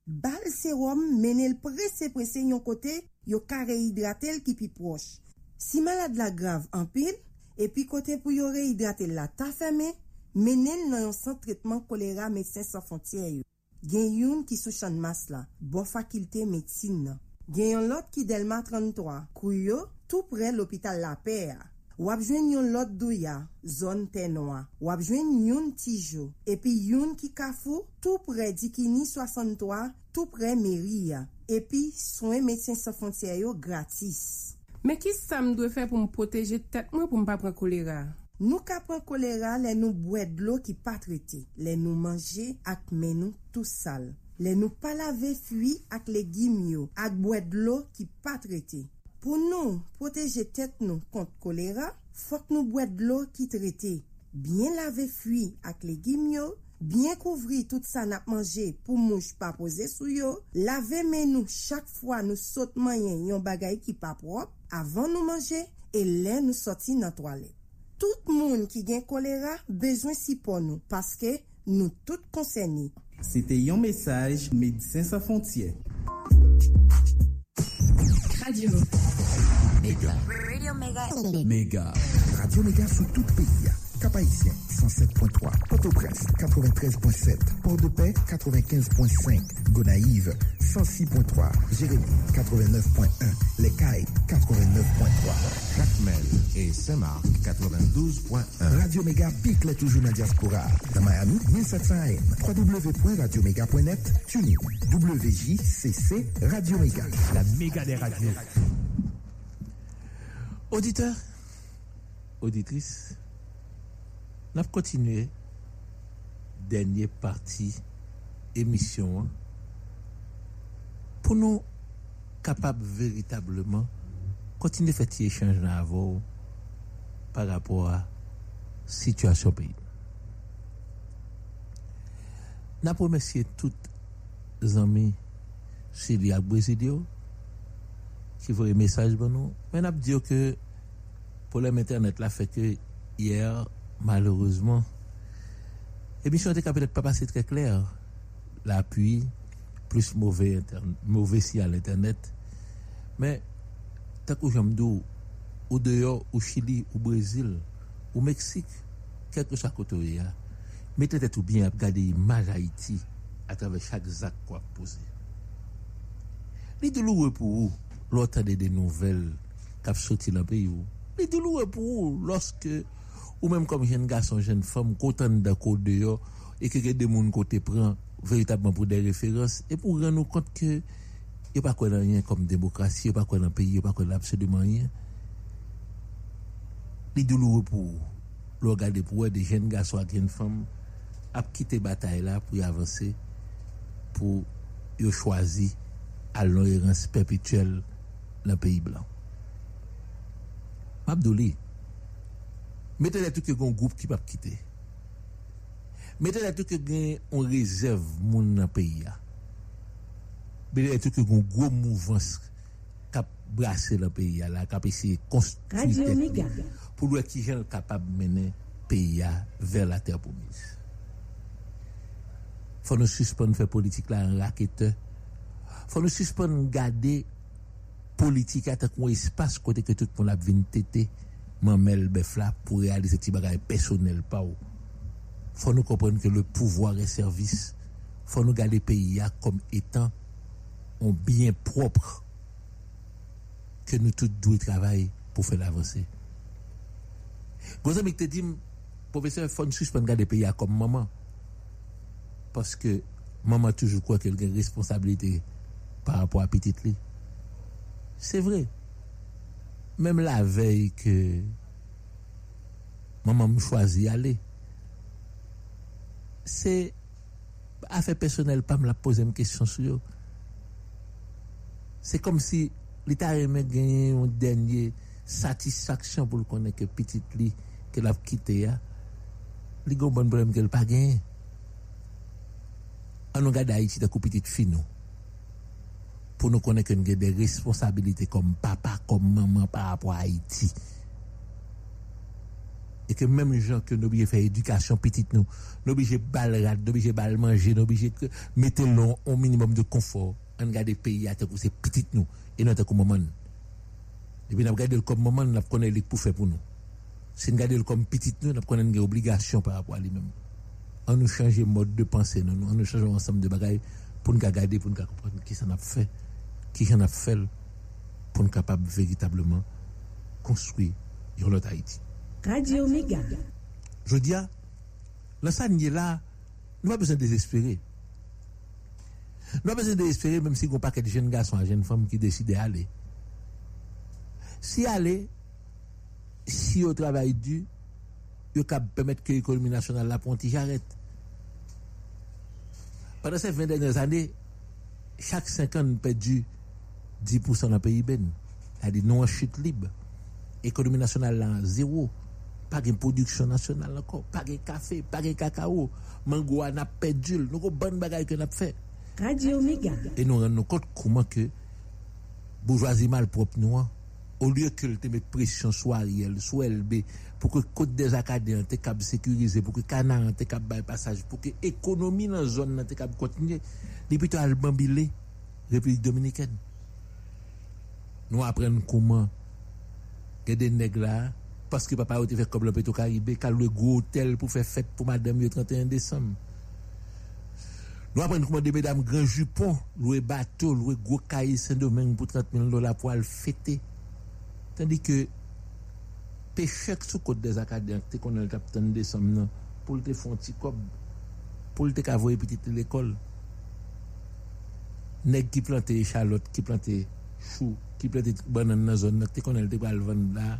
bal serum menel prese prese yon kote yo kare hidratel ki pi proche. Si malade la grav anpil, epi kote pou yo rehidratel la ta feme, Menel nan yon san tretman kolera Medsen San fontye yo. Gen yon ki sou chan mas la, bon fakilte medsin nan. Gen yon lot ki delma 33, kou yo, tou pre l'opital la per. ya. Wap jwen yon lot douya, zon tenwa. Wap jwen yon tijou, epi yon ki kafou, tou pre dikini 63, tou pre meri ya. Epi soen Medsen sa fontye yo gratis. Me ki sa m dwe fe pou m poteje tet mwen pou m pa pre kolera? Nou ka pran kolera le nou bwèd d'lo ki pa trete, le nou manje ak men nou tou sal. Le nou palave fwi ak le gim yo, ak bwèd d'lo ki pa trete. Pou nou proteje tet nou kont kolera, fok nou bwèd d'lo ki trete. Bien lave fwi ak le gim yo, bien kouvri tout sa nap manje pou mouj pa pose sou yo, lave men nou chak fwa nou sot mayen yon bagay ki pa prop, avan nou manje, e le nou soti nan toalet. Tout moun ki gen kolera bezwen sipon nou, paske nou tout konseni. Sete yon mesaj Medisen Sa Fontye. Radio Mega Radio Mega Mega Radio Mega sou tout peyi Kapayisyen, 107.3. Port-au-Prince, 93.7. Port-de-Paix, 95.5. Gonaïve, 106.3. Jérémy, 89.1. Lecaille, 89.3. Jacmel et Saint-Marc, 92.1. Radio Mega pique les toujou na diaspora. Na Miami, 1700 AM. www.radiomega.net. Tunis, WJCC, Radio Mega. La méga des radios. Auditeur, auditrice, n'a continué dernière partie émission pour nous capables véritablement continuer faire petit échange avant par rapport à situation pays. N'a remercié tous les amis Syrie et Brésil qui voient message pour nous. Mais n'a dit que problème internet là fait que hier malheureusement l'émission était peut-être pas passée très claire. L'appui plus mauvais mauvais signal internet. Mais tant que j'aime ou dehors au Chili, au Brésil, au Mexique, quel que soit côté mettez tout bien à regarder l'image Haïti à travers chaque acte qu'on a posé. Les douloureux pour vous, l'autre des nouvelles qui sorti dans le pays. Les douloureux pour vous, lorsque, ou même comme jeune garçon, jeune femme, content côté dehors, et que des gens côté prend véritablement pour des références, et pour rendre compte que il n'y a pas quoi dans rien comme démocratie, il n'y a pas quoi dans pays, il n'y a pas quoi dans absolument rien. Les douloureux pour le regarder pour des jeunes garçons et des jeunes femmes, à quitter bataille pour y avancer, pour y choisir à l'ignorance perpétuelle dans le pays blanc. Meten etou ke gen goup ki pap kite. Meten etou ke gen on rezerv moun nan peyi ya. Meten etou ke gen goup mouvans kap brase nan peyi ya la, kap ese konstituite pou lwa ki jen kapab mene peyi ya ver la ter pou mis. Fon nou suspon fè politik la an rakete. Fon nou suspon gade politik atak mwen espas kote ke tout moun ap vin tete. Mamel bœuf là pour réaliser des bagages personnels pas ou. faut nous comprendre que le pouvoir est service. faut nous garder pays comme étant un bien propre que nous tous devons travailler pour faire l'avancer. Gonzame te dit, professeur, il faut nous suspendre garder pays comme maman. Parce que maman toujours croit qu'elle a une responsabilité par rapport à petite. C'est vrai. Même la veille que maman me choisit aller, c'est affaire personnelle, pas me la poser une question sur eux. C'est comme si l'État aimait gagner une dernière satisfaction pour le connaître que petite li qu'elle a quitté, ya. li gon bon problème qu'elle pas gagné. On nous garde Haïti de petite fille. Pour nous connaître a des responsabilités comme papa, comme maman par rapport à Haïti. Et que même les gens que nous obligés faire éducation petite nous, nous obligés bal rat, nous obligés bal manger, nous obligés que mettre l'on au minimum de confort. On regarde les pays à que c'est petite nous et non comme maman. Et puis nous regardons comme maman, nous connaissons les pour faire pour nous. Si nous regardons comme petite nous, nous connaissons des obligations par rapport à lui-même. On nous change mode de pensée, nous, on nous change ensemble de bagages pour nous regarder, pour nous comprendre qui s'en a fait, qui s'en a fait pour nous capables véritablement construire une autre Haïti. Radio Méga. Je dis, ah, là, nous pas besoin de désespérer. Nous pas besoin de désespérer, même si on pas que de jeunes garçons et jeunes femmes qui décident d'aller. Si aller, si au travail dur, il permettre que l'économie nationale la ponte j'arrête. Pendant ces 20 dernières années, chaque 5 ans, nous perdu 10% dans le PIB. C'est-à-dire, nous en chute libre. Économie nationale là, zéro. Pas de production nationale encore. Pas de café, pas de cacao. Mango, on a perdu. Nous avons bonne bagaille que nous avons fait. Radio Méga. Et nous rendons compte comment que bourgeoisie malpropre nous, au lieu que te mette pression soit Ariel, soit LB, pour que côte des acadiens te cap sécurisé, pour que Canaan te cap passage, pour que économie dans la zone te cap continuer, République Dominicaine. Nous apprenons comment que des nègres là, parce que papa a été fait comme le Caribé, qu'a le gros hôtel pour faire fête pour madame le 31 décembre. Nous apprenons comment des mesdames grand jupon, louer bateau, louer gros cahier Saint-Domingue pour 30 000 dollars pour aller fêter. Tandis que péché sous côte des acadiens, te qu'on a le capitaine décembre, non, pour te font petit cob, pour te cavoyer petite l'école. Nèg qui plante échalote, qui plante chou, ki ple te banan nan zon nan, te konel te pal vand la,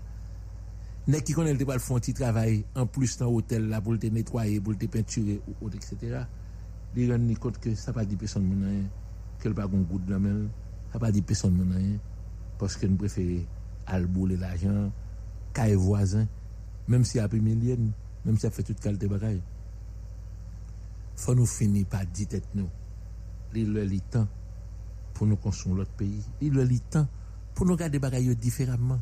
nek ki konel te pal fon ti travay, an plus nan hotel la, pou te netwaye, pou te pinture, ou ot, etc. Li ren ni kont ke sa pa di peson mounayen, kel pa kon gout damel, sa pa di peson mounayen, poske nou preferi alboule la jan, kaye voisin, menm si api milyen, menm si ap fe tout kalte bagay. Fon nou fini pa di tet nou, li lè li tan, pou nou konson lòt peyi, li lè li tan, pour nous garder bagaille différemment.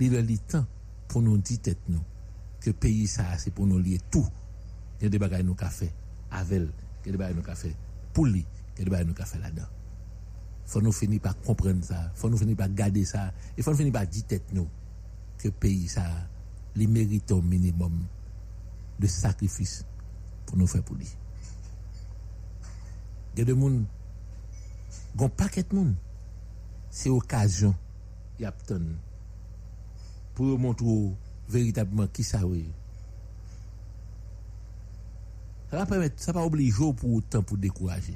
Il le lit temps pour nous dire nous que pays ça c'est pour nous lier tout. Il y a des bagailles nous fait avec il y a des bagailles nous fait pour lui, il y a des bagailles nous fait là-dedans. Faut nous finir par comprendre ça, faut nous finir par garder ça, et faut nous finir par dire nous que pays ça, il mérite au minimum de sakrifis pou nou fè pou li. Gen de moun, gon paket moun, se okasyon yap ton pou yo montrou veritabman ki sa we. Sa va permet, sa va oblijo pou outan pou dekouraje.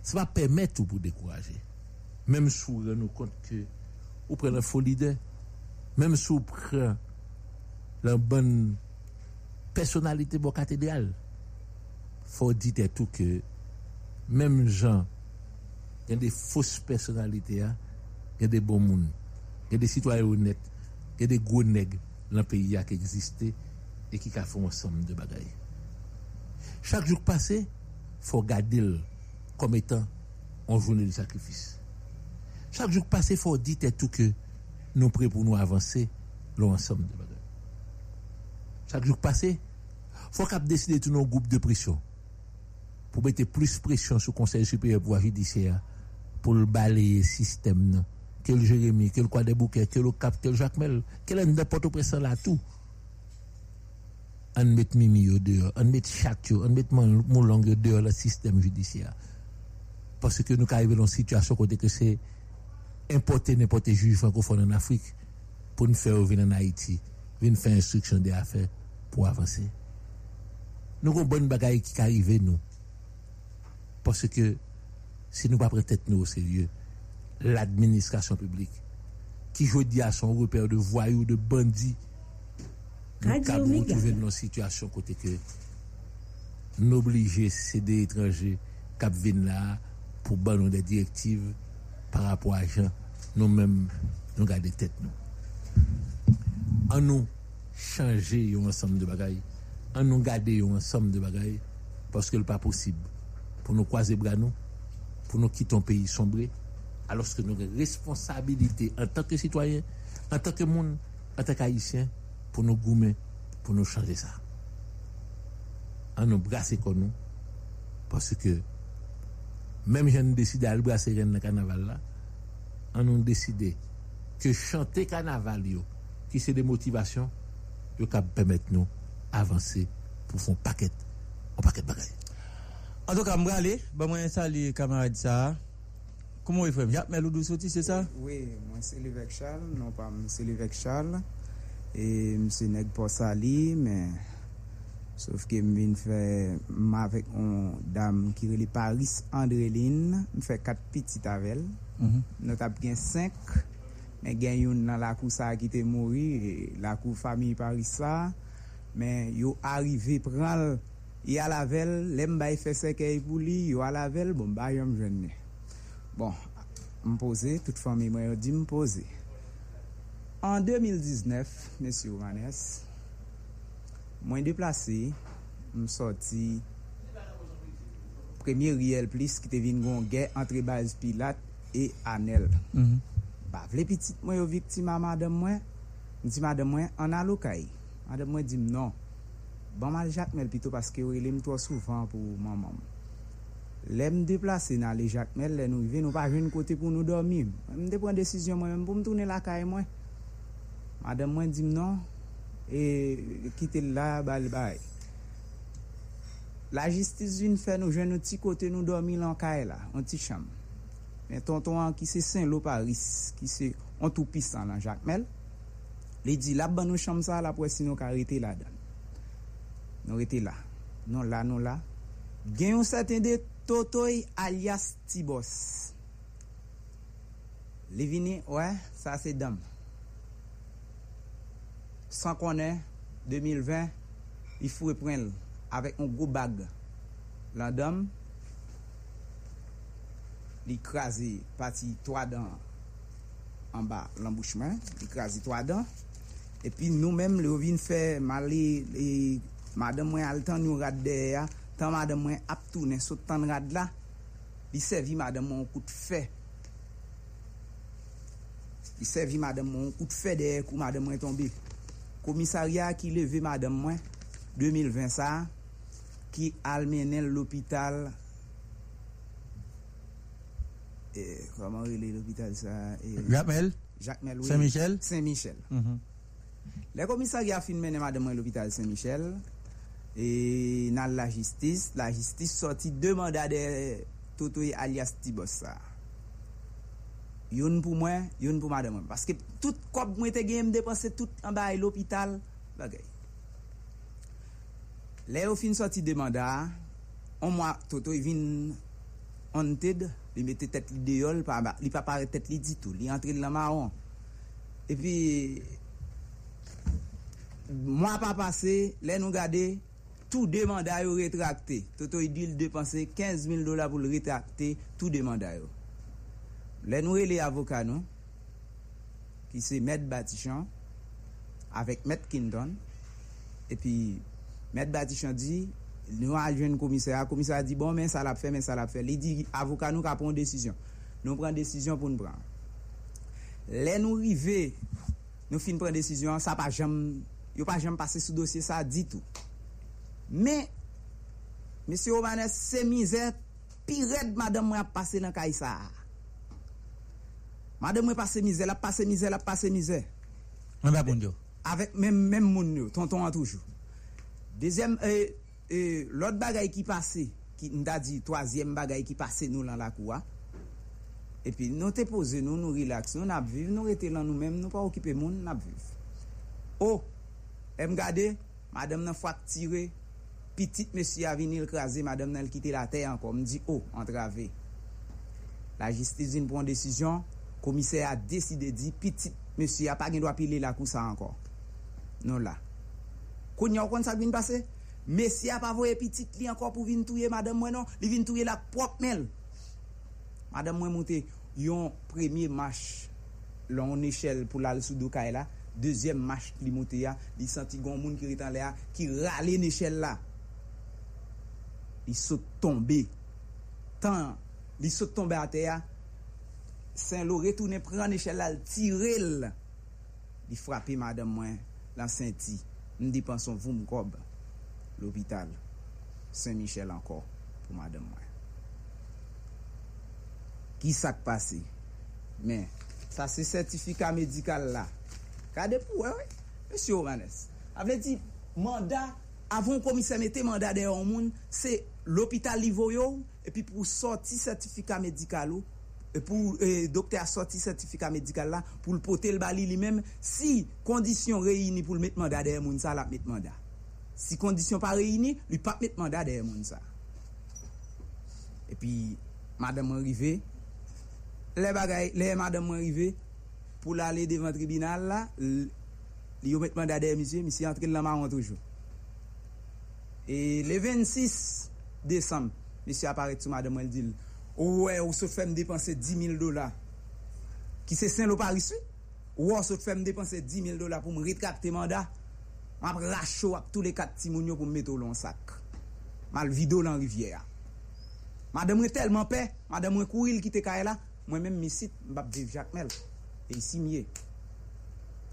Sa va permet ou pou dekouraje. Mem sou ren nou kont ke ou pren la folide, mem sou pren la bon personalite bo katedral, fò dite tout ke mem jan gen de fos personalite ya, gen de bon moun, gen de sitwaye ou net, gen de gwo neg lan peyi ya ki egziste e ki ka fon som de bagay. Chak jouk pase, fò gadil kom etan an jounen di sakrifis. Chak jouk pase, fò dite tout ke nou pre pou nou avanse lò an som de bagay. Chak jouk pase, fò kap deside tout nou goup de presyon pou mette plus presyon sou konsey superior pou avidisye ya pou l baleye sistem nan ke l Jeremie, ke l Kwa de Bouke, ke l Kap, ke l Jacquemelle, ke l an de Port-au-Pressin la tout. An met mimi deyo, an met chak yo, an met yo deyo la sistem judisya. Parce ke nou ka arrive lon situasyon kote ke se importe nepote juj francofone an Afrik pou nou fè ou vin an Haiti, vin fè instruksyon de afe pou avanse. Nou kon bon bagay ki ka arrive nou. Parce ke si nou pa pretet nou au serye, l'administrasyon publik, ki jodi a son repère de voyou, de bandi, nou ka pou touve nou situasyon kote ke n'oblige sede etranje kap vin la pou ban nou de direktiv par rapport a jan nou menm nou gade tet nou. An nou chanje yon ansam de bagay, an nou gade yon ansam de bagay, paske l pa posib pou nou kwaze bra nou, pou nou kiton peyi sombre, aloske nou gen responsabilite an tanke sitwayen, an tanke moun, an tanke haisyen, pou nou goumen, pou nou chanje sa. An nou brase kon nou, paske mem jen nou deside al brase ren na kanaval la, an nou deside ke chante kanaval yo, ki se de motivasyon, yo kap pemet nou avanse pou fon paket, ou paket bagay. En tout cas, m'brale, ba mwen sali kamarade sa. Koumou e frem? Yap Meloudou soti, se sa? Oui, mwen se Livek Charles, non pa mwen se Livek Charles. E mse neg po sali, men... Sof ke m vin fè m avèk an dam ki rele Paris Andreline, m fè kat pitit avèl, mm -hmm. not ap gen 5, men gen yon nan lakou sa ki te mori, lakou fami Paris sa, men yo arrive pral, yo alavel, lem bay fè sekey pou li, yo alavel, bon bay yon jwenne. Bon, mpoze, tout fami mwen yo di mpoze. An 2019, Monsie Oumanes, mwen deplase, msoti, premye riel plis ki te vin gon gen entre baz pilat e anel. Mm -hmm. Ba, vle pitit mwen yo viktima madem mwen, mti madem mwen an alokay. Madem mwen di m non. Ban mal jak mel pito paske yo relem to soufan pou maman mwen. Lem deplase nan le jakmel le nou ve nou pa jen kote pou nou dormi. Mwen de pren desisyon mwen mwen pou m toune la kaye mwen. Madame mwen di m non. E kite la bal bay. La jistis vin fè nou jen nou ti kote nou dormi lan kaye la. An ti cham. Men tonton an ki se sen lo paris. Ki se an tou pisan lan jakmel. Li di la ban nou cham sa la pou esi nou ka rete la dan. Nou rete la. Non la non la. Gen yon saten det. Totoy alias Tibos. Li vini, wè, ouais, sa se dam. San konè, 2020, i fwe pren l, avèk an gro bag. La dam, li krasi pati 3 dan an ba l'embouchman, li krasi 3 dan, epi nou mèm li vini fè mali, madame mwen al tan nou rade de ya, tan madame mwen ap tan rad la, li servi madame mwen kout fe. Li servi madame mwen kout fe de kou madame mwen tombe. Komisaria ki leve madame mwen, 2020 sa, ki almenen l'hopital, e, koman rele l'hopital sa? Jacmel? Jacmel, oui. Saint-Michel? Saint-Michel. Mhm. Le komisaria fin menen madame mwen l'hopital Saint-Michel, e nan la jistis, la jistis soti de mandade Totoye alias Tibossa. Yon pou mwen, yon pou madame mwen. Paske tout kop mwen te gen mdepose tout an bay e l'opital bagay. Le yo fin soti de mandade, an mwa Totoye vin onted, li mette tet li deyol, li pa pare tet li ditou, li entre la maron. E pi... Mwa pa pase, lè nou gade, tout demanda yo retrakte. Toto yi dil depanse 15.000 dola pou l retrakte tout demanda yo. Le nou e le avoka nou, ki se Med Batichan, avek Med Kindon, epi Med Batichan di, nou aljwen komisera, komisera di, bon men salap fe, men salap fe. Li di, avoka nou ka pon desisyon. Nou pren desisyon pou nou pren. Le nou rive, nou fin pren desisyon, sa pa jem, yo pa jem pase sou dosye sa di tou. Men, misi Omanes se mizè piret madame mwen ap pase nan bon Kaisa. Madame mwen pase mizè, la pase mizè, la pase mizè. Mwen ba moun yo. Avèk men men moun yo, tonton an toujou. Dezem, e, e, euh, euh, lot bagay ki pase, ki nda di toazyem bagay ki pase nou lan la kouwa, epi nou te pose nou, nou relax, nou nap viv, nou rete lan nou menm, nou pa okipe moun, nap viv. Ou, oh, em gade, madame nan fwa tire, pitit monsi avini l krasi, madame nan l kite la tey anko, mdi o, oh, antrave. La jistizine pon desisyon, komise a deside di, pitit monsi a pa gen do apile la kousa anko. Non la. Koun yon kon sa bin pase? Monsi a pa voye pitit li anko pou vin touye madame mwen non, li vin touye la prop mel. Madame mwen monte yon premye mash lon eshel pou lal sou do kay la, Dezyem mach li moute ya, li santi goun moun ki ritan le ya, ki rale nechel la. li sot tombe. Tan li sot tombe a teya, Saint Lô retounen pran echel al tirel. Li frape madame mwen lan Saint-Ti. Ndi panson voun mkob l'opital Saint-Michel anko pou madame mwen. Ki sak pase? Men, sa se sertifika medikal la. Kade pou wè wè? monsi Oranes. Avle di, manda, avon komise mette manda de yon moun, se l'opital li voyon, epi pou sorti sertifika medikal ou, pou eh, dokte a sorti sertifika medikal la, pou l'pote l'bali li mem, si kondisyon reyini pou l'met manda deye moun sa, l'ap met manda. Si kondisyon pa reyini, li pap met manda deye moun sa. Epi, madame m'enrive, le bagay, le madame m'enrive, pou l'ale devan tribunal la, li yo met manda deye misye, misye antre l'anman an toujou. E le 26, Desem, misye aparet sou madame el dil. Ouwe, ou sot fèm depanse 10.000 dola. Ki se sen lo Paris ou? Ouwe, ou sot fèm depanse 10.000 dola pou m retrapte manda. M ap racho ap tou le kat timoun yo pou m meto lon sak. Mal vido lan rivyera. Madame mwen telman pe, madame mwen kouril ki te kae la, mwen men misit mbap div jakmel. E isi miye.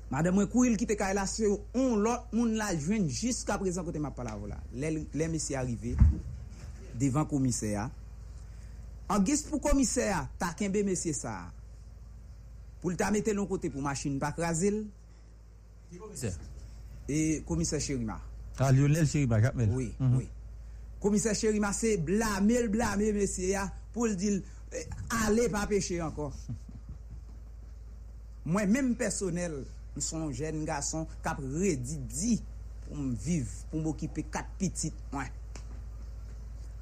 Madame mwen kouril ki te kae la, se yo on lot moun la jwen jiska prezan kote m ap pala vola. Le, le misi arrive, devan komiseya. An gis pou komiseya, ta kenbe mesye sa. Pou lta mette lon kote pou machin pa krasil. E komiser Cherima. Ah, Lionel Cheriba, Japmel. Oui, oui. Komiser Cherima se blame l blame mesye ya pou l dil eh, ale pa peche ankon. Mwen menm personel, m son jen gason kap redi di pou m viv, pou m okipe kat pitit mwen.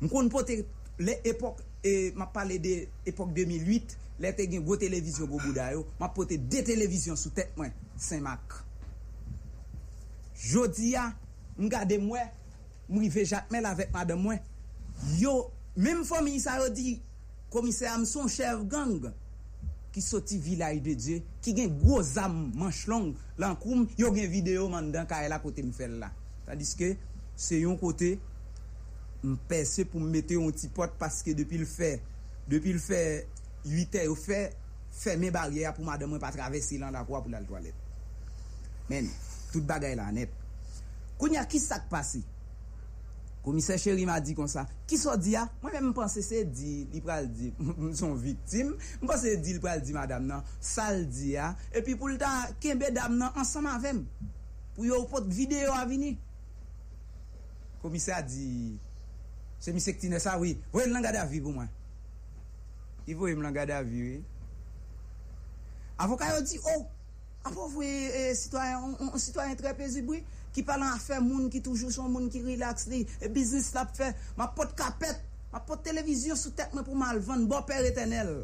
M kon pote le epok, e, ma pale de epok 2008, le te gen go televizyon go bouda yo, ma pote de televizyon sou tet mwen, Saint-Marc. Jodi ya, m gade mwen, m rive jatmel avèk madè mwen, yo, mèm fòmi sa yo di, komise am son chev gang, ki soti vilay de Diyo, ki gen gwo zam manch long lankoum, yo gen video man dan ka el akote mi fel la. Tadis ke, se yon kote, mpese pou mwete yon ti pot paske depi l fè, depi l fè 8 e ou fè, fè mè barye a pou madè mwen pa travesi lan la kwa pou la l toalet. Men, tout bagay la net. Koun ya ki sak pasi? Komise cheri ma di kon sa, ki so di ya? Ah? Mwen mwen mpense se di, li pral di, mson viktim, mpense di li pral di madame nan, sal di ya, ah. epi pou lta kembe dam nan ansam avèm, pou yo pot videyo avini. Komise a di... Se mi sektine sa wè, wè l e langade avi pou mwen. I vou e m langade avi wè. Avokat yo di, oh, apou vwe eh, sitwayen trepezibwi, ki palan afe moun ki toujou son moun ki relax li, e biznis la pou fe, ma pot kapet, ma pot televizyon sou tek mwen pou mal van, bo per etenel.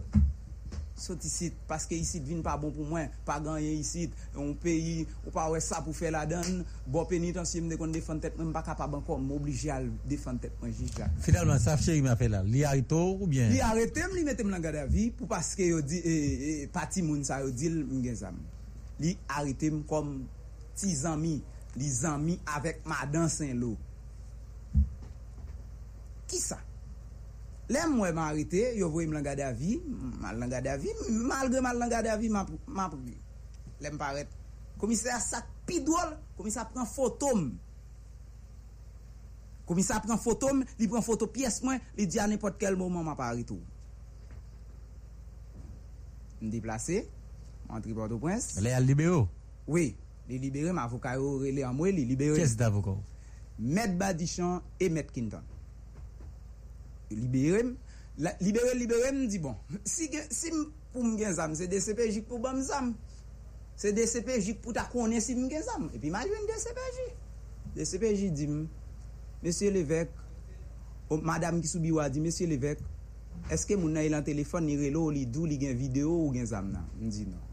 sot isit, paske isit vin pa bon pou mwen, pa ganyen isit, on peyi, ou pa wè sa pou fè la dan, bo penitansye mde kon defan tèt, mwen baka pa banko, mwen oblije al defan tèt mwen jika. Finalman, saf chè yon apè la, li harito ou bien? Li haritem, li metem lan gade avi, pou paske yo di, eh, eh, pati moun sa yo dil mwen gen zam. Li haritem kom ti zami, li zami avèk madan sen lo. Ki sa? Lem mwen mwen arete, yo vwe m langa davi, mal langa davi, malgre mal langa davi, man proubi. Lem paret. Komisè a sak pidwol, komisè a pren fotom. Komisè a pren fotom, li pren foto piyes mwen, li di an epot kel mouman mwen paret ou. M deplase, mantri Porto Prince. Le al libero? Oui, li libere, m avoka yo rele an mwen, li libere. Kè se d'avoka ou? Met Badichan et Met Kinton. liberem, libere liberem di bon, si, gen, si pou m gen zam, se DCPJ pou bam zam, se DCPJ pou ta konen si m gen zam, epi ma lwen DCPJ. DCPJ di m, Monsie Levek, oh, madame ki soubi wadi, Monsie Levek, eske moun nan ilan telefon ni relo li dou li gen video ou gen zam nan? M di nan.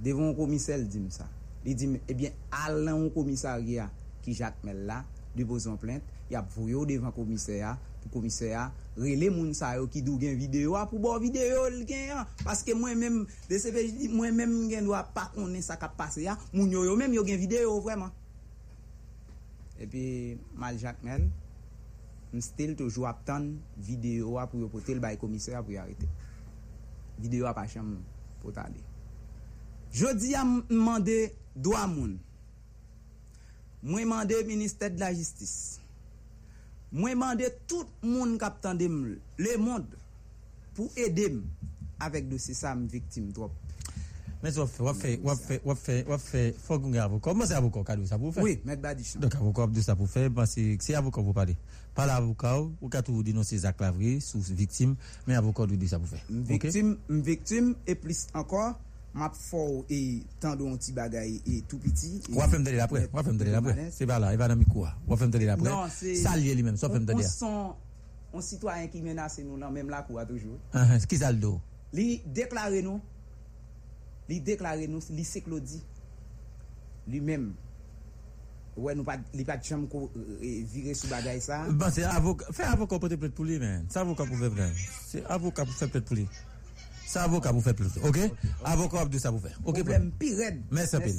Devon komisel di m sa. Li di m, ebyen, eh alan komisaria ki jakmel la, bozon plente, yap vouyo devan komiseya, pou komise a, rele moun sa yo ki dou gen videyo a pou bo videyo l gen a. Paske mwen men, de sepe jdi, mwen men gen do a pa konen sa kap pase a, moun yo yo men yo gen videyo vreman. Epi, mal jakmel, m stil toujou ap tan videyo a pou yo potel bay komise a pou yo arete. Videyo a pa chanm pou tade. Jodi a mande do a moun. Mwen mande Ministèd la Jistis. mwen mande tout moun kap tan dem le moun pou edem avèk dosi sa m viktim drop. Mè sou wap fè, wap fè, wap fè, wap fè, fòk mwen avokop. Mwen se avokop kadou sa pou fè? Oui, mèk badichan. Donk avokop dou sa pou fè, panse se avokop pou pale. Pal avokop, ou katou denonse Zak Lavri sou viktim, mè avokop dou dou sa pou fè. M viktim, m viktim, e plis ankor, map fò e tando an ti bagay e tou piti. Wafèm tèlè l'apre, wafèm tèlè l'apre. Se va la, e va nan mi kouwa. Wafèm tèlè l'apre. Non, Salye li men, so fèm tèlè. On son, on sitwayen ki menase nou nan menm la kouwa toujou. Ki uh-huh, sal do? Li deklare nou, li deklare nou, li sek lodi. Li menm. Ouè nou pat, li pat chanm ko e, euh, vire sou bagay sa. Bon, se avok, fè avok an pote plet pou li men. Se avok an pou vè vè. Se avok an pou fè plet pou li. Sa avoka pou fè plus. Ok? Avoka wap di sa pou fè. Ok? Problem pi red. Mersi apil.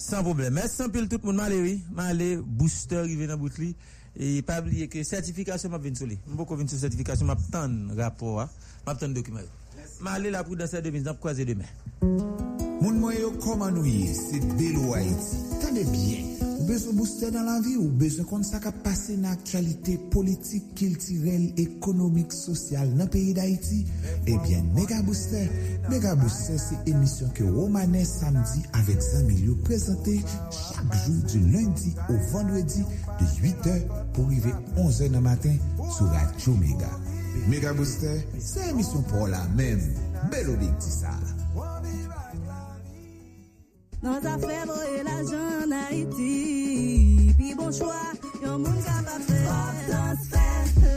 San problem. Mersi apil tout moun. Male oui. Male. Booster rive nan bout li. E pa bliye ke sertifikasyon map vin sou li. Mbo ko vin sou sertifikasyon map tan rapor a. Map tan dokumen. Male la pou dansè demis nan pou kwaze demen. Moun mwen yo komanouye se Belo Haiti. Tande bien. bezon booster nan lan vi ou, bezon kon sa ka pase nan aktualite politik, kiltirel, ekonomik, sosyal nan peyi d'Haïti, eh ebyen Mega Booster. Mega Booster se emisyon ke Romane samdi avek zanmi liyo prezante chak jou di lundi ou vendredi de 8h pou rive 11h nan matin sou Radio Mega. Mega Booster se emisyon pou la men. Bel obik di sa. Nan zafè bo e la jan na iti Pi bon chwa, yon moun kapap fè Pop dans fè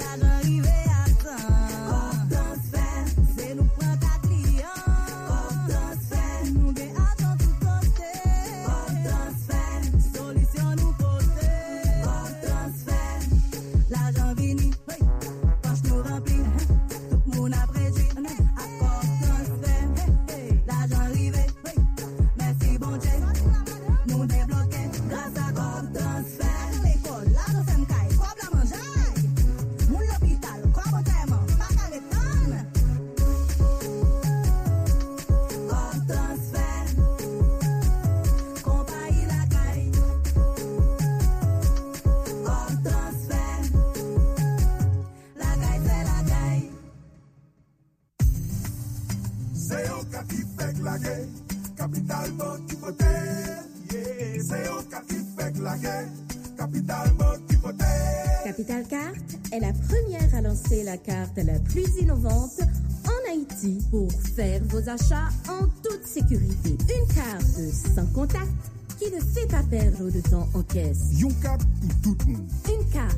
la plus innovante en Haïti pour faire vos achats en toute sécurité. Une carte sans contact qui ne fait pas perdre de temps en caisse. Yon carte pour tout le monde. Une carte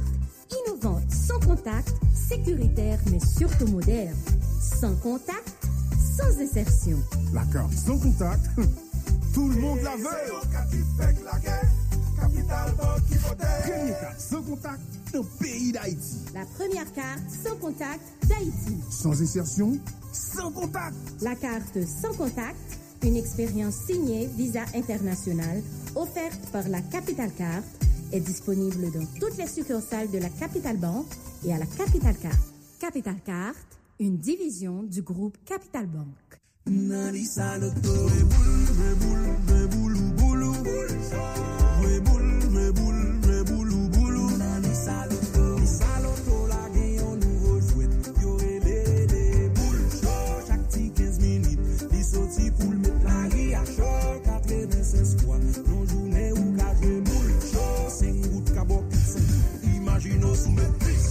innovante sans contact, sécuritaire mais surtout moderne. Sans contact, sans insertion. La carte sans contact, tout le monde la veut. Capital vote. Première carte sans contact dans le pays d'Haïti. La première carte sans contact d'Haïti. Sans insertion, sans contact. La carte sans contact, une expérience signée Visa International, offerte par la Capital Carte, est disponible dans toutes les succursales de la Capital Bank et à la Capital Carte. Capital Carte, une division du groupe Capital Bank. soti pou l'met la ri a chou Katre men se skwa, non jounen ou kajwe moul Chou, sen kout kabok, sen kout Imagino sou men plis